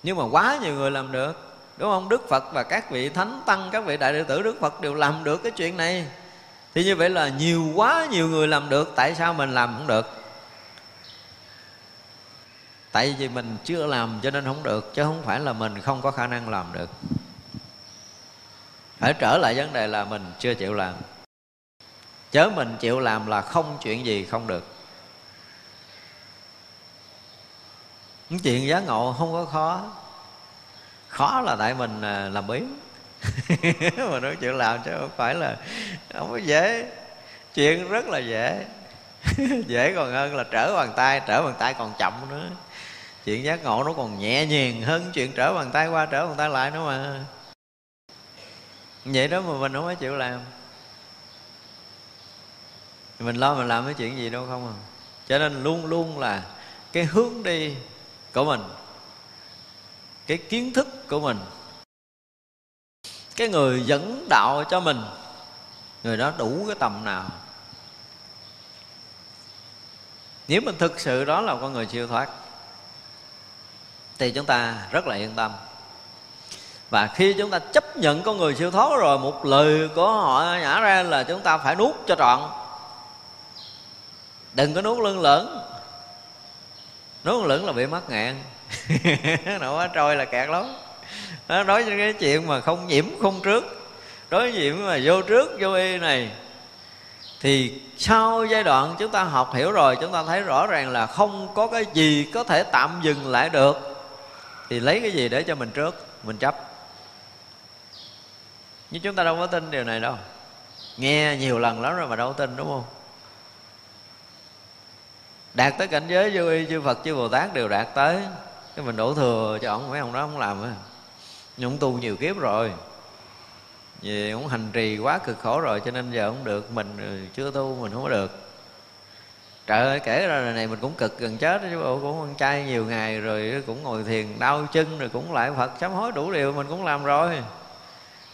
Nhưng mà quá nhiều người làm được, đúng không? Đức phật và các vị thánh tăng, các vị đại đệ tử đức phật đều làm được cái chuyện này. Thì như vậy là nhiều quá nhiều người làm được, tại sao mình làm không được? Tại vì mình chưa làm cho nên không được, chứ không phải là mình không có khả năng làm được phải trở lại vấn đề là mình chưa chịu làm. Chớ mình chịu làm là không chuyện gì không được. Những chuyện giá ngộ không có khó. Khó là tại mình à, làm biến mà nói chuyện làm chứ không phải là, không có dễ. Chuyện rất là dễ. Dễ còn hơn là trở bàn tay, trở bàn tay còn chậm nữa. Chuyện giác ngộ nó còn nhẹ nhàng hơn chuyện trở bàn tay qua, trở bàn tay lại nữa mà vậy đó mà mình không có chịu làm. Mình lo mình làm cái chuyện gì đâu không à. Cho nên luôn luôn là cái hướng đi của mình, cái kiến thức của mình, cái người dẫn đạo cho mình, người đó đủ cái tầm nào. Nếu mình thực sự đó là con người siêu thoát, thì chúng ta rất là yên tâm và khi chúng ta chấp nhận con người siêu thoát rồi một lời của họ nhả ra là chúng ta phải nuốt cho trọn. Đừng có nuốt lưng lửng. Nuốt lưng lửng là bị mất ngạn nó quá trôi là kẹt lắm. Đó, nói với cái chuyện mà không nhiễm không trước. Đối với chuyện mà vô trước vô y này thì sau giai đoạn chúng ta học hiểu rồi chúng ta thấy rõ ràng là không có cái gì có thể tạm dừng lại được. Thì lấy cái gì để cho mình trước? Mình chấp nhưng chúng ta đâu có tin điều này đâu. Nghe nhiều lần lắm rồi mà đâu tin, đúng không? Đạt tới cảnh giới vô y, chư phật, chư bồ tát đều đạt tới. Cái mình đổ thừa cho ông mấy ông đó không làm á. Nhưng ông tu nhiều kiếp rồi. Vì ông hành trì quá cực khổ rồi, cho nên giờ không được. Mình chưa tu, mình không có được. Trời ơi, kể ra này mình cũng cực gần chết chứ bộ cũng ăn chay nhiều ngày rồi cũng ngồi thiền, đau chân rồi cũng lại phật, sám hối đủ điều mình cũng làm rồi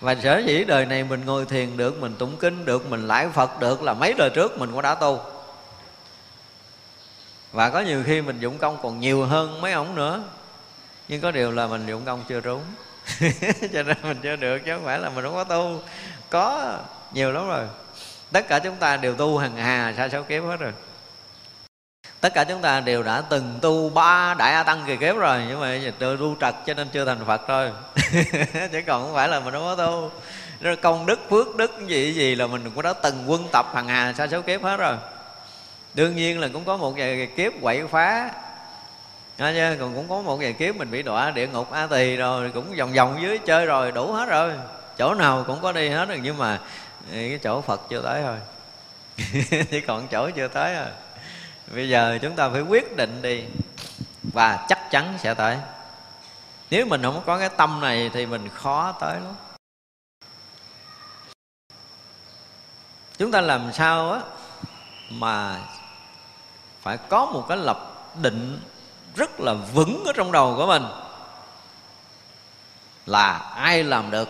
và sở dĩ đời này mình ngồi thiền được, mình tụng kinh được, mình lại phật được là mấy đời trước mình cũng đã tu. Và có nhiều khi mình dụng công còn nhiều hơn mấy ông nữa. Nhưng có điều là mình dụng công chưa trúng. Cho nên mình chưa được, chứ không phải là mình không có tu. Có, nhiều lắm rồi. Tất cả chúng ta đều tu hằng hà sa số kiếp hết rồi tất cả chúng ta đều đã từng tu ba đại a tăng kỳ kiếp rồi, nhưng mà tự tu trật cho nên chưa thành phật thôi. Chứ còn không phải là mình không có tu. Rồi công đức, phước đức gì gì là mình cũng đã từng quân tập hàng hà sa số kiếp hết rồi. Đương nhiên là cũng có một vài kiếp quậy phá. Nghe còn cũng có một vài kiếp mình bị đọa địa ngục, a tỳ rồi, cũng vòng vòng dưới chơi rồi, đủ hết rồi. Chỗ nào cũng có đi hết rồi, nhưng mà cái chỗ phật chưa tới thôi. Chỉ còn chỗ chưa tới rồi bây giờ chúng ta phải quyết định đi, và chắc chắn sẽ tới. Nếu mình không có cái tâm này thì mình khó tới lắm. Chúng ta làm sao á mà phải có một cái lập định rất là vững ở trong đầu của mình? Là ai làm được,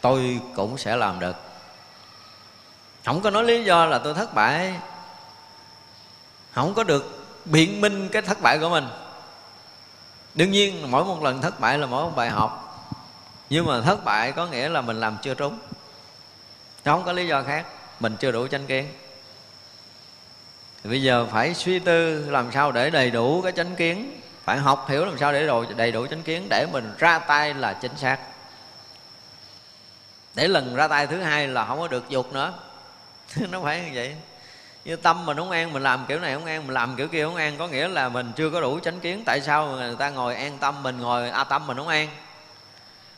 tôi cũng sẽ làm được. Không có nói lý do là tôi thất bại không có được biện minh cái thất bại của mình. Đương nhiên, mỗi một lần thất bại là mỗi một bài học. Nhưng mà thất bại có nghĩa là mình làm chưa trúng. Không có lý do khác, mình chưa đủ chánh kiến. Thì bây giờ phải suy tư làm sao để đầy đủ cái chánh kiến. Phải học hiểu làm sao để rồi đầy đủ chánh kiến để mình ra tay là chính xác. Để lần ra tay thứ hai là không có được dục nữa. Nó phải như vậy như tâm mình không an, mình làm kiểu này không an, mình làm kiểu kia không an. Có nghĩa là mình chưa có đủ chánh kiến. Tại sao người ta ngồi an tâm mình, ngồi a tâm mình không an?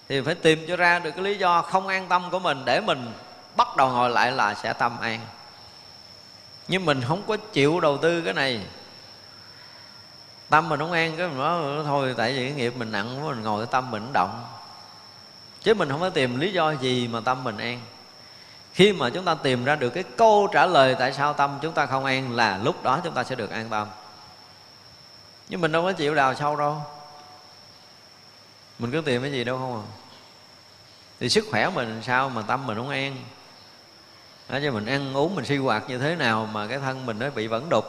Thì phải tìm cho ra được cái lý do không an tâm của mình để mình bắt đầu ngồi lại là sẽ tâm an. Nhưng mình không có chịu đầu tư cái này. Tâm mình không an, cái mình nói thôi, tại vì cái nghiệp mình nặng mình ngồi cái tâm mình động. Chứ mình không có tìm lý do gì mà tâm mình an khi mà chúng ta tìm ra được cái câu trả lời tại sao tâm chúng ta không an là lúc đó chúng ta sẽ được an tâm. Nhưng mình đâu có chịu đào sâu đâu. Mình cứ tìm cái gì đâu không à. Thì sức khỏe mình sao mà tâm mình không an? Đó, cho mình ăn uống mình sinh hoạt như thế nào mà cái thân mình nó bị vẫn đục?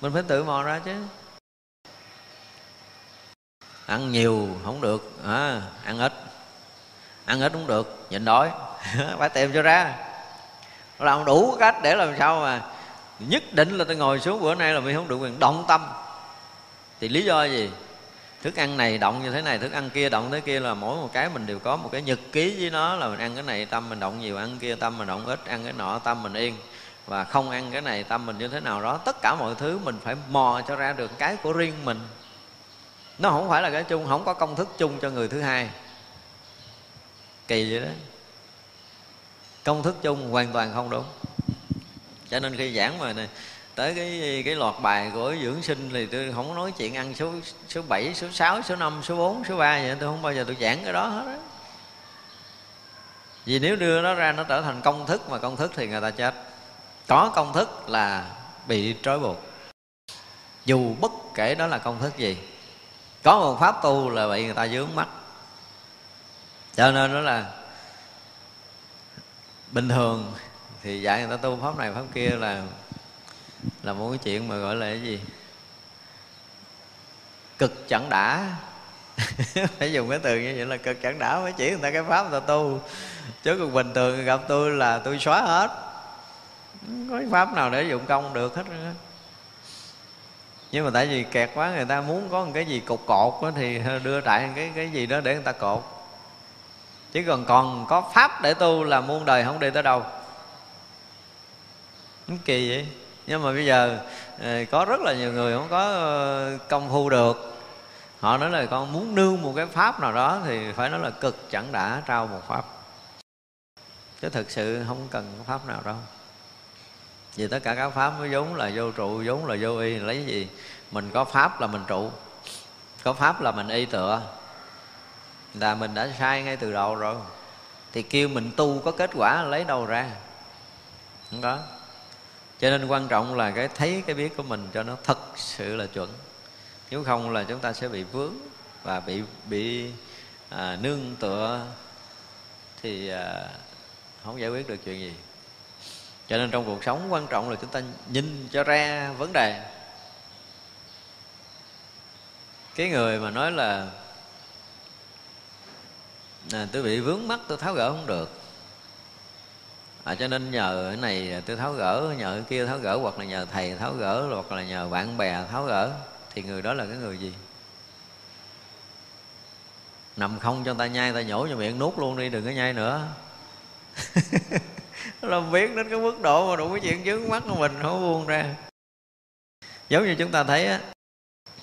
Mình phải tự mò ra chứ. Ăn nhiều không được à, ăn ít. Ăn ít cũng được nhịn đói. phải tìm cho ra. Làm đủ cách để làm sao mà nhất định là tôi ngồi xuống bữa nay là mình không được quyền động tâm. Thì lý do gì? Thức ăn này động như thế này, thức ăn kia động thế kia là mỗi một cái mình đều có một cái nhật ký với nó là mình ăn cái này tâm mình động nhiều, ăn kia tâm mình động ít, ăn cái nọ tâm mình yên. Và không ăn cái này tâm mình như thế nào đó, tất cả mọi thứ mình phải mò cho ra được cái của riêng mình. Nó không phải là cái chung, không có công thức chung cho người thứ hai. Kỳ vậy đó công thức chung hoàn toàn không đúng. Cho nên khi giảng mà này, tới cái cái loạt bài của dưỡng sinh thì tôi không nói chuyện ăn số số 7, số 6, số 5, số 4, số 3 vậy tôi không bao giờ tôi giảng cái đó hết á. Vì nếu đưa nó ra nó trở thành công thức mà công thức thì người ta chết. Có công thức là bị trói buộc. Dù bất kể đó là công thức gì có một pháp tu là bị người ta dướng mắt. Cho nên đó là bình thường thì dạy người ta tu pháp này pháp kia là là một cái chuyện mà gọi là cái gì? Cực chẳng đã. Phải dùng cái từ như vậy là cực chẳng đã mới chỉ người ta cái pháp người ta tu. Chứ còn bình thường gặp tôi là tôi xóa hết. Không có cái pháp nào để dụng công được hết nữa nhưng mà tại vì kẹt quá người ta muốn có một cái gì cột cột đó, thì đưa lại cái cái gì đó để người ta cột chứ còn còn có pháp để tu là muôn đời không đi tới đâu. Kỳ vậy. Nhưng mà bây giờ ờ, có rất là nhiều người không có ờ, công phu được. Họ nói là con muốn nương một cái pháp nào đó thì phải nói là cực chẳng đã trao một pháp. Chứ thực sự không cần pháp nào đâu. Vì tất cả các pháp mới vốn là vô trụ, vốn là vô y. Lấy gì? Mình có pháp là mình trụ. Có pháp là mình y tựa là mình đã sai ngay từ đầu rồi. Thì kêu mình tu có kết quả lấy đâu ra. Không có. Cho nên quan trọng là cái thấy cái biết của mình cho nó thật sự là chuẩn. Nếu không là chúng ta sẽ bị vướng và bị bị à, nương tựa. Thì à, không giải quyết được chuyện gì. Cho nên trong cuộc sống quan trọng là chúng ta nhìn cho ra vấn đề. Cái người mà nói là à, tôi bị vướng mắt tôi tháo gỡ không được. À, cho nên nhờ cái này tôi tháo gỡ nhờ cái kia tháo gỡ hoặc là nhờ thầy tháo gỡ hoặc là nhờ bạn bè tháo gỡ thì người đó là cái người gì? Nằm không cho ta nhai ta nhổ cho miệng nuốt luôn đi đừng có nhai nữa. Làm biết đến cái mức độ mà đủ cái chuyện dướng mắt của mình không buông ra. Giống như chúng ta thấy á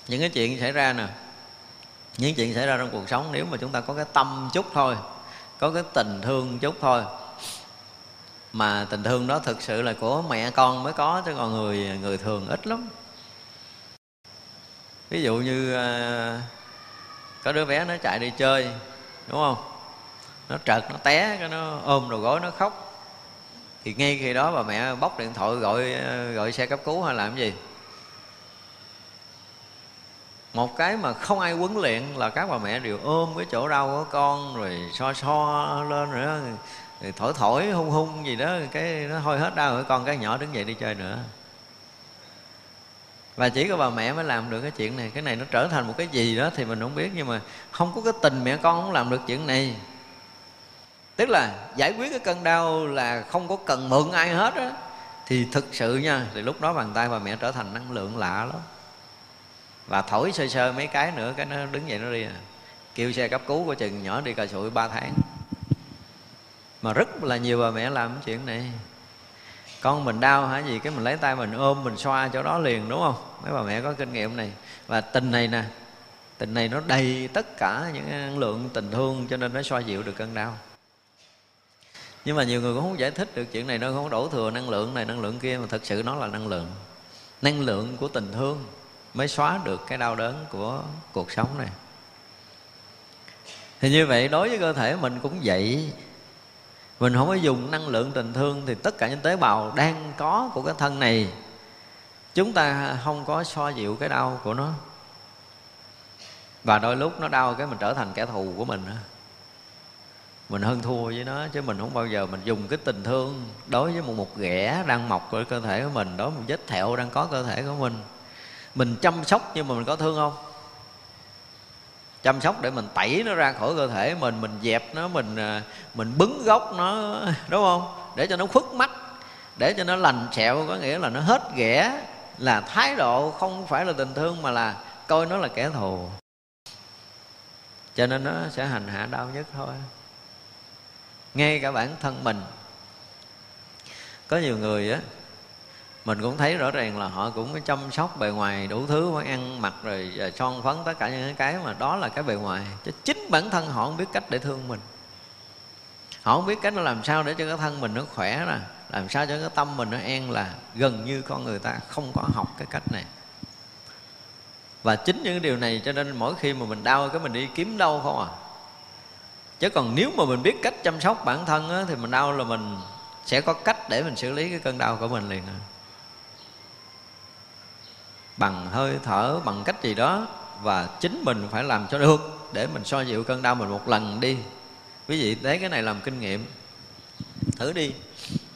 những cái chuyện xảy ra nè những chuyện xảy ra trong cuộc sống nếu mà chúng ta có cái tâm chút thôi, có cái tình thương chút thôi. Mà tình thương đó thực sự là của mẹ con mới có, chứ còn người người thường ít lắm. Ví dụ như à, có đứa bé nó chạy đi chơi, đúng không? Nó trật nó té, cái nó ôm đầu gối, nó khóc. Thì ngay khi đó bà mẹ bóc điện thoại, gọi à, gọi xe cấp cứu hay làm cái gì? Một cái mà không ai huấn luyện là các bà mẹ đều ôm cái chỗ đau của con rồi so so lên rồi, rồi thổi thổi hung hung gì đó cái nó thôi hết đau rồi con cái nhỏ đứng dậy đi chơi nữa. Và chỉ có bà mẹ mới làm được cái chuyện này. Cái này nó trở thành một cái gì đó thì mình không biết nhưng mà không có cái tình mẹ con không làm được chuyện này. Tức là giải quyết cái cơn đau là không có cần mượn ai hết á. Thì thực sự nha thì lúc đó bàn tay bà mẹ trở thành năng lượng lạ lắm và thổi sơ sơ mấy cái nữa, cái nó đứng dậy nó đi à. Kêu xe cấp cứu của chừng nhỏ đi cà sụi ba tháng. Mà rất là nhiều bà mẹ làm cái chuyện này. Con mình đau hả gì, cái mình lấy tay mình ôm, mình xoa chỗ đó liền, đúng không? Mấy bà mẹ có kinh nghiệm này. Và tình này nè, tình này nó đầy tất cả những năng lượng tình thương cho nên nó xoa dịu được cơn đau. Nhưng mà nhiều người cũng không giải thích được chuyện này, nó không đổ thừa năng lượng này, năng lượng kia, mà thật sự nó là năng lượng. Năng lượng của tình thương mới xóa được cái đau đớn của cuộc sống này. Thì như vậy, đối với cơ thể mình cũng vậy. Mình không có dùng năng lượng tình thương thì tất cả những tế bào đang có của cái thân này, chúng ta không có so dịu cái đau của nó. Và đôi lúc nó đau cái mình trở thành kẻ thù của mình mình hơn thua với nó, chứ mình không bao giờ mình dùng cái tình thương đối với một một ghẻ đang mọc ở cơ thể của mình, đối với một vết thẹo đang có cơ thể của mình mình chăm sóc nhưng mà mình có thương không? Chăm sóc để mình tẩy nó ra khỏi cơ thể mình mình dẹp nó, mình à, mình bứng gốc nó, đúng không? Để cho nó khuất mắt, để cho nó lành sẹo, có nghĩa là nó hết ghẻ, là thái độ không phải là tình thương mà là coi nó là kẻ thù. Cho nên nó sẽ hành hạ đau nhất thôi. Ngay cả bản thân mình. Có nhiều người á mình cũng thấy rõ ràng là họ cũng chăm sóc bề ngoài đủ thứ phải ăn mặc rồi à, son phấn tất cả những cái mà đó là cái bề ngoài. Chứ chính bản thân họ không biết cách để thương mình. Họ không biết cách nó làm sao để cho cái thân mình nó khỏe nè làm sao cho cái tâm mình nó an là gần như con người ta không có học cái cách này. Và chính những điều này cho nên mỗi khi mà mình đau cái mình đi kiếm đâu không à. Chứ còn nếu mà mình biết cách chăm sóc bản thân á, thì mình đau là mình sẽ có cách để mình xử lý cái cơn đau của mình liền à bằng hơi thở, bằng cách gì đó, và chính mình phải làm cho được, để mình soi dịu cơn đau mình một lần đi. Quý vị lấy cái này làm kinh nghiệm. Thử đi.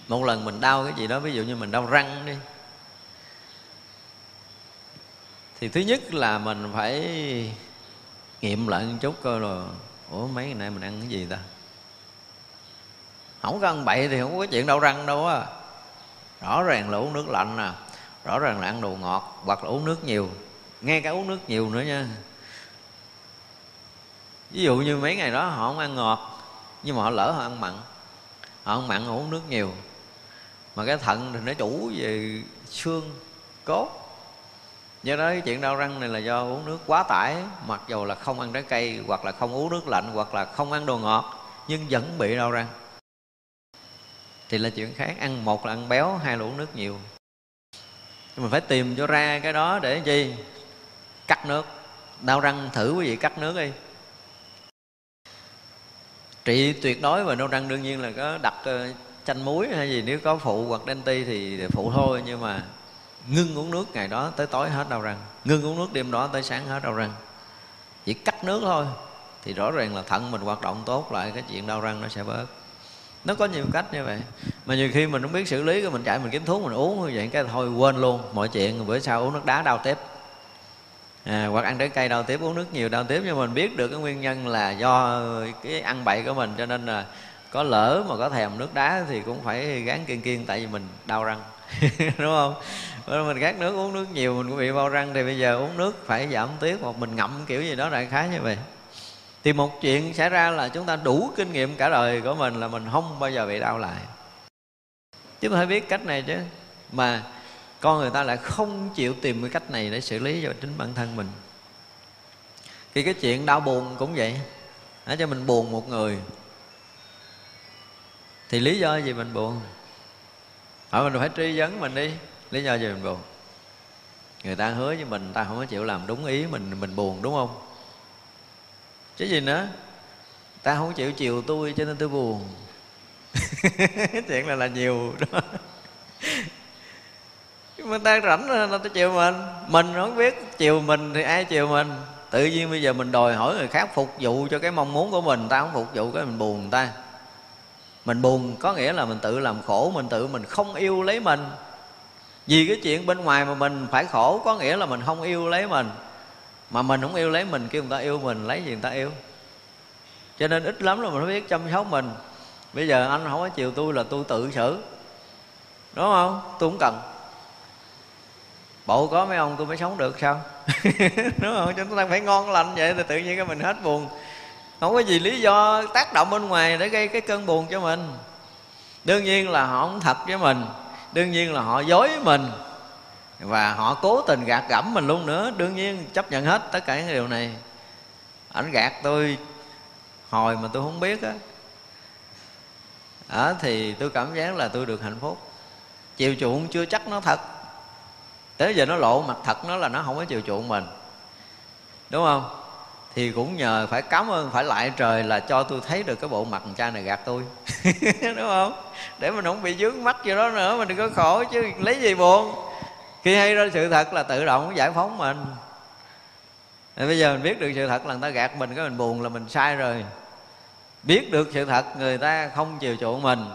Một lần mình đau cái gì đó, ví dụ như mình đau răng đi. Thì thứ nhất là mình phải nghiệm lại một chút coi là ủa, mấy ngày nay mình ăn cái gì ta? Không có ăn bậy thì không có chuyện đau răng đâu á. Rõ ràng là uống nước lạnh nè rõ ràng là ăn đồ ngọt hoặc là uống nước nhiều. Ngay cả uống nước nhiều nữa nha. Ví dụ như mấy ngày đó họ không ăn ngọt, nhưng mà họ lỡ họ ăn mặn. Họ ăn mặn, họ uống nước nhiều. Mà cái thận thì nó chủ về xương, cốt. Do đó cái chuyện đau răng này là do uống nước quá tải, mặc dù là không ăn trái cây hoặc là không uống nước lạnh hoặc là không ăn đồ ngọt, nhưng vẫn bị đau răng. Thì là chuyện khác, ăn một là ăn béo, hai là uống nước nhiều mình phải tìm cho ra cái đó để chi? Cắt nước. Đau răng thử quý vị cắt nước đi. Trị tuyệt đối và đau răng đương nhiên là có đặt ờ, chanh muối hay gì, nếu có phụ hoặc đen ti thì phụ thôi, nhưng mà ngưng uống nước ngày đó tới tối hết đau răng. Ngưng uống nước đêm đó tới sáng hết đau răng. Chỉ cắt nước thôi thì rõ ràng là thận mình hoạt động tốt lại, cái chuyện đau răng nó sẽ bớt nó có nhiều cách như vậy. Mà nhiều khi mình không biết xử lý mình chạy mình kiếm thuốc mình uống như vậy cái thôi quên luôn mọi chuyện bữa sau uống nước đá đau tiếp à, hoặc ăn trái cây đau tiếp uống nước nhiều đau tiếp nhưng mình biết được cái nguyên nhân là do cái ăn bậy của mình cho nên là có lỡ mà có thèm nước đá thì cũng phải gán kiên kiên tại vì mình đau răng. Đúng không? Bởi mình gác nước uống nước nhiều mình cũng bị bao răng thì bây giờ uống nước phải giảm tiết hoặc mình ngậm kiểu gì đó đại khái như vậy thì một chuyện xảy ra là chúng ta đủ kinh nghiệm cả đời của mình là mình không bao giờ bị đau lại. Chúng ta phải biết cách này chứ. Mà con người ta lại không chịu tìm cái cách này để xử lý cho chính bản thân mình. Thì cái chuyện đau buồn cũng vậy. Để cho mình buồn một người. Thì lý do gì mình buồn? Hỏi mình phải truy vấn mình đi. Lý do gì mình buồn? Người ta hứa với mình, ta không có chịu làm đúng ý mình mình buồn, đúng không? Chứ gì nữa. Ta không chịu chiều tôi cho nên tôi buồn. Chuyện là là nhiều đó. Mà ta rảnh là ta chịu mình. Mình không biết chiều mình thì ai chiều mình? Tự nhiên bây giờ mình đòi hỏi người khác phục vụ cho cái mong muốn của mình. Ta không phục vụ cái mình buồn người ta. Mình buồn có nghĩa là mình tự làm khổ, mình tự mình không yêu lấy mình. Vì cái chuyện bên ngoài mà mình phải khổ có nghĩa là mình không yêu lấy mình mà mình không yêu lấy mình, kêu người ta yêu mình, lấy gì người ta yêu. Cho nên ít lắm là mình phải biết chăm sóc mình. Bây giờ anh không có chiều tôi là tôi tự xử. Đúng không? Tôi không cần. Bộ có mấy ông tôi mới sống được sao? Đúng không? Chúng ta phải ngon lành vậy thì tự nhiên cái mình hết buồn. Không có gì lý do tác động bên ngoài để gây cái cơn buồn cho mình. Đương nhiên là họ không thật với mình. Đương nhiên là họ dối mình và họ cố tình gạt gẫm mình luôn nữa. Đương nhiên chấp nhận hết tất cả những điều này. Ảnh gạt tôi hồi mà tôi không biết á. À, thì tôi cảm giác là tôi được hạnh phúc. Chiều chuộng chưa chắc nó thật. Tới giờ nó lộ mặt thật nó là nó không có chiều chuộng mình. Đúng không? Thì cũng nhờ phải cảm ơn phải lại trời là cho tôi thấy được cái bộ mặt cha này gạt tôi. Đúng không? Để mình không bị dướng mắt gì đó nữa mình đừng có khổ chứ lấy gì buồn khi hay ra sự thật là tự động giải phóng mình. Thì bây giờ mình biết được sự thật là người ta gạt mình cái mình buồn là mình sai rồi. Biết được sự thật người ta không chiều chuộng mình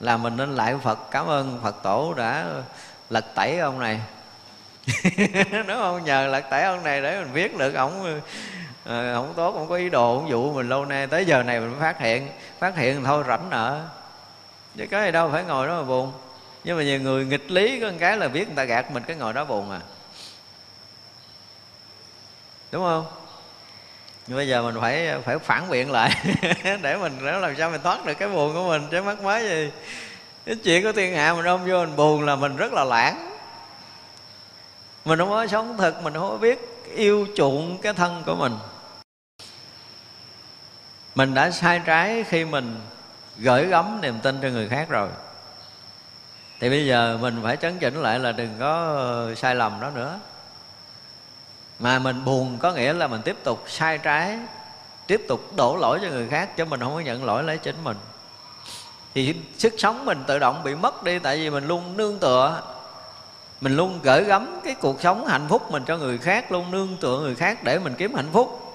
là mình nên lại phật. Cảm ơn phật tổ đã lật tẩy ông này. Đúng không nhờ lật tẩy ông này để mình biết được ổng à, không ờ, tốt không có ý đồ không dụ mình lâu nay. Tới giờ này mình mới phát hiện phát hiện thôi rảnh nợ. Chứ cái gì đâu phải ngồi đó mà buồn nhưng mà nhiều người nghịch lý, có một cái là biết người ta gạt mình, cái ngồi đó buồn à. Đúng không? Nhưng bây giờ mình phải phải phản biện lại để mình, để làm sao mình thoát được cái buồn của mình, chứ mắc mới gì. Cái chuyện của thiên hạ mình ôm vô mình buồn là mình rất là lãng. Mình không có sống thật mình không có biết yêu chuộng cái thân của mình. Mình đã sai trái khi mình gửi gắm niềm tin cho người khác rồi thì bây giờ mình phải chấn chỉnh lại là đừng có ờ, sai lầm đó nữa. Mà mình buồn có nghĩa là mình tiếp tục sai trái, tiếp tục đổ lỗi cho người khác chứ mình không có nhận lỗi lấy chính mình. Thì sức sống mình tự động bị mất đi tại vì mình luôn nương tựa, mình luôn gửi gắm cái cuộc sống hạnh phúc mình cho người khác, luôn nương tựa người khác để mình kiếm hạnh phúc.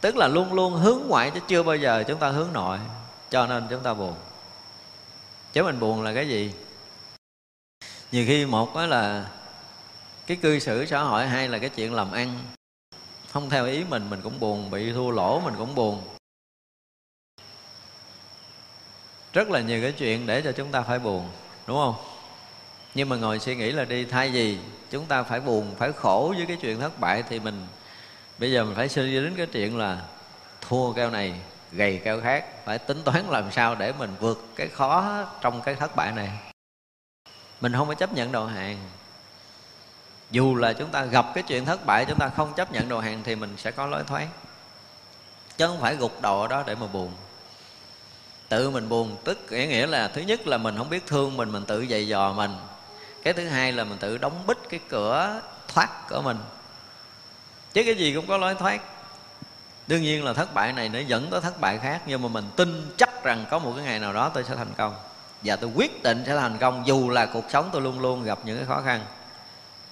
Tức là luôn luôn hướng ngoại chứ chưa bao giờ chúng ta hướng nội, cho nên chúng ta buồn. Chứ mình buồn là cái gì? Nhiều khi một đó là cái cư xử xã hội hay là cái chuyện làm ăn, không theo ý mình mình cũng buồn, bị thua lỗ mình cũng buồn. Rất là nhiều cái chuyện để cho chúng ta phải buồn, đúng không? Nhưng mà ngồi suy nghĩ là đi, thay vì chúng ta phải buồn, phải khổ với cái chuyện thất bại thì mình, bây giờ mình phải suy đến cái chuyện là thua keo này, gầy keo khác, phải tính toán làm sao để mình vượt cái khó trong cái thất bại này mình không có chấp nhận đầu hàng. Dù là chúng ta gặp cái chuyện thất bại, chúng ta không chấp nhận đầu hàng thì mình sẽ có lối thoát. Chứ không phải gục đầu ở đó để mà buồn. Tự mình buồn tức nghĩa nghĩa là thứ nhất là mình không biết thương mình mình tự dày dò mình. Cái thứ hai là mình tự đóng bít cái cửa thoát của mình. Chứ cái gì cũng có lối thoát. Đương nhiên là thất bại này nó dẫn tới thất bại khác, nhưng mà mình tin chắc rằng có một cái ngày nào đó tôi sẽ thành công và tôi quyết định sẽ thành công, dù là cuộc sống tôi luôn luôn gặp những cái khó khăn.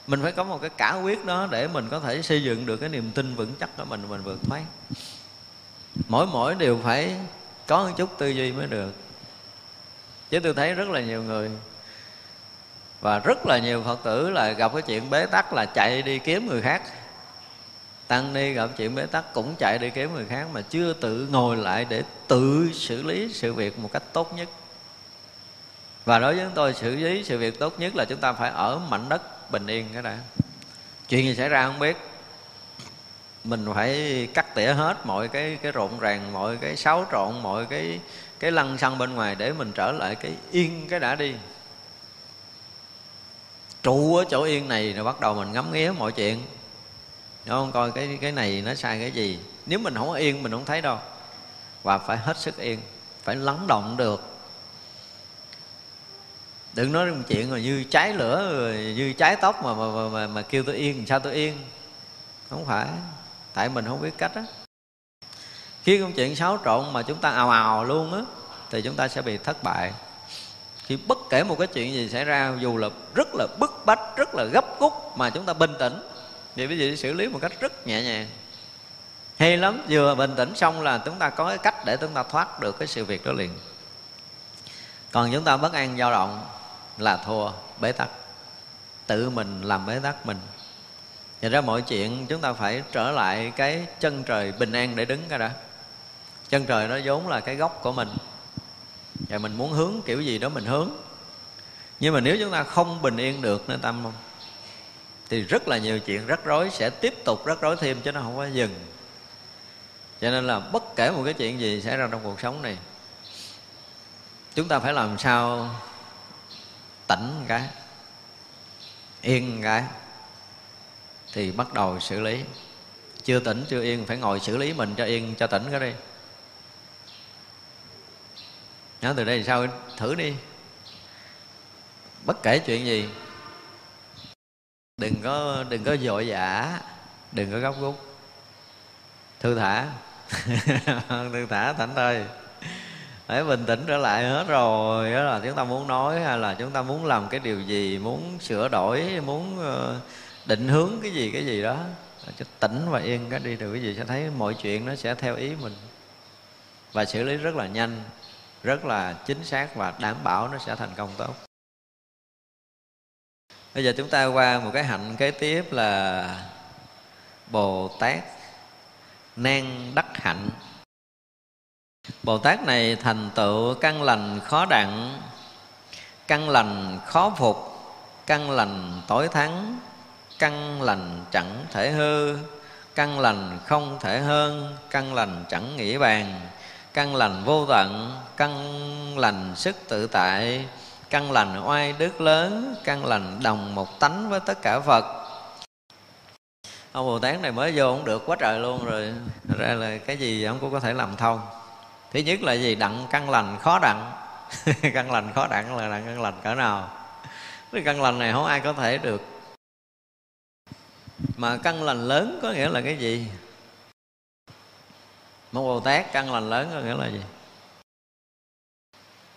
Mình phải có một cái cả quyết đó để mình có thể xây dựng được cái niềm tin vững chắc của mình mình vượt thoát. Mỗi mỗi đều phải có một chút tư duy mới được. Chứ tôi thấy rất là nhiều người và rất là nhiều phật tử là gặp cái chuyện bế tắc là chạy đi kiếm người khác. Tăng ni gặp chuyện bế tắc cũng chạy đi kiếm người khác mà chưa tự ngồi lại để tự xử lý sự việc một cách tốt nhất và đối với chúng tôi, xử lý sự việc tốt nhất là chúng ta phải ở mảnh đất bình yên, cái đã chuyện gì xảy ra không biết. Mình phải cắt tỉa hết mọi cái cái rộn ràng, mọi cái xáo trộn, mọi cái cái lăng xăng bên ngoài để mình trở lại cái yên, cái đã đi. Trụ ở chỗ yên này rồi bắt đầu mình ngắm nghía mọi chuyện. Đúng không? Coi cái cái này nó sai cái gì. Nếu mình không yên, mình không thấy đâu. Và phải hết sức yên, phải lắng động được đừng nói một chuyện mà như cháy lửa rồi như cháy tóc mà mà, mà mà mà kêu tôi yên sao tôi yên? Không phải. Tại mình không biết cách á. Khi công chuyện xáo trộn mà chúng ta ào ào luôn á thì chúng ta sẽ bị thất bại. Khi bất kể một cái chuyện gì xảy ra dù là rất là bức bách rất là gấp rút mà chúng ta bình tĩnh thì quý vị xử lý một cách rất nhẹ nhàng. Hay lắm vừa bình tĩnh xong là chúng ta có cái cách để chúng ta thoát được cái sự việc đó liền. Còn chúng ta bất an dao động là thua bế tắc. Tự mình làm bế tắc mình. Vậy ra mọi chuyện, chúng ta phải trở lại cái chân trời bình an để đứng cái đã Chân trời nó vốn là cái gốc của mình. Và mình muốn hướng kiểu gì đó mình hướng. Nhưng mà nếu chúng ta không bình yên được, nên tâm không? Thì rất là nhiều chuyện rắc rối sẽ tiếp tục rắc rối thêm chứ nó không có dừng. Cho nên là bất kể một cái chuyện gì xảy ra trong cuộc sống này, Chúng ta phải làm sao tỉnh cái, yên cái, thì bắt đầu xử lý. Chưa tỉnh, chưa yên, phải ngồi xử lý mình cho yên, cho tỉnh cái đi. Nói từ đây thì sao? Thử đi. Bất kể chuyện gì, đừng có đừng có vội vã đừng có gấp rút. Thư thả. Thư thả thảnh thơi phải bình tĩnh trở lại hết rồi. Đó là chúng ta muốn nói hay là chúng ta muốn làm cái điều gì, muốn sửa đổi, muốn ờ, định hướng cái gì cái gì đó. Cho tỉnh và yên cái đi được cái gì sẽ thấy mọi chuyện nó sẽ theo ý mình. Và xử lý rất là nhanh, rất là chính xác và đảm bảo nó sẽ thành công tốt. Bây giờ chúng ta qua một cái hạnh kế tiếp là bồ tát nan đắc hạnh bồ tát này thành tựu căn lành khó đặng căn lành khó phục căn lành tối thắng căn lành chẳng thể hư căn lành không thể hơn căn lành chẳng nghĩ bàn căn lành vô tận căn lành sức tự tại căn lành oai đức lớn căn lành đồng một tánh với tất cả phật ông bồ tát này mới vô cũng được quá trời luôn rồi ra là cái gì ông cũng có thể làm thông thứ nhất là gì? Đặng căn lành khó đặng. Căn lành khó đặng là đặng căn lành cỡ nào? Cái căn lành này không ai có thể được. Mà căn lành lớn có nghĩa là cái gì? Một bồ tát căn lành lớn có nghĩa là gì?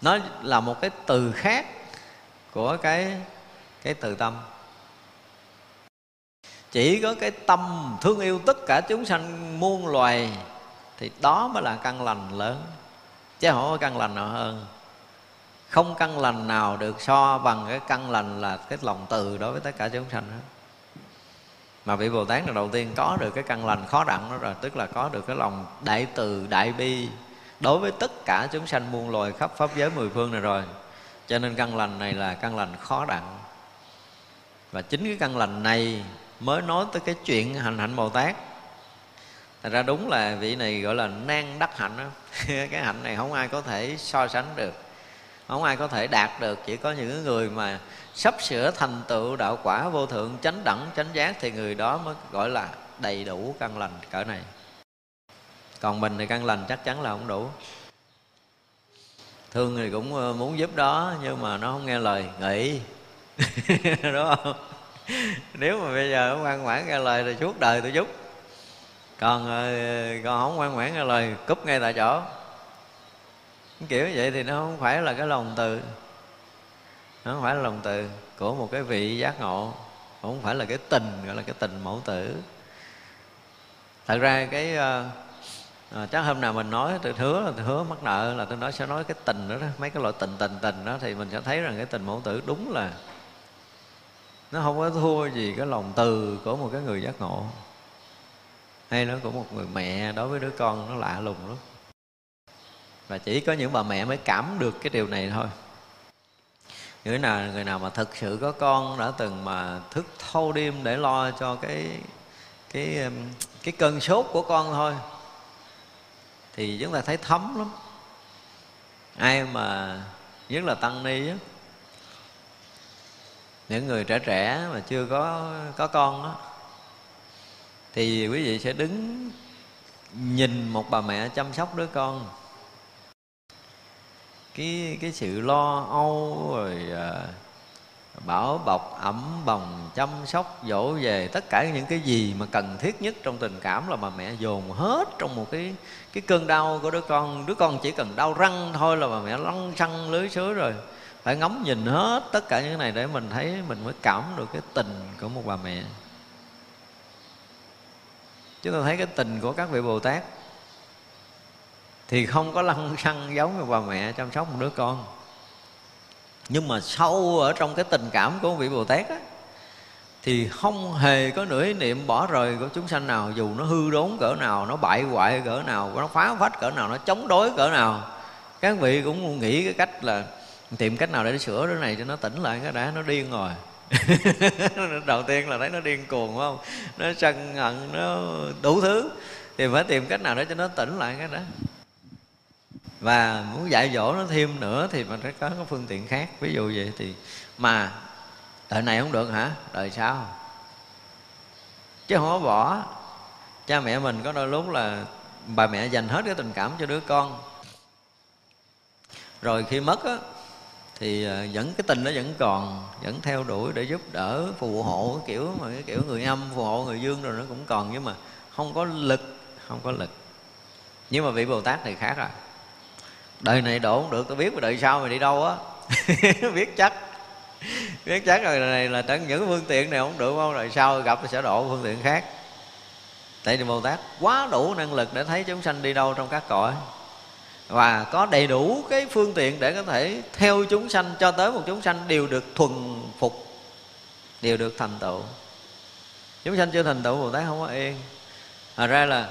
Nó là một cái từ khác của cái cái từ tâm. Chỉ có cái tâm thương yêu tất cả chúng sanh muôn loài thì đó mới là căn lành lớn. Chứ không có căn lành nào hơn. Không căn lành nào được so bằng cái căn lành là cái lòng từ đối với tất cả chúng sanh hết. Mà vị bồ tát là đầu tiên có được cái căn lành khó đặng đó rồi, tức là có được cái lòng đại từ, đại bi đối với tất cả chúng sanh muôn loài khắp pháp giới mười phương này rồi. Cho nên căn lành này là căn lành khó đặng. Và chính cái căn lành này mới nói tới cái chuyện hành hạnh bồ tát. Thật ra đúng là vị này gọi là nan đắc hạnh đó. Cái hạnh này không ai có thể so sánh được, Không ai có thể đạt được. Chỉ có những người mà sắp sửa thành tựu đạo quả vô thượng, chánh đẳng, chánh giác Thì người đó mới gọi là đầy đủ căn lành cỡ này. Còn mình thì căn lành chắc chắn là không đủ. Thương thì cũng ờ, muốn giúp đó, nhưng mà nó không nghe lời, nghỉ. Đúng không? Nếu mà bây giờ ngoan ngoãn nghe lời thì suốt đời tôi giúp còn ờ, còn không ngoan ngoãn nghe lời cúp ngay tại chỗ. Kiểu vậy thì nó không phải là cái lòng từ. Nó không phải là lòng từ của một cái vị giác ngộ không phải là cái tình gọi là cái tình mẫu tử. Thật ra cái à, chắc hôm nào mình nói tôi hứa là tôi hứa mắc nợ là tôi nói sẽ nói cái tình đó, đó mấy cái loại tình tình tình đó thì mình sẽ thấy rằng cái tình mẫu tử đúng là nó không có thua gì cái lòng từ của một cái người giác ngộ hay nó của một người mẹ, đối với đứa con nó lạ lùng lắm. Và chỉ có những bà mẹ mới cảm được cái điều này thôi. Người nào người nào mà thực sự có con đã từng mà thức thâu đêm để lo cho cái cái cái cơn sốt của con thôi, thì chúng ta thấy thấm lắm. Ai mà, nhất là tăng ni á, những người trẻ trẻ mà chưa có có con á thì quý vị sẽ đứng nhìn một bà mẹ chăm sóc đứa con. Cái cái sự lo âu rồi à, bảo bọc ẩm bồng chăm sóc dỗ về tất cả những cái gì mà cần thiết nhất trong tình cảm là bà mẹ dồn hết trong một cái cái cơn đau của đứa con. Đứa con chỉ cần đau răng thôi là bà mẹ lăn xăng lưới sứa rồi. Phải ngắm nhìn hết tất cả những cái này để mình thấy mình mới cảm được cái tình của một bà mẹ chúng ta thấy cái tình của các vị bồ tát thì không có lăng xăng giống như bà mẹ chăm sóc một đứa con. Nhưng mà sâu ở trong cái tình cảm của vị bồ tát á, thì không hề có nửa ý niệm bỏ rời của chúng sanh nào, dù nó hư đốn cỡ nào, nó bại hoại cỡ nào, nó phá phách cỡ nào, nó chống đối cỡ nào. Các vị cũng nghĩ cái cách là tìm cách nào để sửa đứa này cho nó tỉnh lại, cái đã nó điên rồi. đầu tiên là thấy nó điên cuồng, phải không? Nó sân hận, nó đủ thứ. Thì phải tìm cách nào để cho nó tỉnh lại cái đó. Và muốn dạy dỗ nó thêm nữa thì mình phải có cái phương tiện khác. Ví dụ vậy thì, mà, đời này không được hả? Đời sau. Chứ không có bỏ. Cha mẹ mình có đôi lúc là bà mẹ dành hết cái tình cảm cho đứa con. Rồi khi mất á thì ờ, vẫn cái tình nó vẫn còn, vẫn theo đuổi để giúp đỡ, phù hộ, kiểu mà cái kiểu người âm, phù hộ người dương rồi nó cũng còn, nhưng mà không có lực, không có lực. Nhưng mà vị bồ tát thì khác rồi đời này đổ không được tôi biết mà đời sau mày đi đâu á. Biết chắc biết chắc rồi này là tận những phương tiện này không được không rồi sau gặp thì sẽ độ phương tiện khác. Tại vì bồ tát quá đủ năng lực để thấy chúng sanh đi đâu trong các cõi và có đầy đủ cái phương tiện để có thể theo chúng sanh cho tới một chúng sanh đều được thuần phục, đều được thành tựu. Chúng sanh chưa thành tựu, bồ tát không có yên. Thật ra là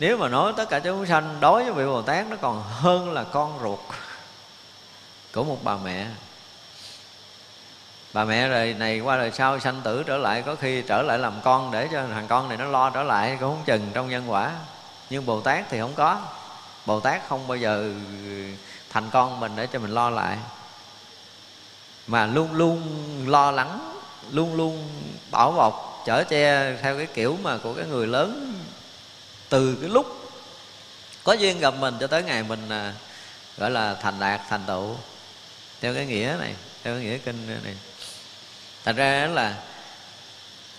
nếu mà nói tất cả chúng sanh đối với vị bồ tát, nó còn hơn là con ruột của một bà mẹ. Bà mẹ rồi này qua đời sau sanh tử trở lại, có khi trở lại làm con để cho thằng con này nó lo trở lại cũng không chừng trong nhân quả. Nhưng bồ tát thì không có bồ tát không bao giờ thành con mình để cho mình lo lại. Mà luôn luôn lo lắng luôn luôn bảo bọc chở che theo cái kiểu mà của cái người lớn từ cái lúc có duyên gặp mình cho tới ngày mình à, gọi là thành đạt thành tựu. Theo cái nghĩa này theo cái nghĩa kinh này. Thành ra là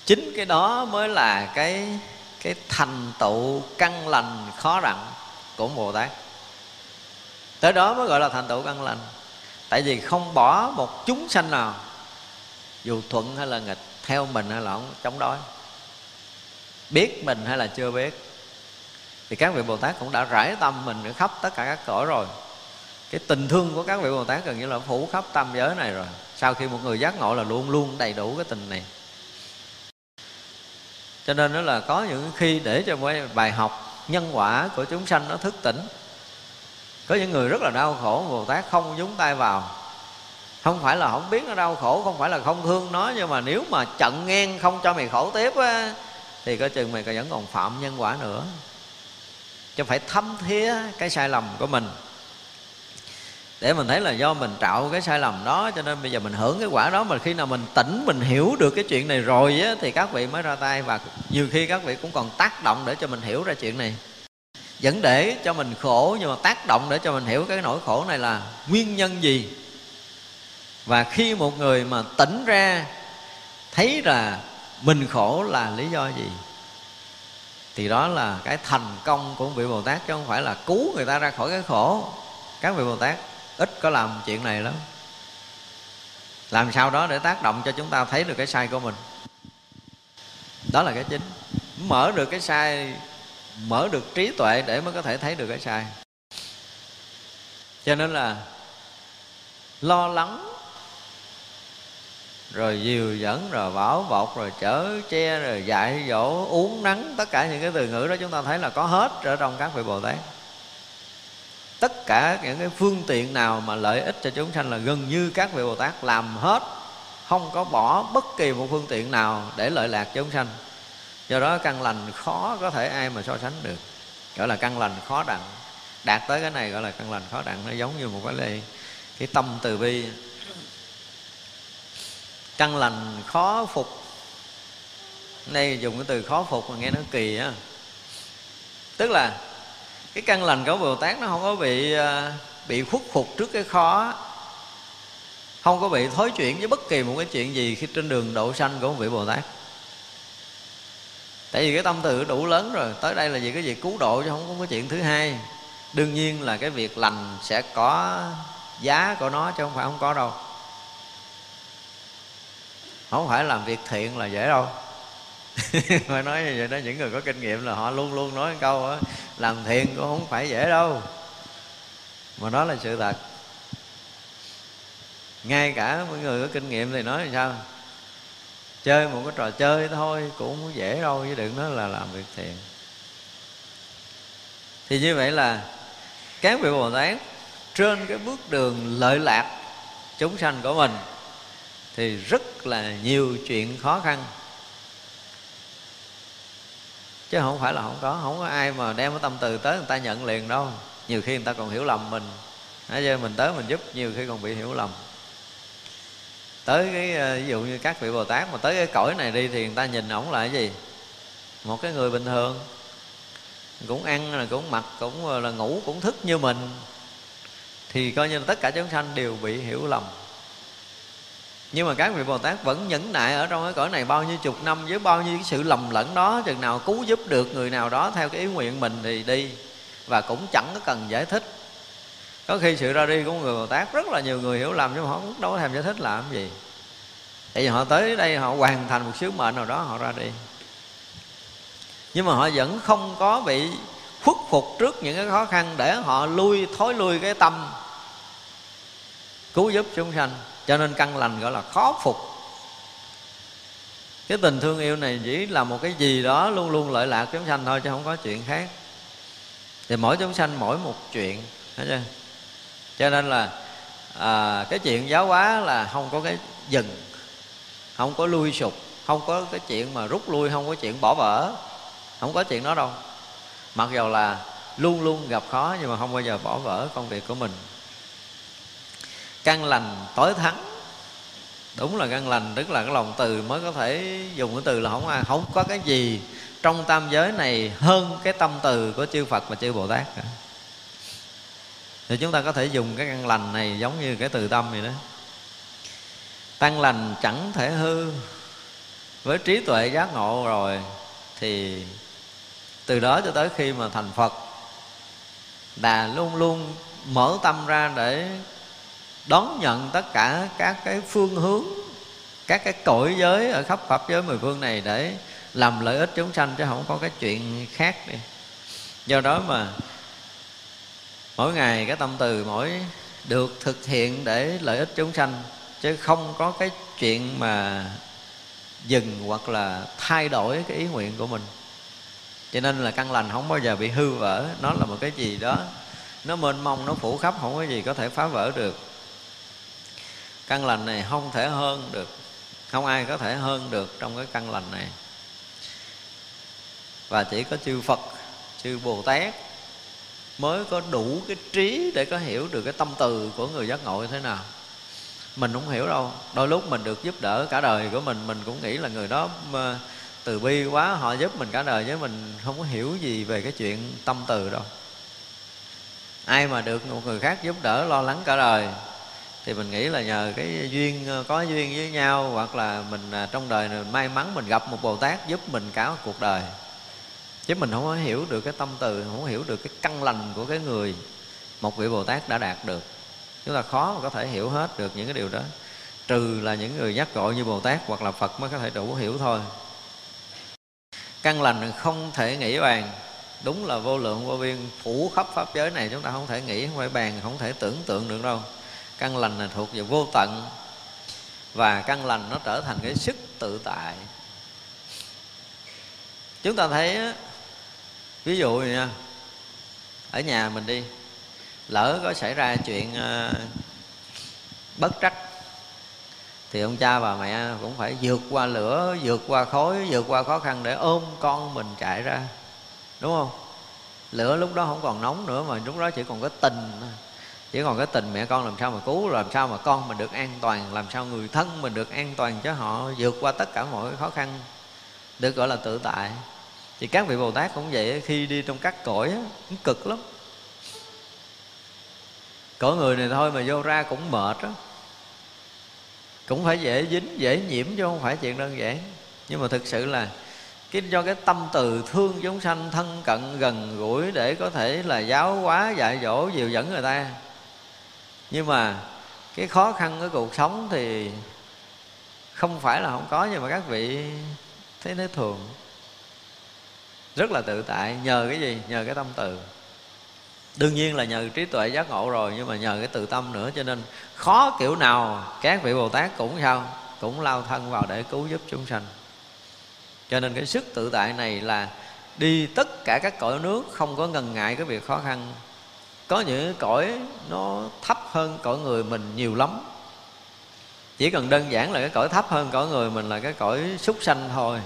chính cái đó mới là cái cái thành tựu căn lành khó đặng của bồ tát. Tới đó mới gọi là thành tựu căn lành. Tại vì không bỏ một chúng sanh nào, dù thuận hay là nghịch, theo mình hay là không chống đối. Biết mình hay là chưa biết. Thì các vị bồ tát cũng đã rải tâm mình khắp tất cả các cõi rồi. Cái tình thương của các vị bồ tát gần như là phủ khắp tam giới này rồi. Sau khi một người giác ngộ là luôn luôn đầy đủ cái tình này. Cho nên đó là có những khi để cho mấy bài học nhân quả của chúng sanh nó thức tỉnh. Có những người rất là đau khổ, bồ tát không nhúng tay vào. Không phải là không biết nó đau khổ, không phải là không thương nó, nhưng mà nếu mà chặn ngang không cho mày khổ tiếp á, thì coi chừng mày vẫn còn phạm nhân quả nữa. Chứ phải thấm thía cái sai lầm của mình để mình thấy là do mình trạo cái sai lầm đó cho nên bây giờ mình hưởng cái quả đó. Mà khi nào mình tỉnh mình hiểu được cái chuyện này rồi á, thì các vị mới ra tay. Và nhiều khi các vị cũng còn tác động để cho mình hiểu ra chuyện này. Vẫn để cho mình khổ nhưng mà tác động để cho mình hiểu cái nỗi khổ này là nguyên nhân gì? Và khi một người mà tỉnh ra thấy là mình khổ là lý do gì? Thì đó là cái thành công của vị bồ tát chứ không phải là cứu người ta ra khỏi cái khổ. Các vị bồ tát ít có làm chuyện này lắm. Làm sao đó để tác động cho chúng ta thấy được cái sai của mình. Đó là cái chính. Mở được cái sai, mở được trí tuệ để mới có thể thấy được cái sai. Cho nên là lo lắng, rồi dìu dẫn rồi bảo bọc, rồi chở che, rồi dạy dỗ, uống nắng, tất cả những cái từ ngữ đó chúng ta thấy là có hết ở trong các vị bồ tát tất cả những cái phương tiện nào mà lợi ích cho chúng sanh là gần như các vị bồ tát làm hết. Không có bỏ bất kỳ một phương tiện nào để lợi lạc chúng sanh. Do đó căn lành khó có thể ai mà so sánh được. Gọi là căn lành khó đặng. Đạt tới cái này gọi là căn lành khó đặng. Nó giống như một cái lệ cái tâm từ bi. Căn lành khó phục. Đây dùng cái từ khó phục mà nghe nó kỳ á. Tức là cái căn lành của bồ tát nó không có bị à, bị khuất phục trước cái khó. Không có bị thối chuyển với bất kỳ một cái chuyện gì khi trên đường độ sanh của một vị bồ tát. Tại vì cái tâm từ đủ lớn rồi, tới đây là gì cái việc cứu độ chứ không có chuyện thứ hai. Đương nhiên là cái việc lành sẽ có giá của nó chứ không phải không có đâu. Không phải làm việc thiện là dễ đâu. mà nói như vậy đó những người có kinh nghiệm là họ luôn luôn nói câu đó, làm thiện cũng không phải dễ đâu. Mà đó là sự thật. Ngay cả mọi người có kinh nghiệm thì nói làm sao? Chơi một cái trò chơi thôi cũng không dễ đâu chứ đừng nói là làm việc thiện. Thì như vậy là các vị bồ tát trên cái bước đường lợi lạc chúng sanh của mình thì rất là nhiều chuyện khó khăn chứ không phải là không có không có ai mà đem cái tâm từ tới người ta nhận liền đâu. Nhiều khi người ta còn hiểu lầm mình. Nói chứ mình tới mình giúp, nhiều khi còn bị hiểu lầm. Tới cái ờ, ví dụ như các vị bồ tát mà tới cái cõi này đi thì người ta nhìn ổng là cái gì? Một cái người bình thường. Cũng ăn là cũng mặc, cũng ờ, là ngủ, cũng thức như mình. Thì coi như là tất cả chúng sanh đều bị hiểu lầm nhưng mà các vị bồ tát vẫn nhẫn nại ở trong cái cõi này bao nhiêu chục năm với bao nhiêu cái sự lầm lẫn đó, chừng nào cứu giúp được người nào đó theo cái ý nguyện mình thì đi, và cũng chẳng có cần giải thích. Có khi sự ra đi của người bồ tát rất là nhiều người hiểu lầm, nhưng mà họ cũng đâu có thèm giải thích làm gì. Tại vì họ tới đây, họ hoàn thành một sứ mệnh nào đó, họ ra đi. Nhưng mà họ vẫn không có bị khuất phục trước những cái khó khăn để họ lui, thối lui cái tâm cứu giúp chúng sanh cho nên căn lành gọi là khó phục. Cái tình thương yêu này chỉ là một cái gì đó luôn luôn lợi lạc chúng sanh thôi chứ không có chuyện khác. Thì mỗi chúng sanh mỗi một chuyện thấy chưa? Cho nên là à, cái chuyện giáo hóa là không có cái dừng không có lui sụp không có cái chuyện mà rút lui không có chuyện bỏ vỡ không có chuyện đó đâu. Mặc dù là luôn luôn gặp khó nhưng mà không bao giờ bỏ vỡ công việc của mình căn lành tối thắng. Đúng là căn lành, tức là cái lòng từ mới có thể dùng cái từ là không ai, không có cái gì trong tam giới này hơn cái tâm từ của chư Phật và chư Bồ Tát cả. Thì chúng ta có thể dùng cái căn lành này giống như cái từ tâm vậy đó. Căn lành chẳng thể hư. Với trí tuệ giác ngộ rồi thì từ đó cho tới khi mà thành phật là luôn luôn mở tâm ra để đón nhận tất cả các cái phương hướng, các cái cõi giới ở khắp pháp giới mười phương này để làm lợi ích chúng sanh chứ không có cái chuyện khác đi. Do đó mà mỗi ngày cái tâm từ mỗi được thực hiện để lợi ích chúng sanh, chứ không có cái chuyện mà dừng hoặc là thay đổi cái ý nguyện của mình. Cho nên là căn lành không bao giờ bị hư vỡ, nó là một cái gì đó, nó mênh mông, nó phủ khắp, không có gì có thể phá vỡ được căn lành này không thể hơn được, không ai có thể hơn được trong cái căn lành này. Và chỉ có chư phật, chư bồ tát mới có đủ cái trí để có hiểu được cái tâm từ của người giác ngộ như thế nào. Mình không hiểu đâu. Đôi lúc mình được giúp đỡ cả đời của mình mình cũng nghĩ là người đó ờ, từ bi quá, họ giúp mình cả đời chứ mình không có hiểu gì về cái chuyện tâm từ đâu. Ai mà được một người khác giúp đỡ lo lắng cả đời thì mình nghĩ là nhờ cái duyên ờ, có duyên với nhau, hoặc là mình à, trong đời này may mắn mình gặp một bồ tát giúp mình cả một cuộc đời. Chứ mình không có hiểu được cái tâm từ, không có hiểu được cái căn lành của cái người một vị bồ tát đã đạt được. Chúng ta khó mà có thể hiểu hết được những cái điều đó. Trừ là những người giác ngộ như bồ tát hoặc là phật mới có thể đủ hiểu thôi. Căn lành không thể nghĩ bàn. Đúng là vô lượng vô biên, phủ khắp pháp giới này chúng ta không thể nghĩ, không phải bàn, không thể tưởng tượng được đâu căn lành là thuộc về vô tận, và căn lành nó trở thành cái sức tự tại. Chúng ta thấy ví dụ nha, ở nhà mình đi, lỡ có xảy ra chuyện ờ, bất trắc, thì ông cha bà mẹ cũng phải vượt qua lửa, vượt qua khói, vượt qua khó khăn để ôm con mình chạy ra, đúng không? Lửa lúc đó không còn nóng nữa mà lúc đó chỉ còn có tình chỉ còn cái tình mẹ con làm sao mà cứu, làm sao mà con mình được an toàn, làm sao người thân mình được an toàn cho họ vượt qua tất cả mọi khó khăn, được gọi là tự tại. Thì các vị bồ tát cũng vậy, khi đi trong các cõi cũng cực lắm. Cõi người này thôi mà vô ra cũng mệt đó cũng phải dễ dính, dễ nhiễm chứ không phải chuyện đơn giản. Nhưng mà thực sự là cái, do cái tâm từ thương chúng sanh thân cận gần gũi để có thể là giáo hóa, dạy dỗ, dìu dẫn người ta nhưng mà cái khó khăn của cuộc sống thì không phải là không có, nhưng mà các vị thấy nó thường. Rất là tự tại, nhờ cái gì? Nhờ cái tâm từ. Đương nhiên là nhờ trí tuệ giác ngộ rồi, nhưng mà nhờ cái tự tâm nữa, cho nên khó kiểu nào các vị bồ tát cũng sao? Cũng lao thân vào để cứu giúp chúng sanh. Cho nên cái sức tự tại này là đi tất cả các cõi nước, không có ngần ngại cái việc khó khăn có những cõi nó thấp hơn cõi người mình nhiều lắm. Chỉ cần đơn giản là cái cõi thấp hơn cõi người mình là cái cõi súc sanh thôi.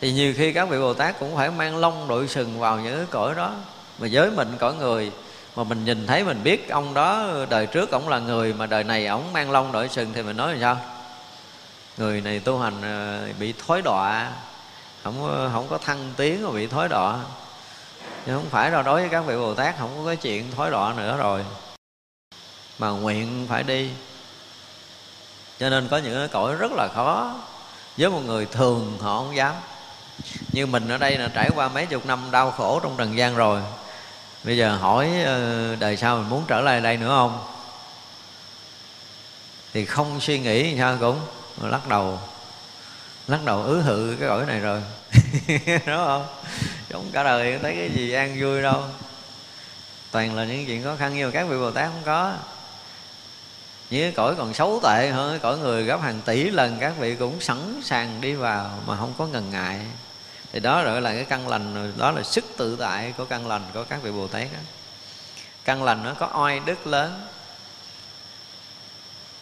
Thì nhiều khi các vị bồ tát cũng phải mang lông đội sừng vào những cái cõi đó. Mà giới mình cõi người, mà mình nhìn thấy mình biết ông đó đời trước ông là người, mà đời này ông mang lông đội sừng thì mình nói là sao? Người này tu hành à, bị thối đọa. Không không có thăng tiến mà bị thối đọa nhưng không phải đâu, đối với các vị bồ tát không có cái chuyện thối đọa nữa rồi. Mà nguyện phải đi. Cho nên có những cái cõi rất là khó. Với một người thường họ không dám. Như mình ở đây là trải qua mấy chục năm đau khổ trong trần gian rồi. Bây giờ hỏi ờ, đời sau mình muốn trở lại đây nữa không? Thì không suy nghĩ sao cũng lắc đầu. Lắc đầu ứ hự cái cõi này rồi. Đúng không? Trong cả đời thấy cái gì an vui đâu. Toàn là những chuyện khó khăn nhưng mà các vị bồ tát không có. Như cái cõi còn xấu tệ hơn cõi người gấp hàng tỷ lần, các vị cũng sẵn sàng đi vào mà không có ngần ngại. Thì đó gọi là cái căn lành đó là sức tự tại của căn lành của các vị bồ tát đó. căn lành nó có oai đức lớn.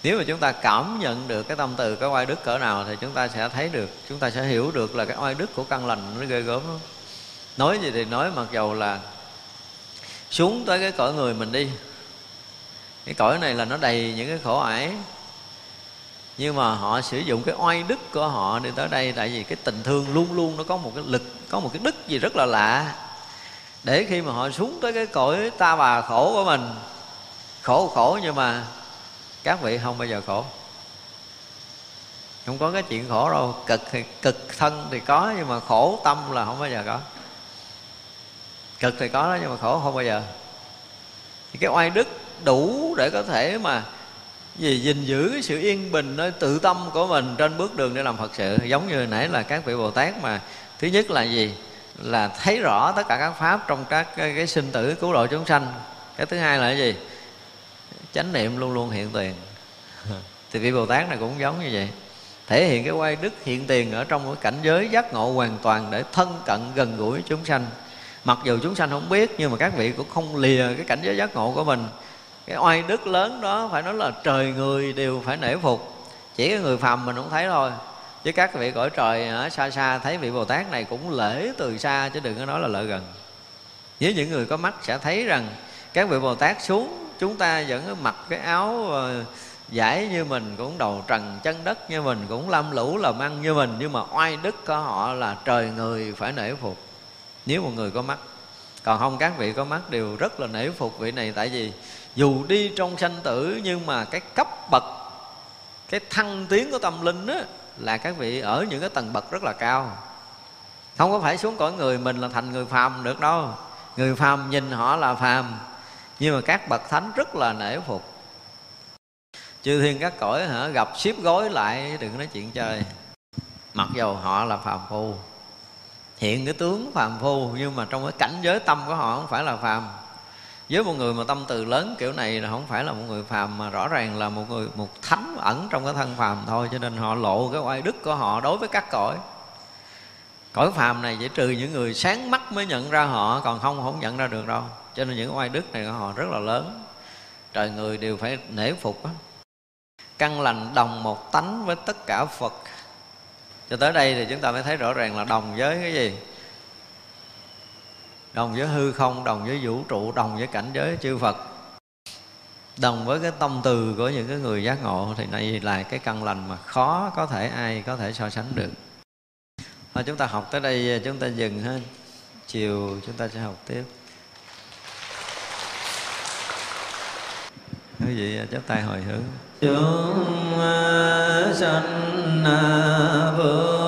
Nếu mà chúng ta cảm nhận được cái tâm từ cái oai đức cỡ nào thì chúng ta sẽ thấy được, chúng ta sẽ hiểu được là cái oai đức của căn lành nó ghê gớm lắm nói gì thì nói, mặc dầu là xuống tới cái cõi người mình đi. Cái cõi này là nó đầy những cái khổ ải. Nhưng mà họ sử dụng cái oai đức của họ đi tới đây, tại vì cái tình thương luôn luôn nó có một cái lực, có một cái đức gì rất là lạ. Để khi mà họ xuống tới cái cõi ta bà khổ của mình, khổ khổ nhưng mà các vị không bao giờ khổ. Không có cái chuyện khổ đâu, cực thì cực thân thì có, nhưng mà khổ tâm là không bao giờ có cực thì có đó nhưng mà khổ không bao giờ. Thì cái oai đức đủ để có thể mà gì gìn giữ cái sự yên bình nơi tự tâm của mình trên bước đường để làm phật sự. Giống như nãy là các vị bồ tát mà thứ nhất là gì? Là thấy rõ tất cả các pháp trong các cái, cái sinh tử cứu độ chúng sanh. Cái thứ hai là cái gì? Chánh niệm luôn luôn hiện tiền. Thì vị bồ tát này cũng giống như vậy. Thể hiện cái quay đức hiện tiền ở trong cái cảnh giới giác ngộ hoàn toàn để thân cận gần gũi chúng sanh mặc dù chúng sanh không biết, nhưng mà các vị cũng không lìa cái cảnh giới giác ngộ của mình. Cái oai đức lớn đó, phải nói là trời người đều phải nể phục. Chỉ cái người phàm mình không thấy thôi. Chứ các vị cõi trời ở xa xa thấy vị bồ tát này cũng lễ từ xa, chứ đừng có nói là lợi gần. Với những người có mắt sẽ thấy rằng các vị bồ tát xuống, chúng ta vẫn mặc cái áo ờ, giải như mình, cũng đầu trần chân đất như mình, cũng lam lũ làm ăn như mình. Nhưng mà oai đức của họ là trời người phải nể phục nếu một người có mắt. Còn không, các vị có mắt đều rất là nể phục vị này. Tại vì dù đi trong sanh tử, nhưng mà cái cấp bậc, cái thăng tiến của tâm linh á, là các vị ở những cái tầng bậc rất là cao. Không có phải xuống cõi người mình là thành người phàm được đâu. Người phàm nhìn họ là phàm, nhưng mà các bậc thánh rất là nể phục. Chư thiên các cõi hả, gặp xếp gối lại, đừng nói chuyện chơi. Mặc dầu họ là phàm phu hiện cái tướng phàm phu, nhưng mà trong cái cảnh giới tâm của họ không phải là phàm với một người mà tâm từ lớn kiểu này là không phải là một người phàm mà rõ ràng là một người, một thánh ẩn trong cái thân phàm thôi, cho nên họ lộ cái oai đức của họ đối với các cõi. Cõi phàm này chỉ trừ những người sáng mắt mới nhận ra họ, còn không không nhận ra được đâu. Cho nên những oai đức này của họ rất là lớn. Trời người đều phải nể phục á. Căn lành đồng một tánh với tất cả phật cho tới đây thì chúng ta mới thấy rõ ràng là đồng với cái gì? Đồng với hư không, đồng với vũ trụ, đồng với cảnh giới chư phật. Đồng với cái tâm từ của những cái người giác ngộ thì này là cái căn lành mà khó có thể ai có thể so sánh được. Thôi, chúng ta học tới đây, chúng ta dừng ha. Chiều chúng ta sẽ học tiếp. Quý vị, chắp tay hồi hướng chúng à, sanh à, vương.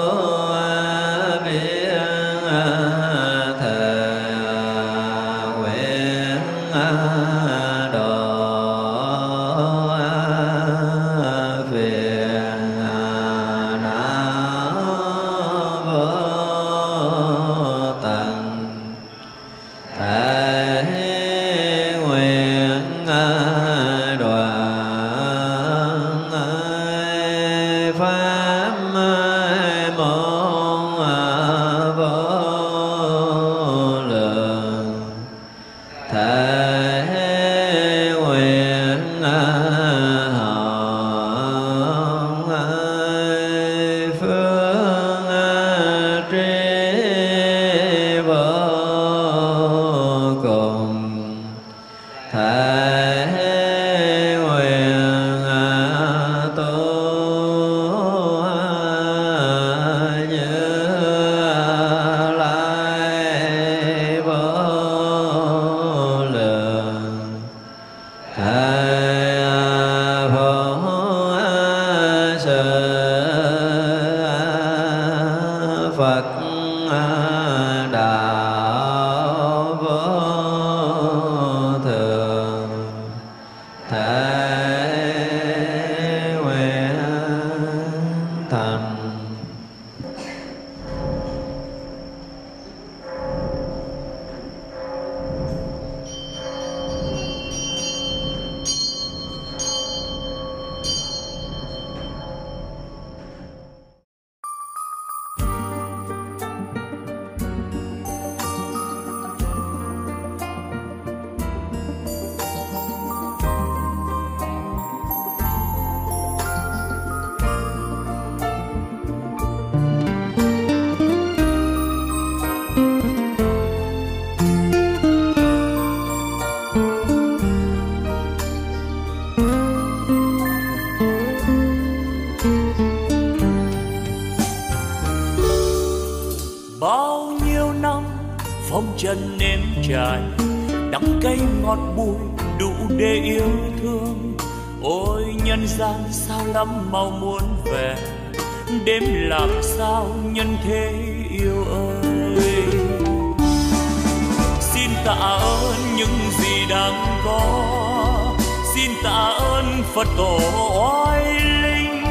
phật tổ oai linh.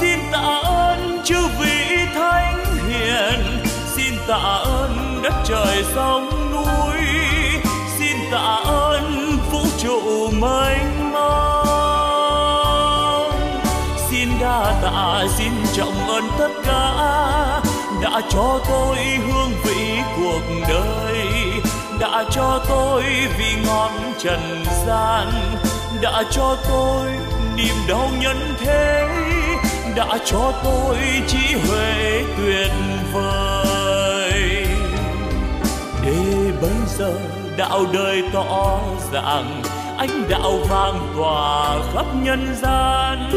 Xin tạ ơn chư vị thánh hiền. Xin tạ ơn đất trời sông núi. Xin tạ ơn vũ trụ mênh mông. Xin đa tạ, xin trọng ơn tất cả đã cho tôi hương vị cuộc đời, đã cho tôi vì ngọn trần gian đã cho tôi niềm đau nhân thế, đã cho tôi trí huệ tuyệt vời. Để bây giờ đạo đời tỏ rằng anh đạo vang tỏa khắp nhân gian.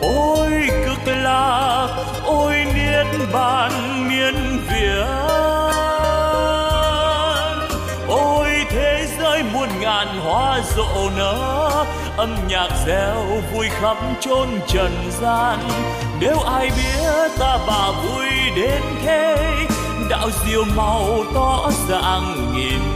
Ôi, cực lạc, ôi, niết bàn miên viễn. Ôi thế giới muôn ngàn hoa rộ nở, âm nhạc reo vui khắp chốn trần gian. Nếu ai biết ta bà vui đến thế, đạo diệu màu tỏ dạng nghìn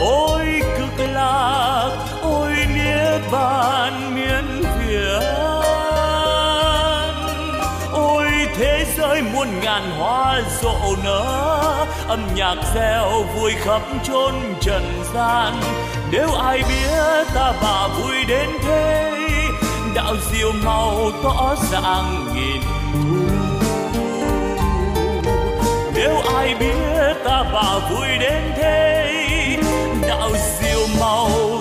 ôi cực lạc, ôi nghĩa bàn miên việt ôi thế giới muôn ngàn hoa rộ nở, âm nhạc reo vui khắp chốn trần gian. Nếu ai biết ta bà vui đến thế, đạo diệu màu tỏ ràng nghìn thu. Nếu ai biết ta bà vui đến thế Oh.